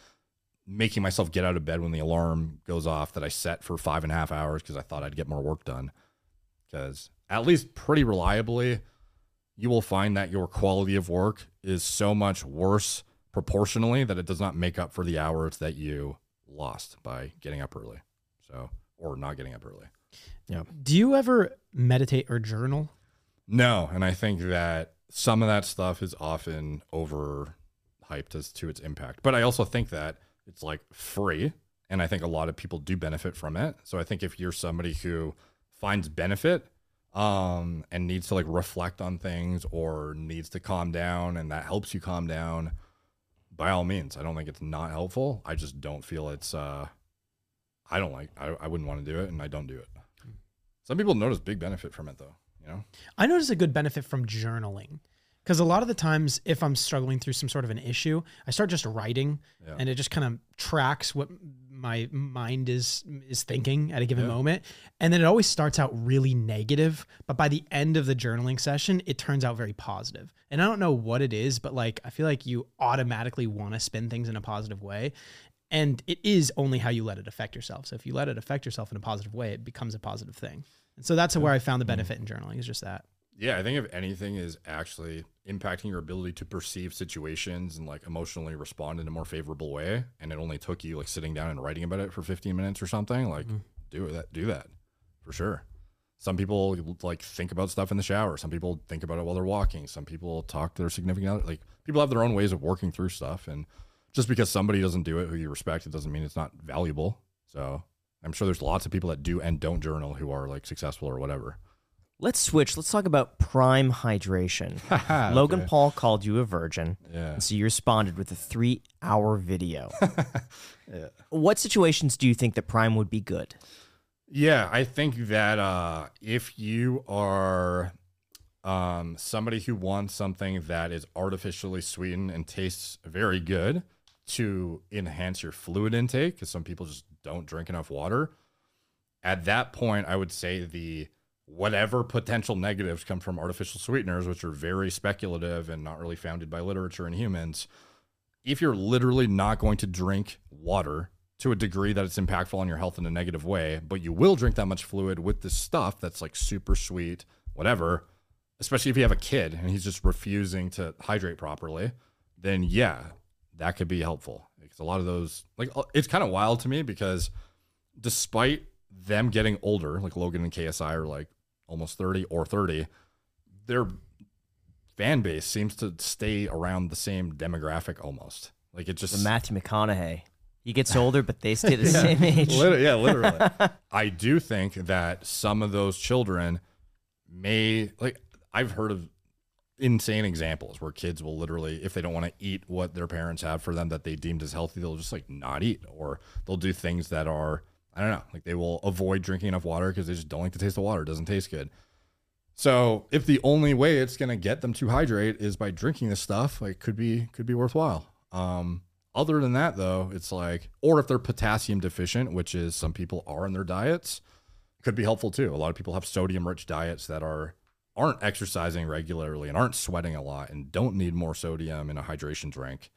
making myself get out of bed when the alarm goes off that i set for five and a half hours because i thought i'd get more work done because at least pretty reliably you will find that your quality of work is so much worse proportionally that it does not make up for the hours that you lost by getting up early. So, or not getting up early. Yeah. Do you ever meditate or journal? No, and I think that some of that stuff is often overhyped as to its impact. But I also think that it's like free. And I think a lot of people do benefit from it. So I think if you're somebody who finds benefit um, and needs to like reflect on things or needs to calm down and that helps you calm down, by all means. I don't think it's not helpful. I just don't feel it's, uh, I don't like, I, I wouldn't want to do it and I don't do it. Some people notice big benefit from it though, you know? I notice a good benefit from journaling because a lot of the times, if I'm struggling through some sort of an issue, I start just writing, Yeah. and it just kind of tracks what my mind is is thinking at a given Yeah. moment, and then it always starts out really negative, but by the end of the journaling session, it turns out very positive. And I don't know what it is, but like I feel like you automatically want to spin things in a positive way. And it is only how you let it affect yourself. So if you let it affect yourself in a positive way, it becomes a positive thing. And so that's where I found the mm-hmm. benefit in journaling is just that. Yeah, I think if anything is actually impacting your ability to perceive situations and like emotionally respond in a more favorable way, and it only took you like sitting down and writing about it for 15 minutes or something, like mm-hmm. do that, do that for sure. Some people like think about stuff in the shower. Some people think about it while they're walking. Some people talk to their significant other. Like people have their own ways of working through stuff, and just because somebody doesn't do it who you respect, it doesn't mean it's not valuable. So I'm sure there's lots of people that do and don't journal who are like successful or whatever. Let's switch. Let's talk about prime hydration. Logan Okay. Paul called you a virgin. Yeah. So you responded with a three hour video. What situations do you think that prime would be good? Yeah, I think that uh, if you are um, somebody who wants something that is artificially sweetened and tastes very good to enhance your fluid intake, because some people just don't drink enough water, at that point, I would say the whatever potential negatives come from artificial sweeteners, which are very speculative and not really founded by literature and humans, if you're literally not going to drink water to a degree that it's impactful on your health in a negative way, but you will drink that much fluid with this stuff that's like super sweet, whatever, especially if you have a kid and he's just refusing to hydrate properly, then yeah, that could be helpful. Because a lot of those, like, uh, it's kind of wild to me because despite them getting older, like Logan and KSI are like almost 30 or 30, their fan base seems to stay around the same demographic almost. Like it just The Matthew McConaughey. He gets older, but they stay the same age. Liter- yeah, literally. I do think that some of those children may like I've heard of insane examples where kids will literally if they don't want to eat what their parents have for them that they deemed as healthy they'll just like not eat or they'll do things that are I don't know. Like they will avoid drinking enough water because they just don't like the taste of water. It doesn't taste good. So if the only way it's going to get them to hydrate is by drinking this stuff like could be could be worthwhile. Um other than that though it's like or if they're potassium deficient which is some people are in their diets could be helpful too. A lot of people have sodium rich diets that are aren't exercising regularly and aren't sweating a lot and don't need more sodium in a hydration drink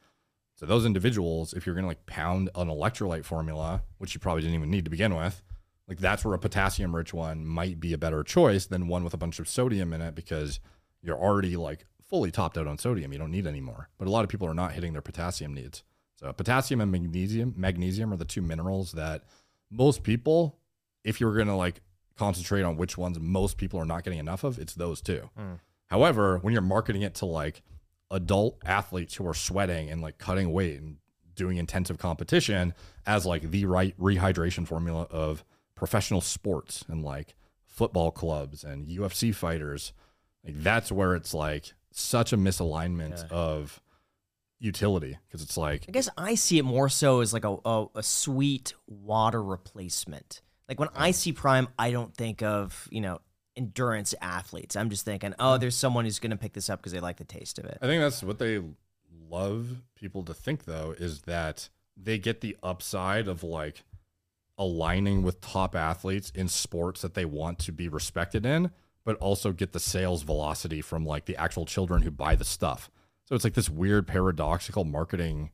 so those individuals if you're going to like pound an electrolyte formula which you probably didn't even need to begin with like that's where a potassium rich one might be a better choice than one with a bunch of sodium in it because you're already like fully topped out on sodium. You don't need any more. But a lot of people are not hitting their potassium needs. So potassium and magnesium magnesium are the two minerals that most people if you're going to like concentrate on which ones most people are not getting enough of it's those two. Hmm. However when you're marketing it to like adult athletes who are sweating and like cutting weight and doing intensive competition as like the right rehydration formula of professional sports and like football clubs and UFC fighters. Like that's where it's like such a misalignment of utility because it's like I guess I see it more so as like a, a, a sweet water replacement. Like when I see Prime, I don't think of, you know, endurance athletes. I'm just thinking, oh, hmm. there's someone who's going to pick this up because they like the taste of it. I think that's what they love people to think though is that they get the upside of like aligning with top athletes in sports that they want to be respected in, but also get the sales velocity from like the actual children who buy the stuff. So it's like this weird paradoxical marketing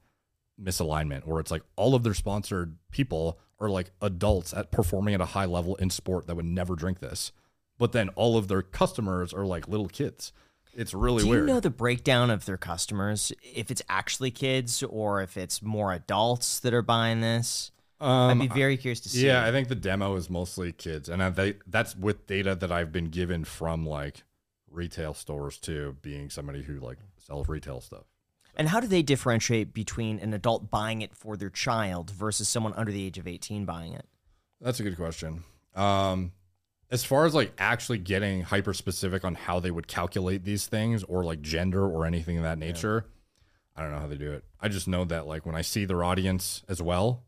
misalignment where it's like all of their sponsored people are like adults at performing at a high level in sport that would never drink this. But then all of their customers are like little kids. It's really weird. Do you know the breakdown of their customers? If it's actually kids or if it's more adults that are buying this? I'd be very curious to see. Um, Yeah, I think the demo is mostly kids, and I, they, that's with data that I've been given from like retail stores too, being somebody who like sells retail stuff. And how do they differentiate between an adult buying it for their child versus someone under the age of 18 buying it? That's a good question. Um, as far as like actually getting hyper specific on how they would calculate these things or like gender or anything of that nature, I don't know how they do it. I just know that like when I see their audience as well,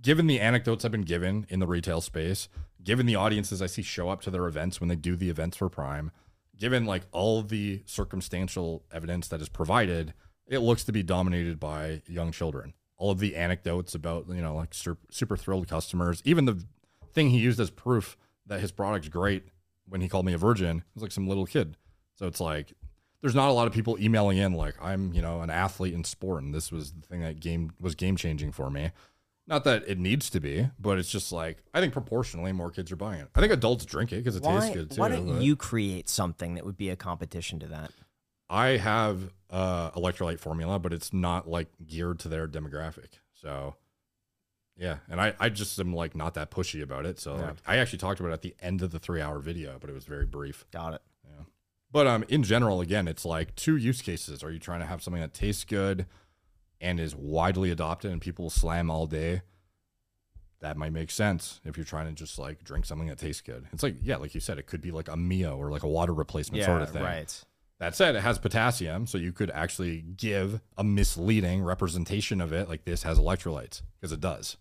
given the anecdotes I've been given in the retail space, given the audiences I see show up to their events when they do the events for Prime, given like all the circumstantial evidence that is provided, it looks to be dominated by young children. All of the anecdotes about, you know, like super, super thrilled customers, even the thing he used as proof that his product's great when he called me a virgin was like some little kid. So it's like there's not a lot of people emailing in like I'm, you know, an athlete in sport and this was the thing that game was game changing for me. Not that it needs to be, but it's just like I think proportionally more kids are buying it. I think adults drink it because it tastes good too. why don't you create something that would be a competition to that? I have uh electrolyte formula, but it's not like geared to their demographic. So yeah, and I, I just am like not that pushy about it. So Yeah. like, I actually talked about it at the end of the three hour video, but it was very brief. Got it. Yeah. But um, in general, again, it's like two use cases. Are you trying to have something that tastes good and is widely adopted and people slam all day? That might make sense if you're trying to just like drink something that tastes good. It's like, yeah, like you said, it could be like a Mio or like a water replacement Yeah, sort of thing. right. That said, it has potassium, so you could actually give a misleading representation of it, like this has electrolytes, because it does.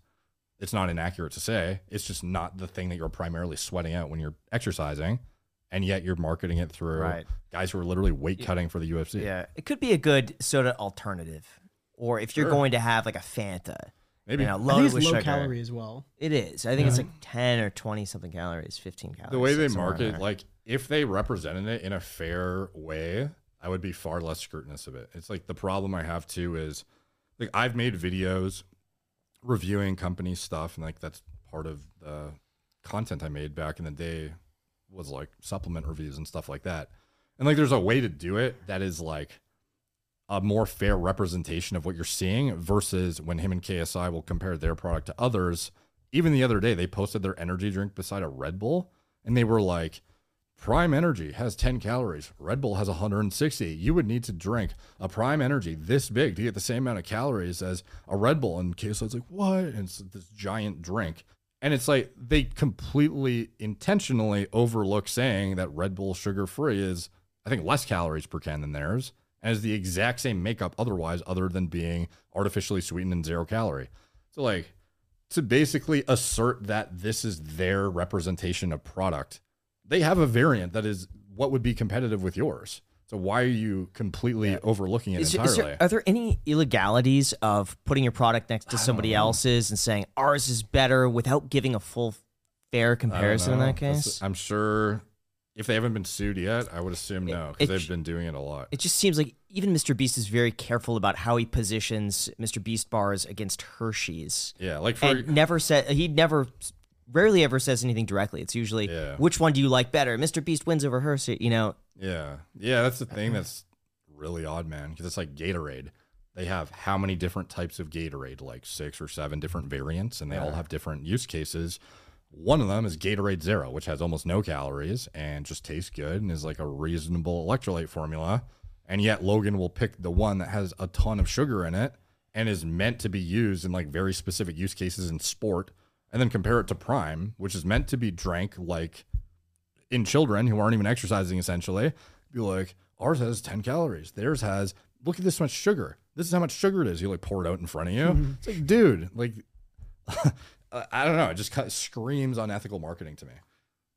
It's not inaccurate to say. It's just not the thing that you're primarily sweating out when you're exercising, and yet you're marketing it through Right. guys who are literally weight cutting for the UFC. Yeah, it could be a good soda alternative, or if you're Sure. going to have like a Fanta, Maybe you know, I it's low sugar. calorie as well. It is. I think it's like ten or twenty something calories, fifteen calories. the way they market, like if they represented it in a fair way, I would be far less scrutinous of it. It's like the problem I have too is like I've made videos reviewing company stuff, and like that's part of the content I made back in the day was like supplement reviews and stuff like that. And like there's a way to do it that is like a more fair representation of what you're seeing versus when him and KSI will compare their product to others. Even the other day, they posted their energy drink beside a Red Bull, and they were like, Prime Energy has 10 calories. Red Bull has 160. You would need to drink a Prime Energy this big to get the same amount of calories as a Red Bull. And KSI's like, what? And it's this giant drink. And it's like they completely intentionally overlook saying that Red Bull sugar free is, I think, less calories per can than theirs and is the exact same makeup otherwise, other than being artificially sweetened and zero calorie. So, like, to basically assert that this is their representation of product, they have a variant that is what would be competitive with yours. So, why are you completely overlooking it Is, is entirely? there, are there any illegalities of putting your product next to somebody else's and saying ours is better without giving a full fair comparison in that That's- case? I'm sure if they haven't been sued yet, I would assume no, because they've been doing it a lot. It just seems like even Mr. Beast is very careful about how he positions Mr. Beast bars against Hershey's, Yeah, like for and never said he never, rarely ever says anything directly. It's usually Yeah. which one do you like better? Mr. Beast wins over Hershey. You know, Yeah. Yeah, that's the thing uh-huh. that's really odd, man, because it's like Gatorade. They have how many different types of Gatorade? Like six or seven different variants, and they all have different use cases. One of them is Gatorade Zero, which has almost no calories and just tastes good and is like a reasonable electrolyte formula. And yet Logan will pick the one that has a ton of sugar in it and is meant to be used in like very specific use cases in sport, and then compare it to Prime, which is meant to be drank like in children who aren't even exercising essentially be like ours has 10 calories. Theirs has look at this much sugar. This is how much sugar it is. You like pour it out in front of you. Mm-hmm. It's like dude like i don't know. It just kind of screams unethical marketing to me.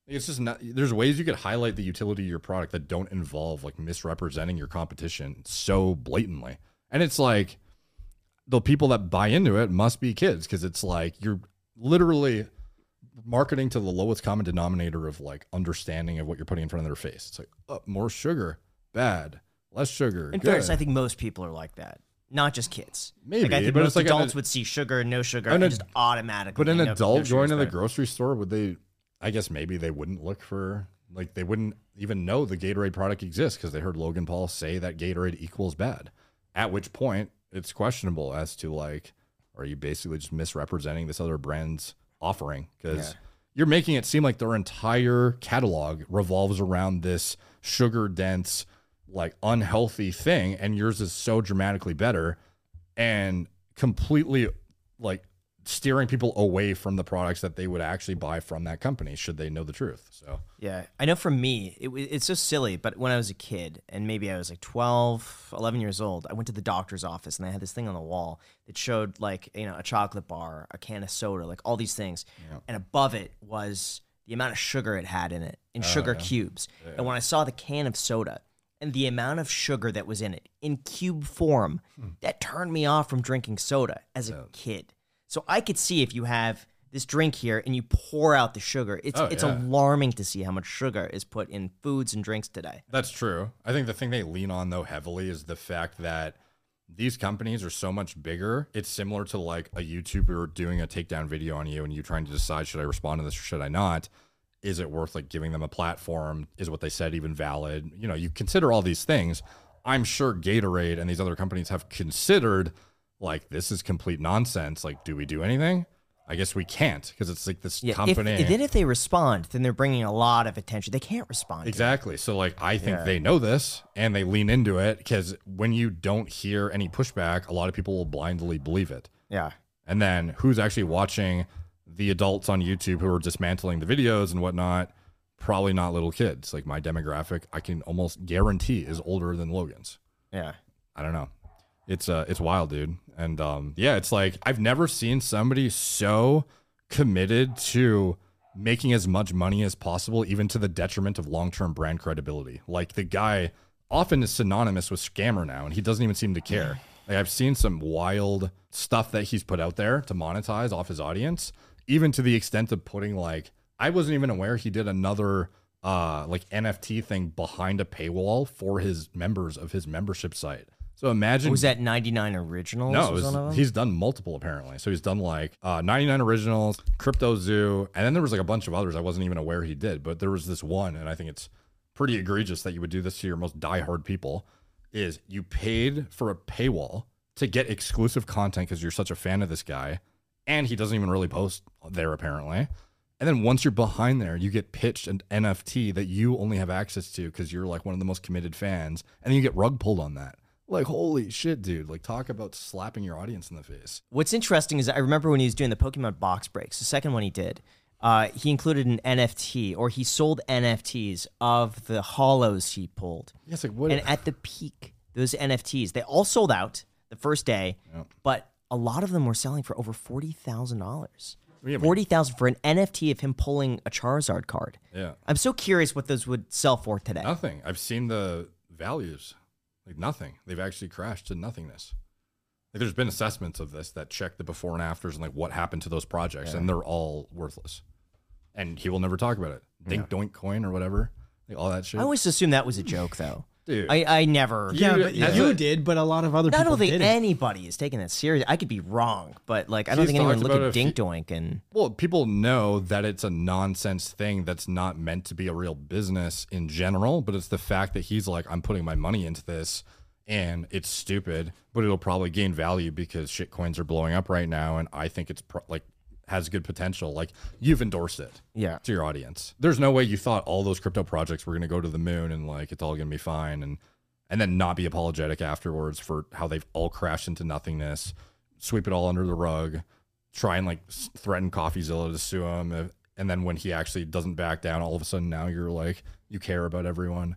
It's just not there's ways you could highlight the utility of your product that don't involve like misrepresenting your competition so blatantly. And it's like the people that buy into it must be kids because it's like you're literally marketing to the lowest common denominator of like understanding of what you're putting in front of their face. It's like oh, more sugar, bad, less sugar. in good. fairness, I think most people are like that. Not just kids. Maybe, like, I think but most like an- adults would see sugar and no sugar An and ad- just automatically. but an no- no adult sugar's going to the grocery store would they? I guess maybe they wouldn't look for like they wouldn't even know the Gatorade product exists because they heard Logan Paul say that Gatorade equals bad. At which point it's questionable as to like, are you basically just misrepresenting this other brand's offering? Because you're making it seem like their entire catalog revolves around this sugar dense, like unhealthy thing, and yours is so dramatically better and completely like steering people away from the products that they would actually buy from that company should they know the truth. So Yeah, I know for me, it, it's so silly, but when I was a kid, and maybe I was like 12, 11 years old, I went to the doctor's office and they had this thing on the wall that showed like, you know, a chocolate bar, a can of soda, like all these things. And above it was the amount of sugar it had in it, in oh, sugar cubes. And when I saw the can of soda and the amount of sugar that was in it in cube form, hmm. that turned me off from drinking soda as a kid. So I could see if you have this drink here and you pour out the sugar, it's Oh, it's yeah. alarming to see how much sugar is put in foods and drinks today. That's true. I think the thing they lean on though heavily is the fact that these companies are so much bigger. It's similar to like a YouTuber doing a takedown video on you and you trying to decide should I respond to this or should I not? Is it worth like giving them a platform? Is what they said even valid? You know, you consider all these things. I'm sure Gatorade and these other companies have considered like this is complete nonsense. Like, do we do anything? I guess we can't because it's like this Yeah, if, company. then if they respond, then they're bringing a lot of attention. They can't respond. Exactly. So like I think they know this and they lean into it because when you don't hear any pushback, a lot of people will blindly believe it. Yeah. And then who's actually watching the adults on YouTube who are dismantling the videos and whatnot? Probably not little kids. Like my demographic, I can almost guarantee is older than Logan's. Yeah. I don't know. It's uh it's wild, dude. And um yeah, it's like I've never seen somebody so committed to making as much money as possible even to the detriment of long-term brand credibility. Like the guy often is synonymous with scammer now and he doesn't even seem to care. Like I've seen some wild stuff that he's put out there to monetize off his audience, even to the extent of putting like I wasn't even aware he did another uh like NFT thing behind a paywall for his members of his membership site. So imagine Was that 99 originals? no, was was- one of them? he's done multiple apparently. So he's done like uh, 99 originals, Crypto Zoo, and then there was like a bunch of others I wasn't even aware he did. But there was this one, and I think it's pretty egregious that you would do this to your most diehard people. Is you paid for a paywall to get exclusive content because you're such a fan of this guy, and he doesn't even really post there apparently. And then once you're behind there, you get pitched an NFT that you only have access to because you're like one of the most committed fans, and then you get rug pulled on that. Like, holy shit, dude. Like, talk about slapping your audience in the face. What's interesting is I remember when he was doing the Pokemon box breaks, the second one he did, uh, he included an NFT or he sold NFTs of the hollows he pulled. Yeah, like, what? And at the peak, those NFTs, they all sold out the first day, but a lot of them were selling for over $40,000. Yeah, but- 40,000 for an NFT of him pulling a Charizard card. yeah. I'm so curious what those would sell for today. Nothing. I've seen the values. Like, nothing. They've actually crashed to nothingness. Like, there's been assessments of this that check the before and afters and like what happened to those projects, and they're all worthless. And he will never talk about it. Dink doink coin or whatever. Like, all that shit. I always assumed that was a joke, though. Dude. I, I never. Yeah, You- but as you did, but a lot of other I people don't think didn't. anybody is taking that serious. I could be wrong, but like I don't He's think anyone talked look about at it a few- Dink Doink and Well, people know that it's a nonsense thing that's not meant to be a real business in general, but it's the fact that he's like, I'm putting my money into this and it's stupid, but it'll probably gain value because shit coins are blowing up right now. And I think it's pro- like has good potential. Like you've endorsed it yeah. to your audience. There's no way you thought all those crypto projects were going to go to the moon and like it's all going to be fine and and then not be apologetic afterwards for how they've all crashed into nothingness, sweep it all under the rug, try and like threaten CoffeeZilla to sue him, uh, and then when he actually doesn't back down, all of a sudden now you're like you care about everyone.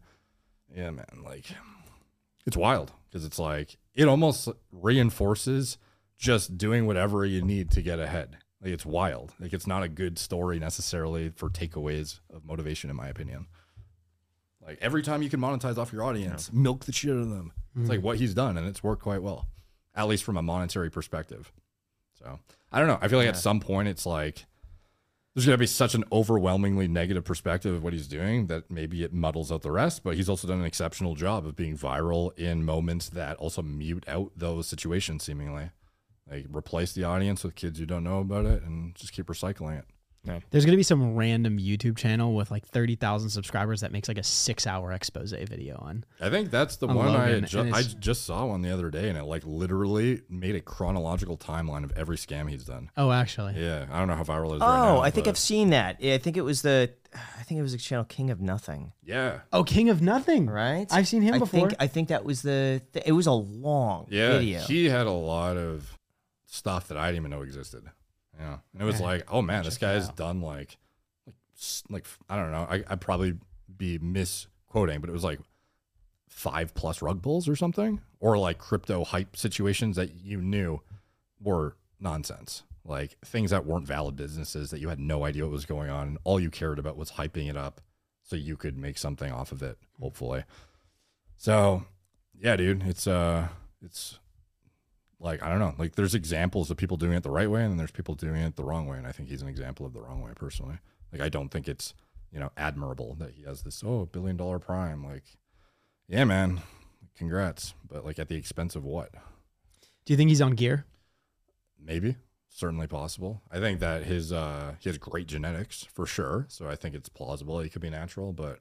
Yeah, man, like it's wild because it's like it almost reinforces just doing whatever you need to get ahead. Like it's wild. Like it's not a good story necessarily for takeaways of motivation, in my opinion. Like every time you can monetize off your audience, milk the shit out of them. It's mm-hmm. like what he's done, and it's worked quite well, at least from a monetary perspective. So I don't know. I feel like at some point it's like there's gonna be such an overwhelmingly negative perspective of what he's doing that maybe it muddles out the rest. But he's also done an exceptional job of being viral in moments that also mute out those situations seemingly. Like replace the audience with kids who don't know about it and just keep recycling it. There's gonna be some random YouTube channel with like thirty thousand subscribers that makes like a six-hour expose video on. I think that's the On one I ju- I just saw one the other day, and it like literally made a chronological timeline of every scam he's done. Oh, actually, Yeah, I don't know how viral it is. Oh, right now, I think but- I've seen that. Yeah, I think it was the, I think it was the channel King of Nothing, Yeah, oh, King of Nothing, right? I've seen him I before. Think, I think that was the. th- it was a long yeah. video. He had a lot of stuff that I didn't even know existed. Yeah, and it was like, oh man, this guy's out. done like, like, like I don't know. I, I'd probably be misquoting, but it was like five plus rug pulls or something, or like crypto hype situations that you knew were nonsense. Like things that weren't valid businesses that you had no idea what was going on. And all you cared about was hyping it up so you could make something off of it, hopefully. So yeah, dude, it's uh it's like I don't know. Like there's examples of people doing it the right way and then there's people doing it the wrong way. And I think he's an example of the wrong way personally. Like I don't think it's, you know, admirable that he has this, oh, billion dollar prime. Like, yeah, man. Congrats. But like at the expense of what? Do you think he's on gear? Maybe. Certainly possible. I think that his uh he has great genetics for sure. So I think it's plausible he could be natural, but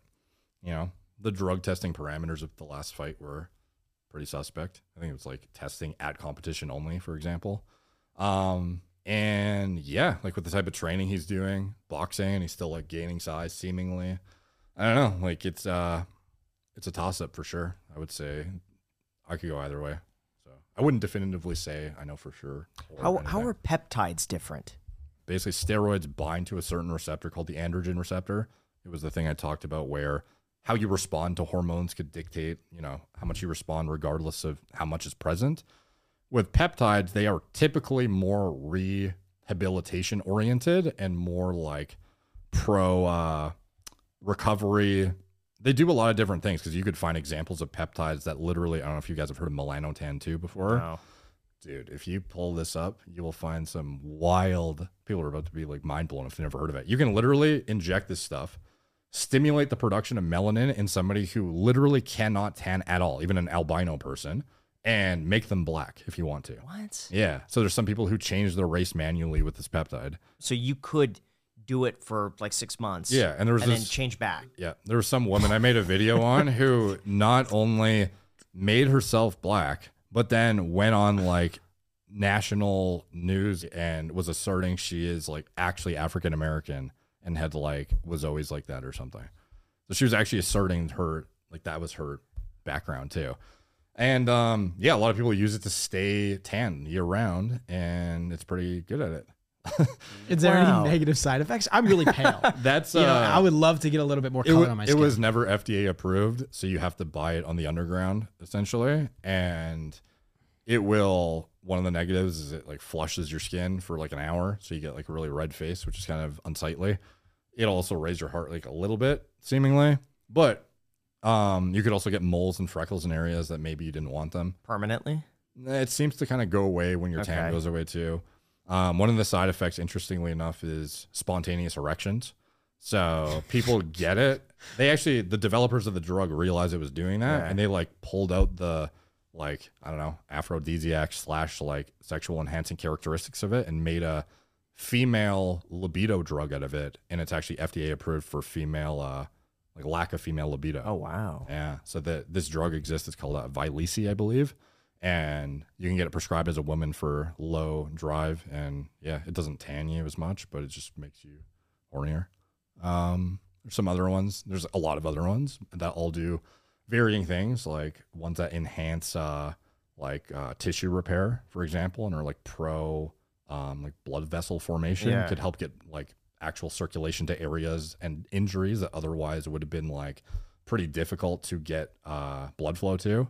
you know, the drug testing parameters of the last fight were pretty suspect. I think it was like testing at competition only, for example. Um and yeah, like with the type of training he's doing, boxing, and he's still like gaining size seemingly. I don't know. Like it's uh it's a toss up for sure. I would say I could go either way. So I wouldn't definitively say I know for sure. how how are peptides different? basically steroids bind to a certain receptor called the androgen receptor. It was the thing I talked about where how you respond to hormones could dictate, you know, how much you respond regardless of how much is present. With peptides, they are typically more rehabilitation oriented and more like pro uh, recovery. They do a lot of different things because you could find examples of peptides that literally, I don't know if you guys have heard of melanotan 2 before No. dude if you pull this up you will find some wild people are about to be like mind blown if they've never heard of it you can literally inject this stuff stimulate the production of melanin in somebody who literally cannot tan at all even an albino person and make them black if you want to What? yeah so there's some people who change their race manually with this peptide So you could do it for like six months. Yeah, and there was and then change back. Yeah, there was some woman I made a video on who not only made herself black, but then went on like national news and was asserting she is like actually African American and had like was always like that or something. So she was actually asserting her like that was her background too. And um yeah, a lot of people use it to stay tan year round and it's pretty good at it. Is there Wow. any negative side effects? I'm really pale. That's you know, uh, I would love to get a little bit more it, color wa- on my skin. it skin. was never FDA approved, so you have to buy it on the underground essentially, and it will. One of the negatives is it like flushes your skin for like an hour, so you get like a really red face, which is kind of unsightly. It'll also raise your heart like a little bit, seemingly, but um, you could also get moles and freckles in areas that maybe you didn't want them. Permanently? It seems to kind of go away when your tan goes away too. Um, one of the side effects, interestingly enough, is spontaneous erections. So people get it. They actually, the developers of the drug realized it was doing that, Yeah. and they like pulled out the like I don't know aphrodisiac slash like sexual enhancing characteristics of it and made a female libido drug out of it, and it's actually FDA approved for female uh like lack of female libido. Oh wow. Yeah. So that this drug exists. It's called uh, Vyleesi, I believe, and you can get it prescribed as a woman for low drive. And yeah, it doesn't tan you as much, but it just makes you hornier. Um, there's some other ones. There's a lot of other ones that all do varying things, like ones that enhance uh, like uh, tissue repair, for example, and are like pro um, like blood vessel formation. Yeah. Could help get like actual circulation to areas and injuries that otherwise would have been like pretty difficult to get uh, blood flow to.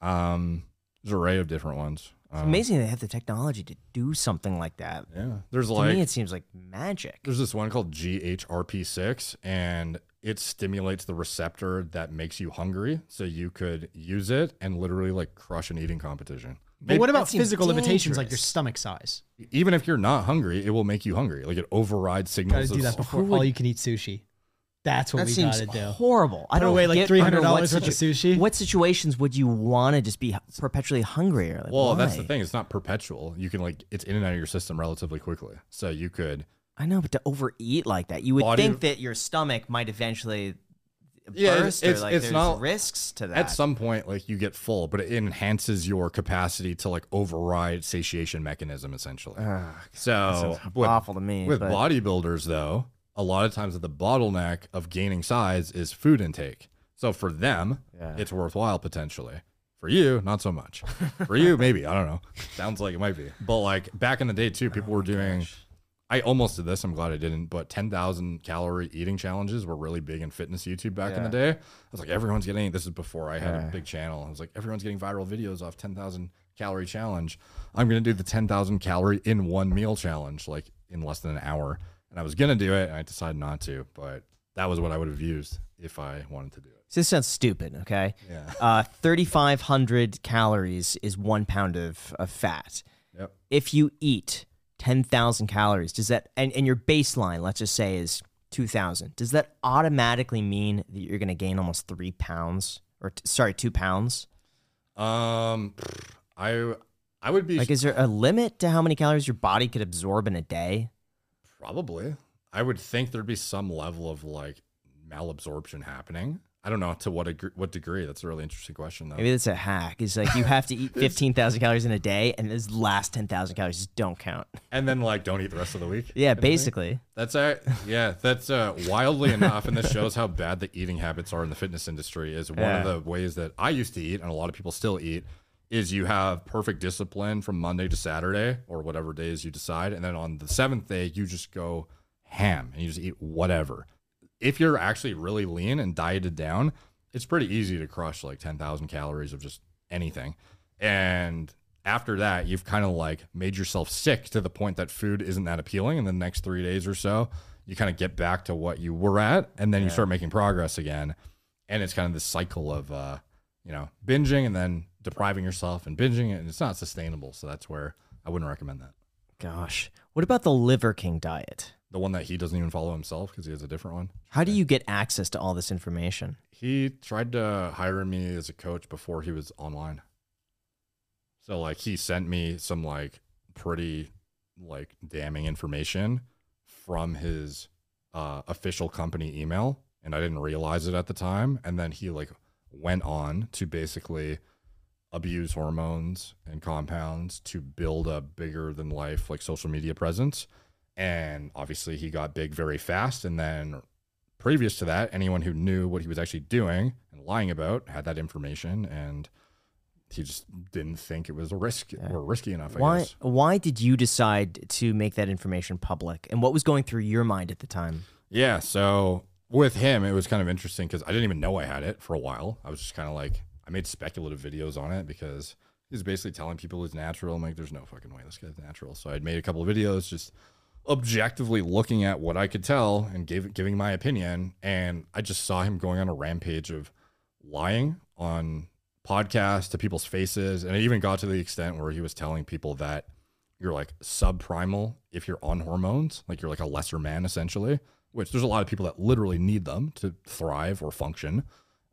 Um, there's an array of different ones. It's Um, amazing they have the technology to do something like that. Yeah. There's To like me, it seems like magic. there's this one called GHRP6, and it stimulates the receptor that makes you hungry. So you could use it and literally like crush an eating competition. But what about seems physical limitations like your stomach size? Even if you're not hungry, it will make you hungry. Like it overrides Gotta signals. do that before would- all you can eat sushi. That's what That we seems gotta do. horrible. I don't away, like, $300 under what worth of sushi? What situations would you want to just be perpetually hungry? Or like, Well, that's the thing. It's not perpetual. You can like it's in and out of your system relatively quickly. So you could I know, but to overeat like that, you would Body- think that your stomach might eventually Yeah, burst. it's- or like it's there's not- risks to that. At some point, like you get full, but it enhances your capacity to like override satiation mechanism essentially. so sounds with, awful to me. with but bodybuilders though, a lot of times the bottleneck of gaining size is food intake. So for them, Yeah. it's worthwhile potentially. For you, not so much. For you, maybe. I don't know. Sounds like it might be. But like back in the day too, people oh were doing I almost did this. I'm glad I didn't. But 10,000 calorie eating challenges were really big in fitness YouTube back in the day. I was like, everyone's getting. This is before I had a big channel. I was like, everyone's getting viral videos off 10,000 calorie challenge. I'm gonna do the 10,000 calorie in one meal challenge, like in less than an hour. And I was gonna do it, and I decided not to. But that was what I would have used if I wanted to do it. So this sounds stupid, okay? Yeah. Uh, 3,500 calories is one pound of, of fat. Yep. If you eat 10,000 calories, does that, and, and your baseline, let's just say, is 2,000, does that automatically mean that you're going to gain almost three pounds? Or, t- sorry, two pounds? Um, I I would be Like, is there a limit to how many calories your body could absorb in a day? Probably. I would think there'd be some level of like malabsorption happening. I don't know to what degree, what degree. That's a really interesting question though. Maybe that's a hack. It's like you have to eat 15,000 calories in a day, and those last 10,000 calories just don't count. and then like don't eat the rest of the week. Yeah, kind of thing. basically. That's a yeah. That's uh, wildly enough, and this shows how bad the eating habits are in the fitness industry. Is one Yeah. of the ways that I used to eat, and a lot of people still eat. Is you have perfect discipline from Monday to Saturday or whatever days you decide, and then on the seventh day you just go ham and you just eat whatever. If you're actually really lean and dieted down, it's pretty easy to crush like ten thousand calories of just anything, and after that, you've kind of like made yourself sick to the point that food isn't that appealing. And the next three days or so, you kind of get back to what you were at, and then you start making progress again. And it's kind of this cycle of, uh, you know, binging and then depriving yourself and binging, it. and it's not sustainable. So that's where I wouldn't recommend that. Gosh. What about the Liver King diet? The one that he doesn't even follow himself because he has a different one. How do you get access to all this information? He tried to hire me as a coach before he was online. So like he sent me some like pretty like damning information from his uh, official company email and I didn't realize it at the time and then he like went on to basically abuse hormones and compounds to build a bigger than life like social media presence and obviously he got big very fast and then previous to that, anyone who knew what he was actually doing and lying about had that information, and he just didn't think it was a risk or risky enough. I Why guess. why did you decide to make that information public? And what was going through your mind at the time? Yeah. So with him, it was kind of interesting because I didn't even know I had it for a while. I was just kind of like, I made speculative videos on it because he's basically telling people he's natural. I'm like, there's no fucking way this guy's natural. So I'd made a couple of videos just objectively looking at what I could tell and gave, giving my opinion. And I just saw him going on a rampage of lying on podcasts to people's faces. And it even got to the extent where he was telling people that you're like subprimal if you're on hormones, like you're like a lesser man essentially, which there's a lot of people that literally need them to thrive or function.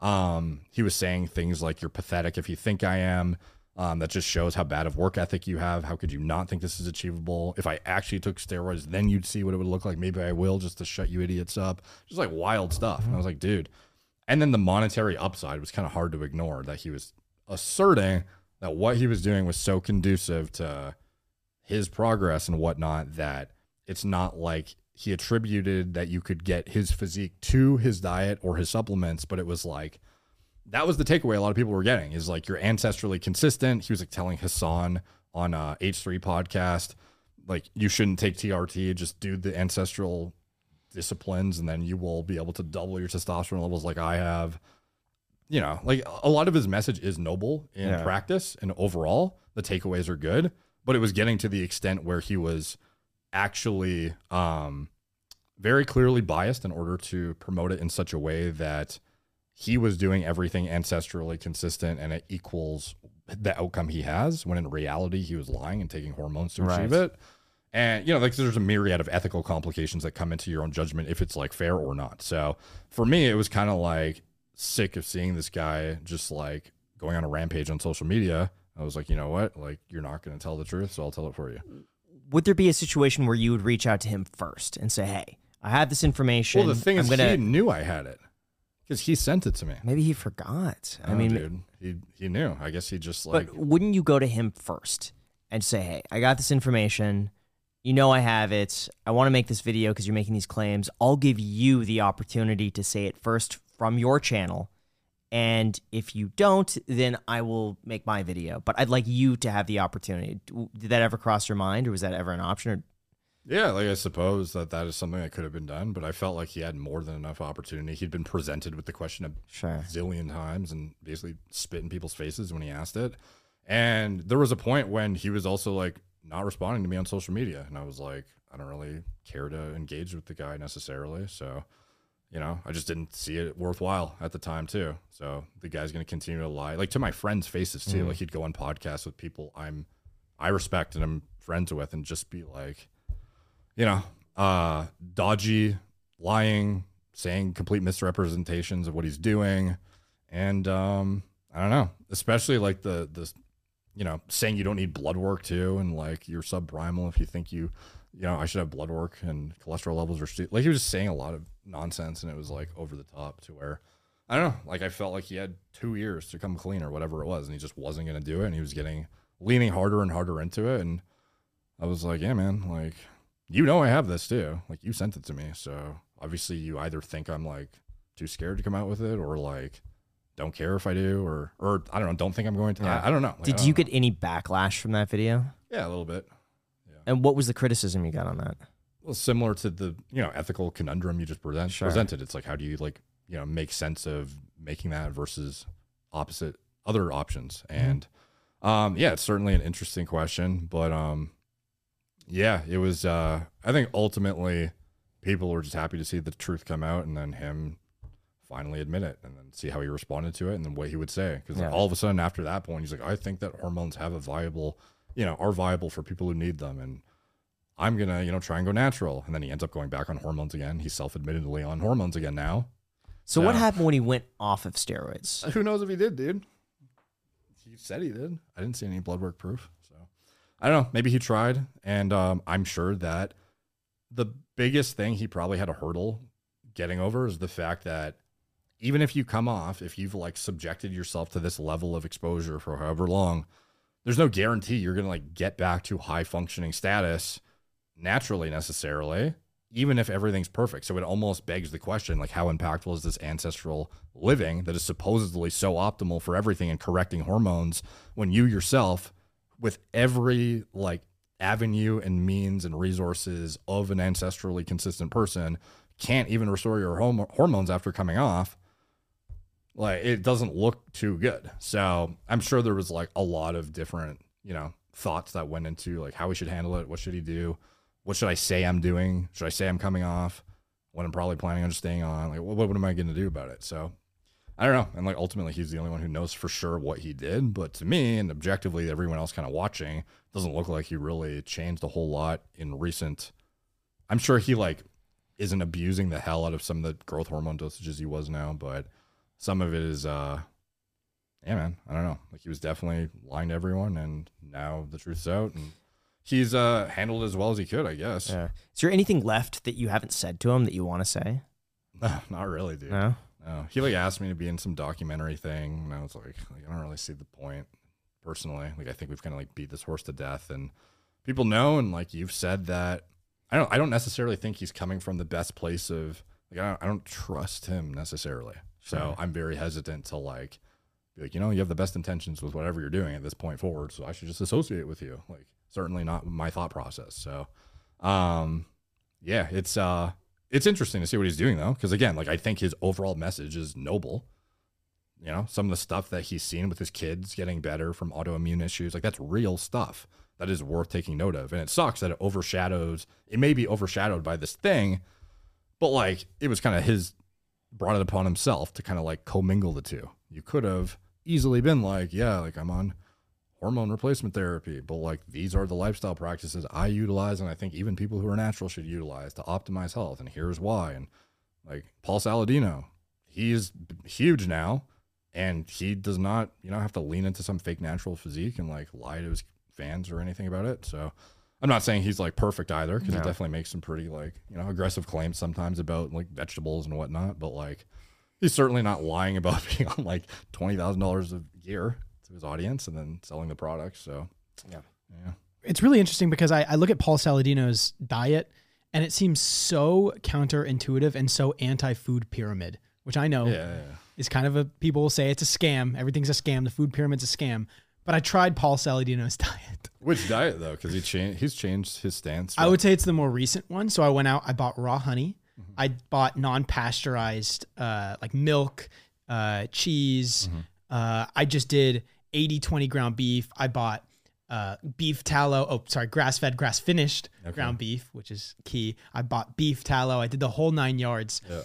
Um, he was saying things like you're pathetic if you think I am. Um, that just shows how bad of work ethic you have. How could you not think this is achievable? If I actually took steroids, then you'd see what it would look like. Maybe I will just to shut you idiots up. Just like wild stuff. And I was like, dude. And then the monetary upside was kind of hard to ignore that he was asserting that what he was doing was so conducive to his progress and whatnot that it's not like he attributed that you could get his physique to his diet or his supplements, but it was like that was the takeaway a lot of people were getting is like you're ancestrally consistent. He was like telling Hassan on uh H3 podcast, like you shouldn't take TRT, just do the ancestral disciplines and then you will be able to double your testosterone levels like I have. You know, like a lot of his message is noble in Yeah. practice and overall the takeaways are good, but it was getting to the extent where he was actually um very clearly biased in order to promote it in such a way that he was doing everything ancestrally consistent and it equals the outcome he has when in reality he was lying and taking hormones to achieve it. And you know like there's a myriad of ethical complications that come into your own judgment if it's like fair or not. So for me it was kind of like sick of seeing this guy just like going on a rampage on social media. I was like you know what? Like you're not going to tell the truth so i'll tell it for you. Would there be a situation where you would reach out to him first and say, "Hey, I have this information. Well, the thing I'm is, gonna." he knew I had it because he sent it to me. maybe he forgot. I Oh, mean, dude, he he knew. I guess he just like but wouldn't you go to him first and say, "Hey, I got this information. You know I have it. I want to make this video because you're making these claims. I'll give you the opportunity to say it first from your channel." And if you don't, then I will make my video. But I'd like you to have the opportunity. Did that ever cross your mind, or was that ever an option? Or Yeah, like I suppose that that is something that could have been done, but I felt like he had more than enough opportunity. He'd been presented with the question a Sure. zillion times and basically spit in people's faces when he asked it. And there was a point when he was also like not responding to me on social media, and I was like, I don't really care to engage with the guy necessarily, so you know, I just didn't see it worthwhile at the time too. So the guy's going to continue to lie, like to my friends' faces too. Mm. Like he'd go on podcasts with people I'm, I respect and I'm friends with, and just be like, you know, uh, dodgy, lying, saying complete misrepresentations of what he's doing, and um, I don't know, especially like the the, you know, saying you don't need blood work too, and like you're subprimal if you think you, you know, I should have blood work and cholesterol levels are stu- like he was just saying a lot of nonsense, and it was like over the top to where. I don't know. Like I felt like he had two years to come clean or whatever it was, and he just wasn't to do it. And he was getting leaning harder and harder into it. And I was like, yeah, man, like you know I have this too. Like you sent it to me. So obviously you either think I'm like too scared to come out with it or like don't care if I do or or I don't know, don't think I'm going to. Yeah. I, I don't know. Like, Did don't you know. get any backlash from that video? Yeah, a little bit. Yeah. And what was the criticism you got on that? Well, similar to the, you know, ethical conundrum you just present, Sure. presented. It's like how do you like, you know, make sense of making that versus opposite other options? Mm-hmm. And um yeah, it's certainly an interesting question, but um yeah, it was uh I think ultimately people were just happy to see the truth come out and then him finally admit it and then see how he responded to it and then what he would say. Because Yeah. all of a sudden after that point he's like I think that hormones have a viable you know are viable for people who need them and I'm gonna you know try and go natural. And then he ends up going back on hormones again. He's self-admittedly on hormones again now. So what happened when he went off of steroids? who knows if he did dude? He said he did. I didn't see any blood work proof. so I don't know maybe he tried and um, I'm sure that the biggest thing he probably had a hurdle getting over is the fact that even if you come off, if you've like subjected yourself to this level of exposure for however long, there's no guarantee you're to like get back to high functioning status naturally necessarily, even if everything's perfect. So it almost begs the question like, how impactful is this ancestral living that is supposedly so optimal for everything and correcting hormones when you yourself, with every like avenue and means and resources of an ancestrally consistent person, can't even restore your hom- hormones after coming off? like it doesn't look too good. So I'm sure there was like a lot of different, you know, thoughts that went into like how we should handle it. What should he do? What should I say I'm doing? Should I say I'm coming off? What I'm probably planning on staying on? Like, what, what am I going to do about it? So I don't know. And like ultimately, he's the only one who knows for sure what he did. But to me, and objectively, everyone else kind of watching doesn't look like he really changed a whole lot in recent. I'm sure he like isn't abusing the hell out of some of the growth hormone dosages he was now, but some of it is uh yeah man i don't know like he was definitely lying to everyone and now the truth's out and he's uh handled as well as he could i guess Yeah. Is there anything left that you haven't said to him that you want to say? not really dude No. No he like asked me to be in some documentary thing and i was like, like i don't really see the point personally. Like i think we've kind of like beat this horse to death and people know and like you've said that. I don't i don't necessarily think he's coming from the best place of like i don't, I don't trust him necessarily. So Sure. i'm very hesitant to like be like you know you have the best intentions with whatever you're doing at this point forward so i should just associate with you. Like certainly not my thought process. So um yeah it's uh it's interesting to see what he's doing though because again like i think his overall message is noble. You know some of the stuff that he's seen with his kids getting better from autoimmune issues like that's real stuff that is worth taking note of. And it sucks that it overshadows it may be overshadowed by this thing but like it was kind of his brought it upon himself to kind of like commingle the two. You could have easily been like yeah like i'm on hormone replacement therapy but like these are the lifestyle practices i utilize and i think even people who are natural should utilize to optimize health and here's why. And like paul saladino he's huge now and he does not you know have to lean into some fake natural physique and like lie to his fans or anything about it. So I'm not saying he's like perfect either because he definitely makes some pretty like you know aggressive claims sometimes about like vegetables and whatnot. But like he's certainly not lying about being on like twenty thousand dollars a gear to his audience and then selling the product. So Yeah. yeah, it's really interesting because I, I look at Paul Saladino's diet and it seems so counterintuitive and so anti-food pyramid, which I know yeah, yeah. is kind of a people will say it's a scam. Everything's a scam. The food pyramid's a scam. But I tried Paul Saladino's diet. Which diet though? Because he changed he's changed his stance. I would say it's the more recent one. So I went out, I bought raw honey, Mm-hmm. I bought non-pasteurized uh, like milk, uh, cheese. Mm-hmm. Uh, I just did 80, 20 ground beef. I bought uh, beef tallow. Oh, sorry, grass-fed, grass-finished Okay. ground beef, which is key. I bought beef tallow. I did the whole nine yards. Yeah.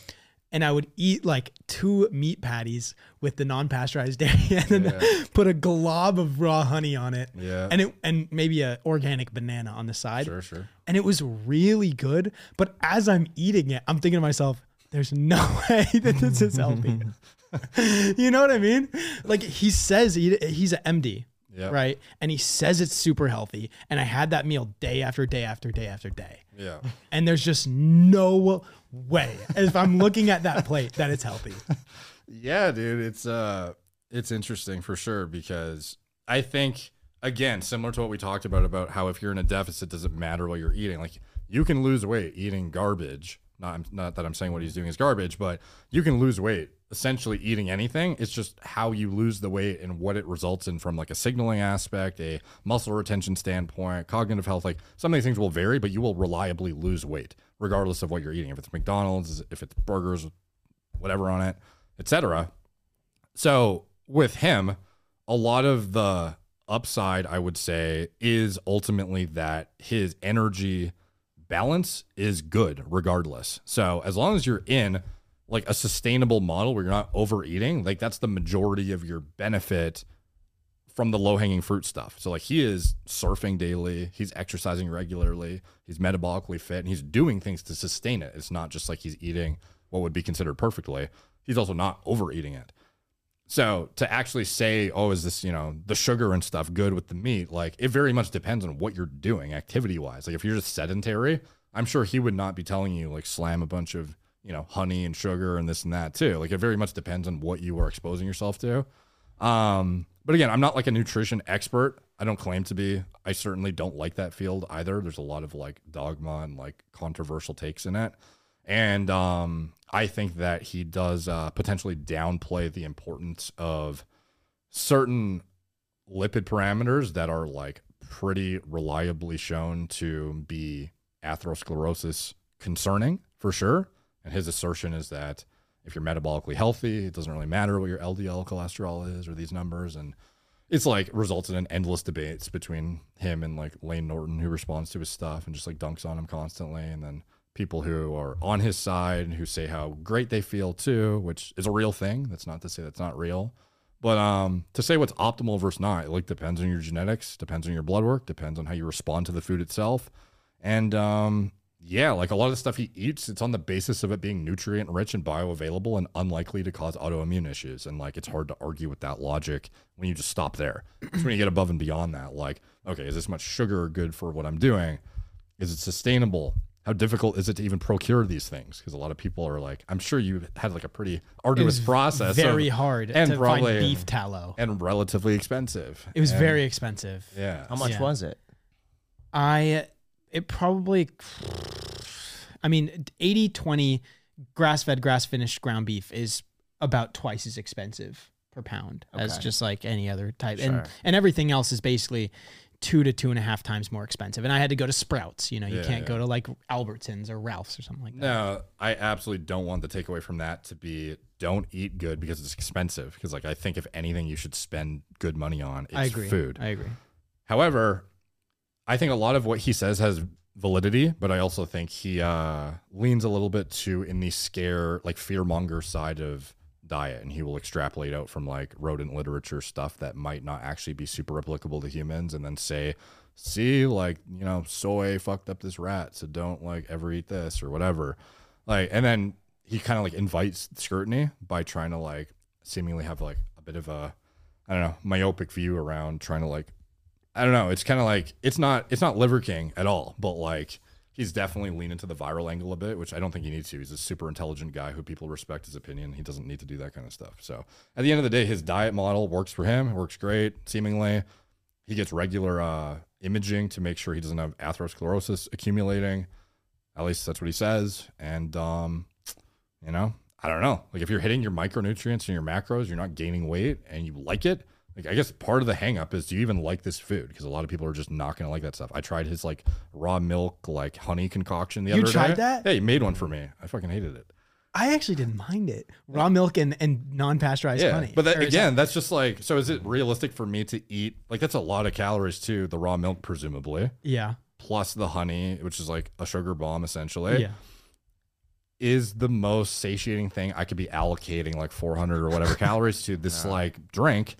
And I would eat like two meat patties with the non-pasteurized dairy, and then Yeah. put a glob of raw honey on it, Yeah. and it and maybe a organic banana on the side Sure, sure. and it was really good. But as I'm eating it, I'm thinking to myself, there's no way that this is healthy. you know what I mean? Like he says he, he's an MD, Yeah. right? And he says it's super healthy. And I had that meal day after day after day after day. Yeah. And there's just no way, if I'm looking at that plate, that it's healthy. Yeah, dude, it's uh it's interesting for sure because I think again, similar to what we talked about about how if you're in a deficit doesn't matter what you're eating. Like you can lose weight eating garbage. Not not that I'm saying what he's doing is garbage, but you can lose weight essentially eating anything. It's just how you lose the weight and what it results in from like a signaling aspect, a muscle retention standpoint, cognitive health. Like some of these things will vary, but you will reliably lose weight regardless of what you're eating. If it's McDonald's, if it's burgers, whatever on it, etc. So with him, a lot of the upside, I would say, is ultimately that his energy balance is good regardless. So as long as you're in like a sustainable model where you're not overeating, like that's the majority of your benefit from the low hanging fruit stuff. So like he is surfing daily, he's exercising regularly, he's metabolically fit, and he's doing things to sustain it. It's not just like he's eating what would be considered perfectly. He's also not overeating it. So to actually say, oh, is this, you know, the sugar and stuff good with the meat? Like it very much depends on what you're doing activity wise. Like if you're just sedentary, I'm sure he would not be telling you like slam a bunch of, you know, honey and sugar and this and that too. Like it very much depends on what you are exposing yourself to. Um, but again, I'm not like a nutrition expert. I don't claim to be. I certainly don't like that field either. There's a lot of like dogma and like controversial takes in it. And um, I think that he does uh, potentially downplay the importance of certain lipid parameters that are like pretty reliably shown to be atherosclerosis concerning for sure. And his assertion is that if you're metabolically healthy, it doesn't really matter what your LDL cholesterol is or these numbers. And it's like results in an endless debates between him and like Layne Norton, who responds to his stuff and just like dunks on him constantly. And then people who are on his side and who say how great they feel too, which is a real thing. That's not to say that's not real. But um, to say what's optimal versus not, it like depends on your genetics, depends on your blood work, depends on how you respond to the food itself. And um, yeah, like a lot of the stuff he eats, it's on the basis of it being nutrient rich and bioavailable and unlikely to cause autoimmune issues. And like it's hard to argue with that logic when you just stop there. It's when you get above and beyond that, like, okay, is this much sugar good for what I'm doing? Is it sustainable? How difficult is it to even procure these things? Because a lot of people are like, I'm sure you had like a pretty It arduous was process. Very of- hard and to probably find beef tallow. and relatively expensive. It was And- very expensive. yeah. How much Yeah. was it? I it probably I mean 80 20 grass-fed grass-finished ground beef is about twice as expensive per pound as just like any other type Sure. and and everything else is basically two to two and a half times more expensive and i had to go to sprouts you know you Yeah, can't yeah. go to like albertsons or ralph's or something like that No, I absolutely don't want the takeaway from that to be don't eat good because it's expensive. Because like I think if anything you should spend good money on, it's i agree food. i agree However, I think a lot of what he says has validity, but I also think he uh, leans a little bit too in the scare, like fear monger side of diet, and he will extrapolate out from like rodent literature stuff that might not actually be super applicable to humans, and then say, "See, like you know, soy fucked up this rat, so don't like ever eat this or whatever." Like, and then he kind of like invites scrutiny by trying to like seemingly have like a bit of a I don't know, myopic view around trying to like I don't know. It's kind of like it's not it's not Liver King at all, but like he's definitely leaning to the viral angle a bit, which I don't think he needs to. He's a super intelligent guy who people respect his opinion. He doesn't need to do that kind of stuff. So at the end of the day, his diet model works for him. Works great, seemingly. He gets regular uh, imaging to make sure he doesn't have atherosclerosis accumulating. At least that's what he says. And um, you know, I don't know. Like if you're hitting your micronutrients and your macros, you're not gaining weight, and you like it. Like I guess part of the hang up is do you even like this food? Because a lot of people are just not gonna like that stuff. I tried his like raw milk like honey concoction the You other day. You tried that? Yeah, he made one for me. I fucking hated it. I actually didn't mind it. Raw milk and, and non pasteurized Yeah, honey. but that, again, that's just like so. Is it realistic for me to eat like that's a lot of calories too? The raw milk, presumably, yeah. plus the honey, which is like a sugar bomb essentially. Yeah. is the most satiating thing I could be allocating like 400 or whatever calories to this like drink?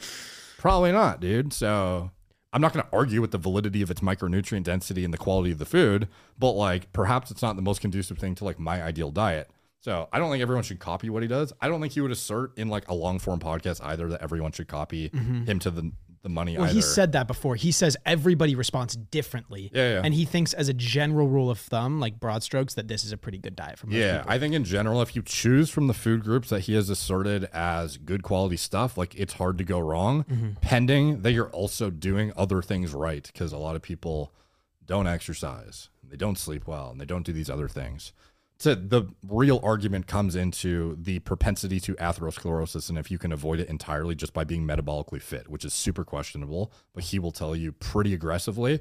Probably not, dude. So I'm not going to argue with the validity of its micronutrient density and the quality of the food, but like perhaps it's not the most conducive thing to like my ideal diet. So I don't think everyone should copy what he does. I don't think he would assert in like a long form podcast either that everyone should copy mm-hmm. him to the the money Well, either. he said that before. He says everybody responds differently. Yeah, yeah. And he thinks, as a general rule of thumb, like broad strokes, that this is a pretty good diet for most Yeah, people. I think in general, if you choose from the food groups that he has asserted as good quality stuff, like it's hard to go wrong, Mm-hmm. pending that you're also doing other things right. Because a lot of people don't exercise, they don't sleep well, and they don't do these other things. So the real argument comes into the propensity to atherosclerosis, and if you can avoid it entirely just by being metabolically fit, which is super questionable. But he will tell you pretty aggressively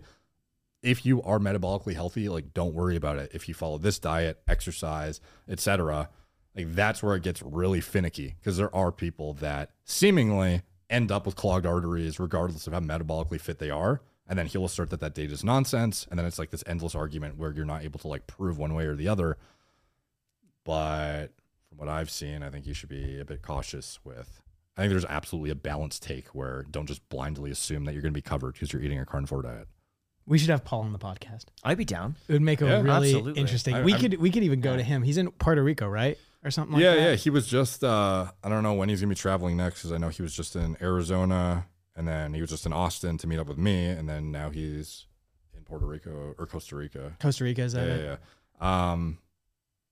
if you are metabolically healthy, like don't worry about it. If you follow this diet, exercise, etc., like that's where it gets really finicky because there are people that seemingly end up with clogged arteries regardless of how metabolically fit they are. And then he'll assert that that data is nonsense, and then it's like this endless argument where you're not able to like prove one way or the other. But from what I've seen, I think you should be a bit cautious with. I think there's absolutely a balanced take where don't just blindly assume that you're going to be covered because you're eating a carnivore diet. we should have Paul on the podcast. I'd be down. It would make a Yeah, really absolutely. interesting. I- we I'm- could we could even go to him. He's in Puerto Rico, right, or something like yeah, that. yeah. He was just uh I don't know when he's gonna be traveling next because I know he was just in Arizona and then he was just in Austin to meet up with me and then now he's in Puerto Rico or Costa Rica. Costa Rica is Yeah, that? yeah, it? yeah. Um,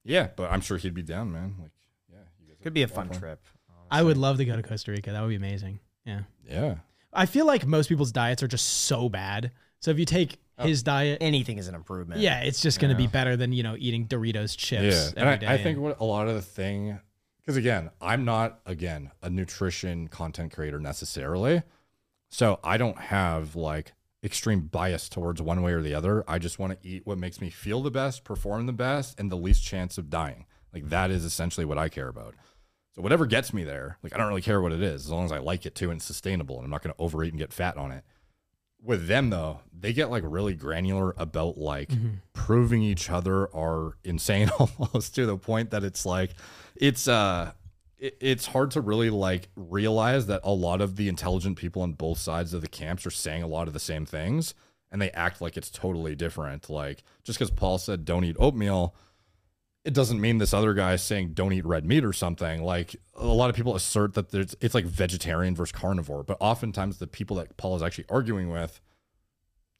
yeah, but I'm sure he'd be down, man. Like, yeah, you guys Could be a have fun fun. trip. I would love to go to Costa Rica. That would be amazing. Yeah. Yeah, I feel like most people's diets are just so bad. So if you take Oh. his diet, Anything is an improvement. yeah, it's just going to be Yeah. better than you know eating Doritos chips. yeah. And every I, day I think what a lot of the thing, because again, I'm not again a nutrition content creator necessarily, so I don't have like extreme bias towards one way or the other. I just want to eat what makes me feel the best, perform the best, and the least chance of dying. Like that is essentially what I care about. So whatever gets me there, like I don't really care what it is, as long as I like it too and it's sustainable, and I'm not going to overeat and get fat on it. With them though, they get like really granular about like proving each other are insane almost to the point that it's like it's uh it, it's hard to really like realize that a lot of the intelligent people on both sides of the camps are saying a lot of the same things and they act like it's totally different like just because paul said don't eat oatmeal it doesn't mean this other guy is saying don't eat red meat or something. Like a lot of people assert that there's it's like vegetarian versus carnivore, but oftentimes the people that Paul is actually arguing with,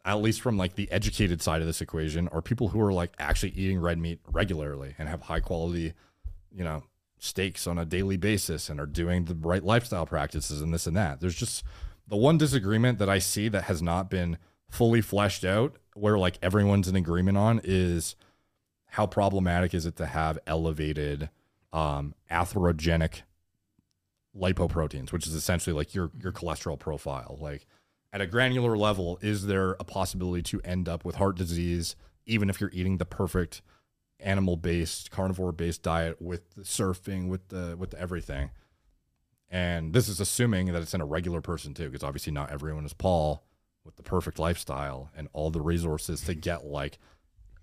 at least from like the educated side of this equation, are people who are like actually eating red meat regularly and have high quality, you know, steaks on a daily basis and are doing the right lifestyle practices and this and that. There's just the one disagreement that I see that has not been fully fleshed out where like everyone's in agreement on is how problematic is it to have elevated um, atherogenic lipoproteins, which is essentially like your your cholesterol profile. Like at a granular level, is there a possibility to end up with heart disease even if you're eating the perfect animal based, carnivore based diet with the surfing, with the with the everything? And this is assuming that it's in a regular person too, because obviously not everyone is Paul with the perfect lifestyle and all the resources to get like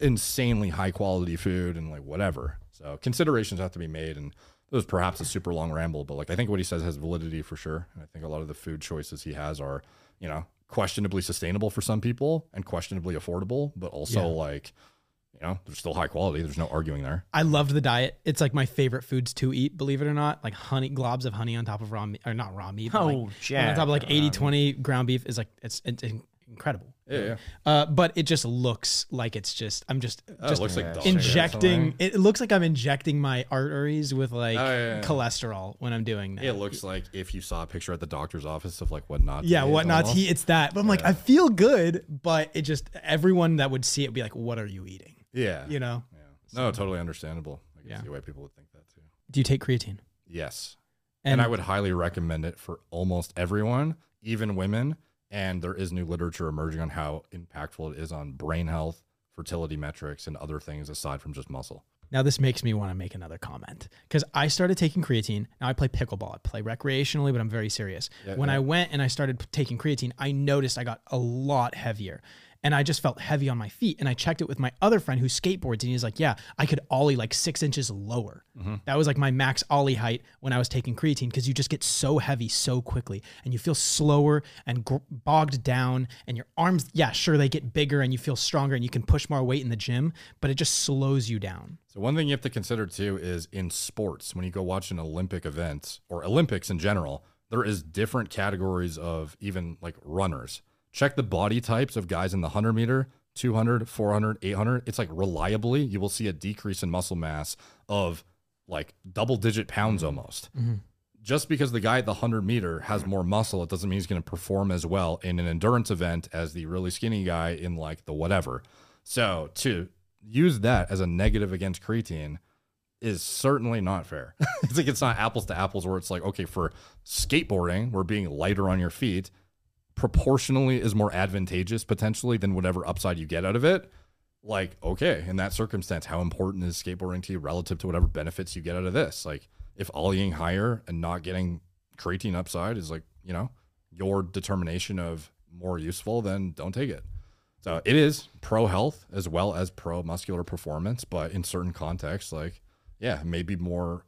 insanely high quality food and like whatever. So considerations have to be made and it was perhaps a super long ramble, but like I think what he says has validity for sure. And I think a lot of the food choices he has are, you know, questionably sustainable for some people and questionably affordable, but also Yeah. like, you know, they're still high quality. There's no arguing there. I loved the diet. It's like my favorite foods to eat, believe it or not. Like honey, globs of honey on top of raw meat, or not raw meat, but Oh, like, Jack, on top of like raw 80 20 ground beef is like, it's, it's incredible. Yeah, yeah. Uh, but it just looks like it's just I'm just Oh, just it looks like dog shit or injecting. It looks like I'm injecting my arteries with like Oh, yeah, yeah. cholesterol when I'm doing that. It looks like if you saw a picture at the doctor's office of like what not. yeah, eat what not to almost. eat? It's that. But I'm like, I feel good, but it just everyone that would see it would be like, "What are you eating?" Yeah. You know? Yeah. No, totally understandable. I can Yeah. see why people would think that too. Do you take creatine? Yes. And, I would highly recommend it for almost everyone, even women. And there is new literature emerging on how impactful it is on brain health, fertility metrics, and other things aside from just muscle. Now this makes me want to make another comment because I started taking creatine. Now I play pickleball. I play recreationally, but I'm very serious. Yeah, when yeah. I went and I started taking creatine, I noticed I got a lot heavier. And I just felt heavy on my feet. And I checked it with my other friend who skateboards, and he's like, "Yeah, I could ollie like six inches lower. Mm-hmm. That was like my max ollie height when I was taking creatine because you just get so heavy so quickly, and you feel slower and gr- bogged down. And your arms, yeah, sure, they get bigger, and you feel stronger, and you can push more weight in the gym, but it just slows you down. So one thing you have to consider too is in sports, when you go watch an Olympic event or Olympics in general, there is different categories of even like runners. Check the body types of guys in the 100 meter, 200, 400, 800. It's like reliably, you will see a decrease in muscle mass of like double digit pounds mm-hmm. almost. Mm-hmm. Just because the guy at the 100 meter has more muscle, it doesn't mean he's going to perform as well in an endurance event as the really skinny guy in like the whatever. So to use that as a negative against creatine is certainly not fair. it's like it's not apples to apples where it's like, okay, for skateboarding, where being lighter on your feet proportionally is more advantageous potentially than whatever upside you get out of it. Like, okay, in that circumstance, how important is skateboarding to you relative to whatever benefits you get out of this? Like, if ollieing higher and not getting creatine upside is like, you know, your determination of more useful, then don't take it. So it is pro health as well as pro muscular performance, but in certain contexts, like, yeah, maybe more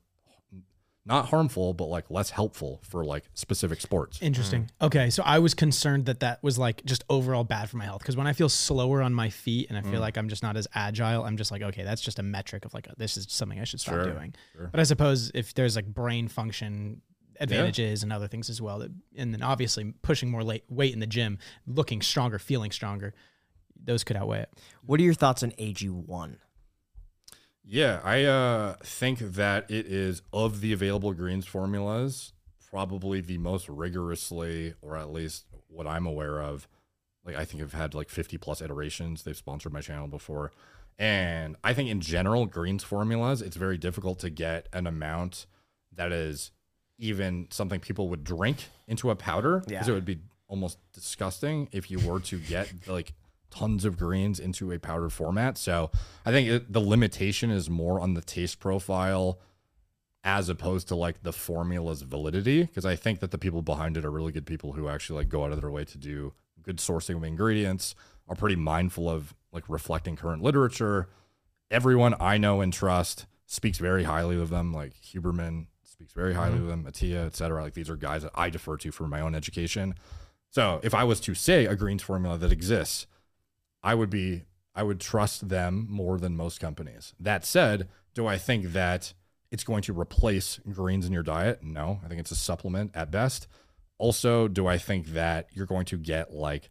not harmful, but like less helpful for like specific sports. Interesting. Mm. Okay, so I was concerned that that was like just overall bad for my health because when I feel slower on my feet and I feel mm. like I'm just not as agile, I'm just like, okay, that's just a metric of like this is something I should stop Sure, doing. sure. But I suppose if there's like brain function advantages and other things as well, that and then obviously pushing more late, weight in the gym, looking stronger, feeling stronger, those could outweigh it. What are your thoughts on AG1? Yeah, I uh, think that it is of the available greens formulas, probably the most rigorously, or at least what I'm aware of. Like, I think I've had like 50 plus iterations. They've sponsored my channel before. And I think in general, greens formulas, it's very difficult to get an amount that is even something people would drink into a powder because Yeah. it would be almost disgusting if you were to get like tons of greens into a powdered format. So I think it, the limitation is more on the taste profile as opposed to like the formula's validity because I think that the people behind it are really good people who actually like go out of their way to do good sourcing of ingredients, are pretty mindful of like reflecting current literature. Everyone I know and trust speaks very highly of them, like Huberman speaks very highly of mm-hmm. them, Attia, et cetera. Like these are guys that I defer to for my own education. So if I was to say a greens formula that exists, I would be I would trust them more than most companies. That said, do I think that it's going to replace greens in your diet? No, I think it's a supplement at best. Also, do I think that you're going to get like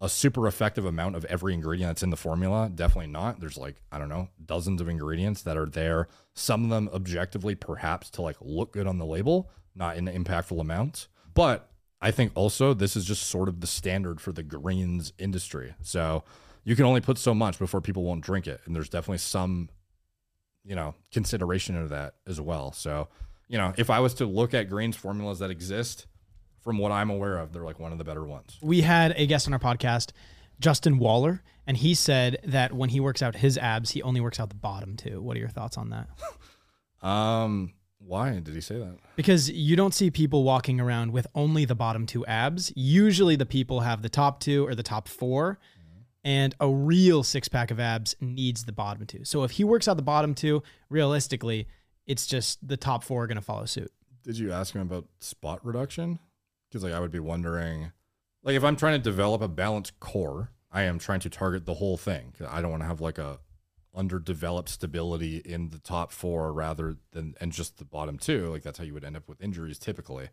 a super effective amount of every ingredient that's in the formula? Definitely not. There's like, I don't know, dozens of ingredients that are there. Some of them objectively perhaps to like look good on the label, not in impactful amounts. But I think also this is just sort of the standard for the greens industry. So you can only put so much before people won't drink it. And there's definitely some, you know, consideration of that as well. So, you know, if I was to look at greens formulas that exist, from what I'm aware of, they're like one of the better ones. We had a guest on our podcast, Justin Waller, and he said that when he works out his abs, he only works out the bottom two. What are your thoughts on that? Um, why did he say that? Because you don't see people walking around with only the bottom two abs. Usually the people have the top two or the top four. And a real six pack of abs needs the bottom two. So if he works out the bottom two, realistically, it's just the top four are going to follow suit. Did you ask him about spot reduction? Because like I would be wondering, like if I'm trying to develop a balanced core, I am trying to target the whole thing. I don't want to have like a underdeveloped stability in the top four rather than and just the bottom two. Like that's how you would end up with injuries typically.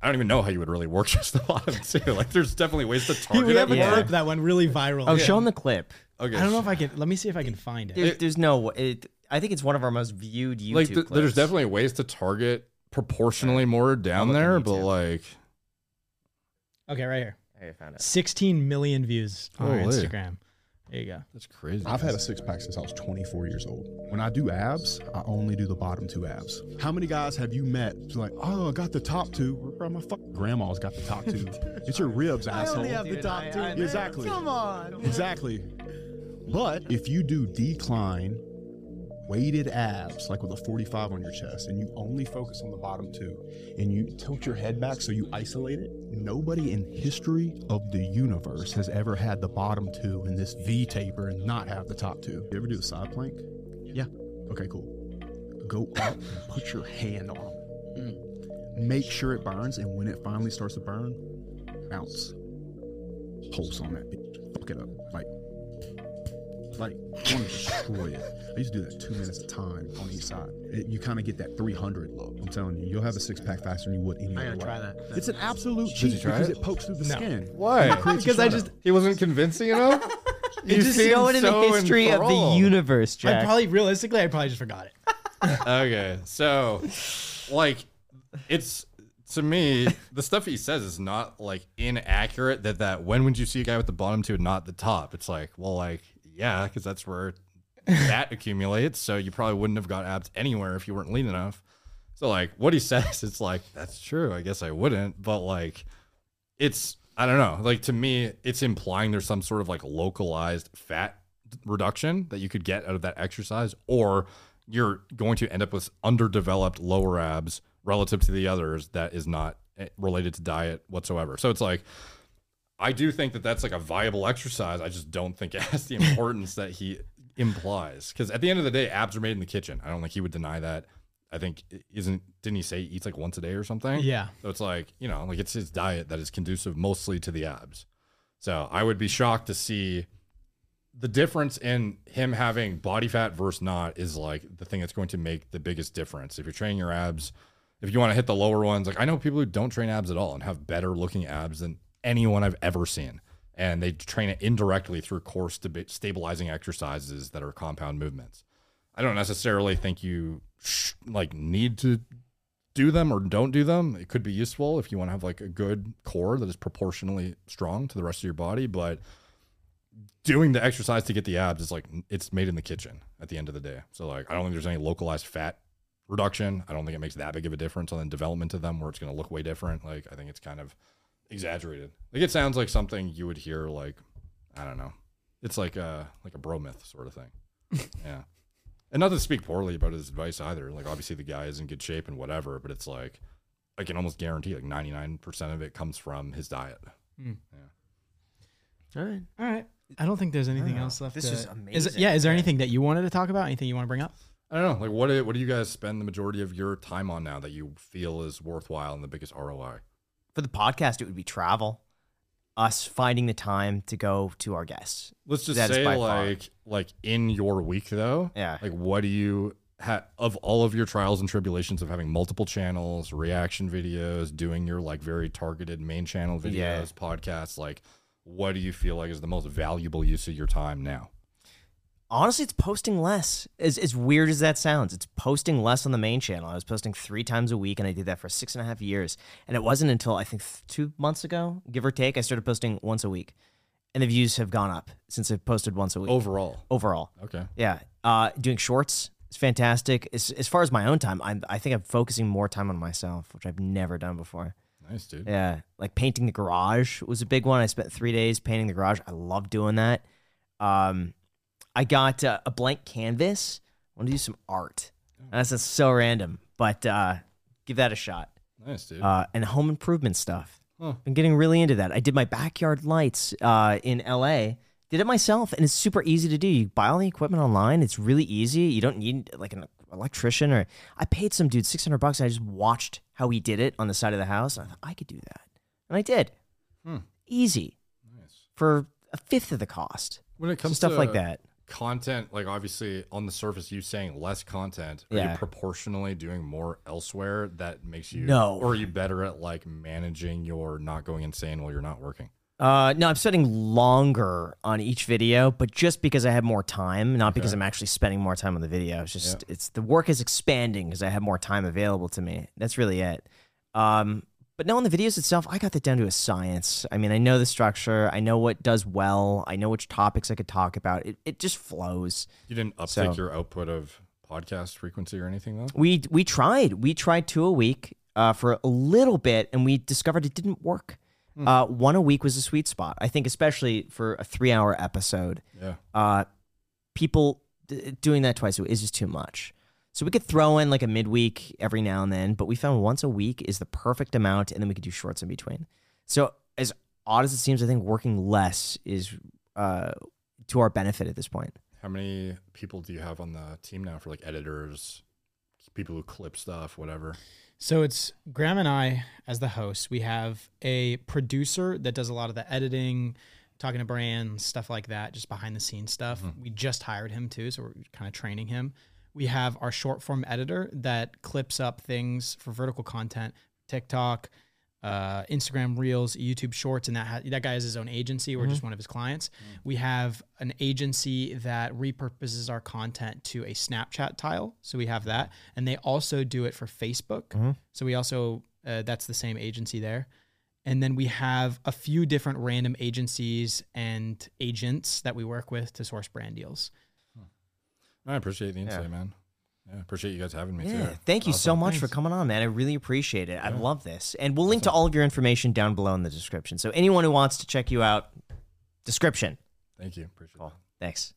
I don't even know how you would really work just the bottom too. Like, there's definitely ways to He- target we have a Yeah. clip that went really viral. Oh, show him the clip. Okay, I don't know if I can. Let me see if I can find it. There, there's no. It, I think it's one of our most viewed YouTube like th- clips. there's definitely ways to target proportionally more down there, but like, Okay, right here. I found it. 16 million views on Holy. Instagram. There you go. that's crazy. I've had a six pack since I was 24 years old. When I do abs, I only do the bottom two abs. How many guys have you met? who's like, oh, I got the top two. Bro, my fucking grandma's got the top two. it's your ribs, asshole. I only have the top two. Exactly. Come on. Exactly. But if you do decline weighted abs, like with a 45 on your chest, and you only focus on the bottom two, and you tilt your head back so you isolate it, nobody in history of the universe has ever had the bottom two in this V taper and not have the top two. You ever do a side plank? Yeah. Okay, cool. Go up and put your hand on them. Mm. Make sure it burns, and when it finally starts to burn, bounce. Pulse on that bitch. Fuck it up. Like, like, I want to destroy it. I used to do that two minutes at a time on each side. It, you kind of get that 300 look. I'm telling you, you'll have a six pack faster than you would any I other gotta try way. that. It's an absolute Did you cheat try because it? it pokes through the No. skin. Why? Because I just, he wasn't convincing enough. You just know it in the history of the universe, I Jack. probably realistically, I probably just forgot it. okay, so like it's to me the stuff he says is not like inaccurate. That that when would you see a guy with the bottom two, not the top? It's like well, like yeah, because that's where that accumulates. So you probably wouldn't have got abs anywhere if you weren't lean enough. So like what he says, it's like that's true. I guess I wouldn't, but like it's I don't know. Like to me, it's implying there's some sort of like localized fat reduction that you could get out of that exercise, or you're going to end up with underdeveloped lower abs relative to the others that is not eh, related to diet whatsoever. So it's like I do think that that's like a viable exercise. I just don't think it has the importance that he implies. Because at the end of the day, abs are made in the kitchen. I don't think he would deny that. I think isn't didn't he say he eats like once a day or something? Yeah. So it's like you know, like it's his diet that is conducive mostly to the abs. So I would be shocked to see the difference in him having body fat versus not is like the thing that's going to make the biggest difference. If you're training your abs, if you want to hit the lower ones, like I know people who don't train abs at all and have better looking abs than anyone I've ever seen. And they train it indirectly through core stabi- stabilizing exercises that are compound movements. I don't necessarily think you sh- like need to do them or don't do them. It could be useful if you want to have like a good core that is proportionally strong to the rest of your body, but doing the exercise to get the abs is like it's made in the kitchen at the end of the day. So like I don't think there's any localized fat reduction. I don't think it makes that big of a difference on the development of them where it's going to look way different. Like I think it's kind of exaggerated. Like it sounds like something you would hear like I don't know. It's like a like a bro myth sort of thing. yeah. And not to speak poorly about his advice either. Like obviously the guy is in good shape and whatever, but it's like I can almost guarantee like 99% of it comes from his diet. Hmm. All right. All right. I don't think there's anything else left. This to- is Is, amazing. yeah. Is there anything that you wanted to talk about? Anything you want to bring up? I don't know. Like, what do, what do you guys spend the majority of your time on now that you feel is worthwhile and the biggest ROI? For the podcast, it would be travel. Us finding the time to go to our guests. Let's just That is say, by far. like, like in your week though, Yeah. Like, what do you have of all of your trials and tribulations of having multiple channels, reaction videos, doing your like very targeted main channel videos, Yeah. podcasts? Like, what do you feel like is the most valuable use of your time now? Honestly, it's posting less. As, as weird as that sounds, it's posting less on the main channel. I was posting three times a week, and I did that for six and a half years. And it wasn't until I think th- two months ago, give or take, I started posting once a week, and the views have gone up since I've posted once a week Overall, overall. okay. Yeah, uh, doing shorts is fantastic. As, as far as my own time, I'm, I think I'm focusing more time on myself, which I've never done before. Nice, dude. Yeah, like painting the garage was a big one. I spent three days painting the garage. I love doing that. Um, I got uh, a blank canvas. I want to do some art. That's so random, but uh, give that a shot. Nice, dude. Uh, and home improvement stuff. Huh. I'm getting really into that. I did my backyard lights uh, in LA. Did it myself, and it's super easy to do. You buy all the equipment online. It's really easy. You don't need like an electrician or. I paid some dude 600 bucks. And I just watched how he did it on the side of the house. And I thought I could do that, and I did. Hmm. Easy nice. for a fifth of the cost. When it So comes stuff to like that. Content like obviously on the surface you saying less content are Yeah. you proportionally doing more elsewhere that makes you No. or are you better at like managing your not going insane while you're not working Uh, no, I'm spending longer on each video, but just because I have more time, not because I'm actually spending more time on the video. It's just it's the work is expanding because I have more time available to me. That's really it. Um, but now on the videos itself, I got that down to a science. I mean, I know the structure, I know what does well, I know which topics I could talk about. It it just flows. you didn't uptick So- your output of podcast frequency or anything though We we tried. We tried two a week uh, for a little bit, and we discovered it didn't work. Uh, one a week was a sweet spot. I think, especially for a three-hour episode. yeah Uh, people d- doing that twice a week is just too much. So we could throw in like a midweek every now and then, but we found once a week is the perfect amount, and then we could do shorts in between. So as odd as it seems, I think working less is uh, to our benefit at this point. how many people do you have on the team now for like editors people who clip stuff whatever So it's Graham and I as the hosts. We have a producer that does a lot of the editing, talking to brands, stuff like that, just behind the scenes stuff. We just hired him too, so we're kind of training him. We have our short form editor that clips up things for vertical content, TikTok, uh, Instagram Reels, YouTube Shorts, and that ha- that guy has his own agency. We're just one of his clients. We have an agency that repurposes our content to a Snapchat tile, so we have that, and they also do it for Facebook. So we also uh, that's the same agency there. And then we have a few different random agencies and agents that we work with to source brand deals. I appreciate the insight man yeah appreciate you guys having me Yeah, too thank you so Awesome. much for coming on, man. I really appreciate it. I love this. And we'll link to all of your information down below in the description. So anyone who wants to check you out, description. thank you appreciate Cool. that Thanks.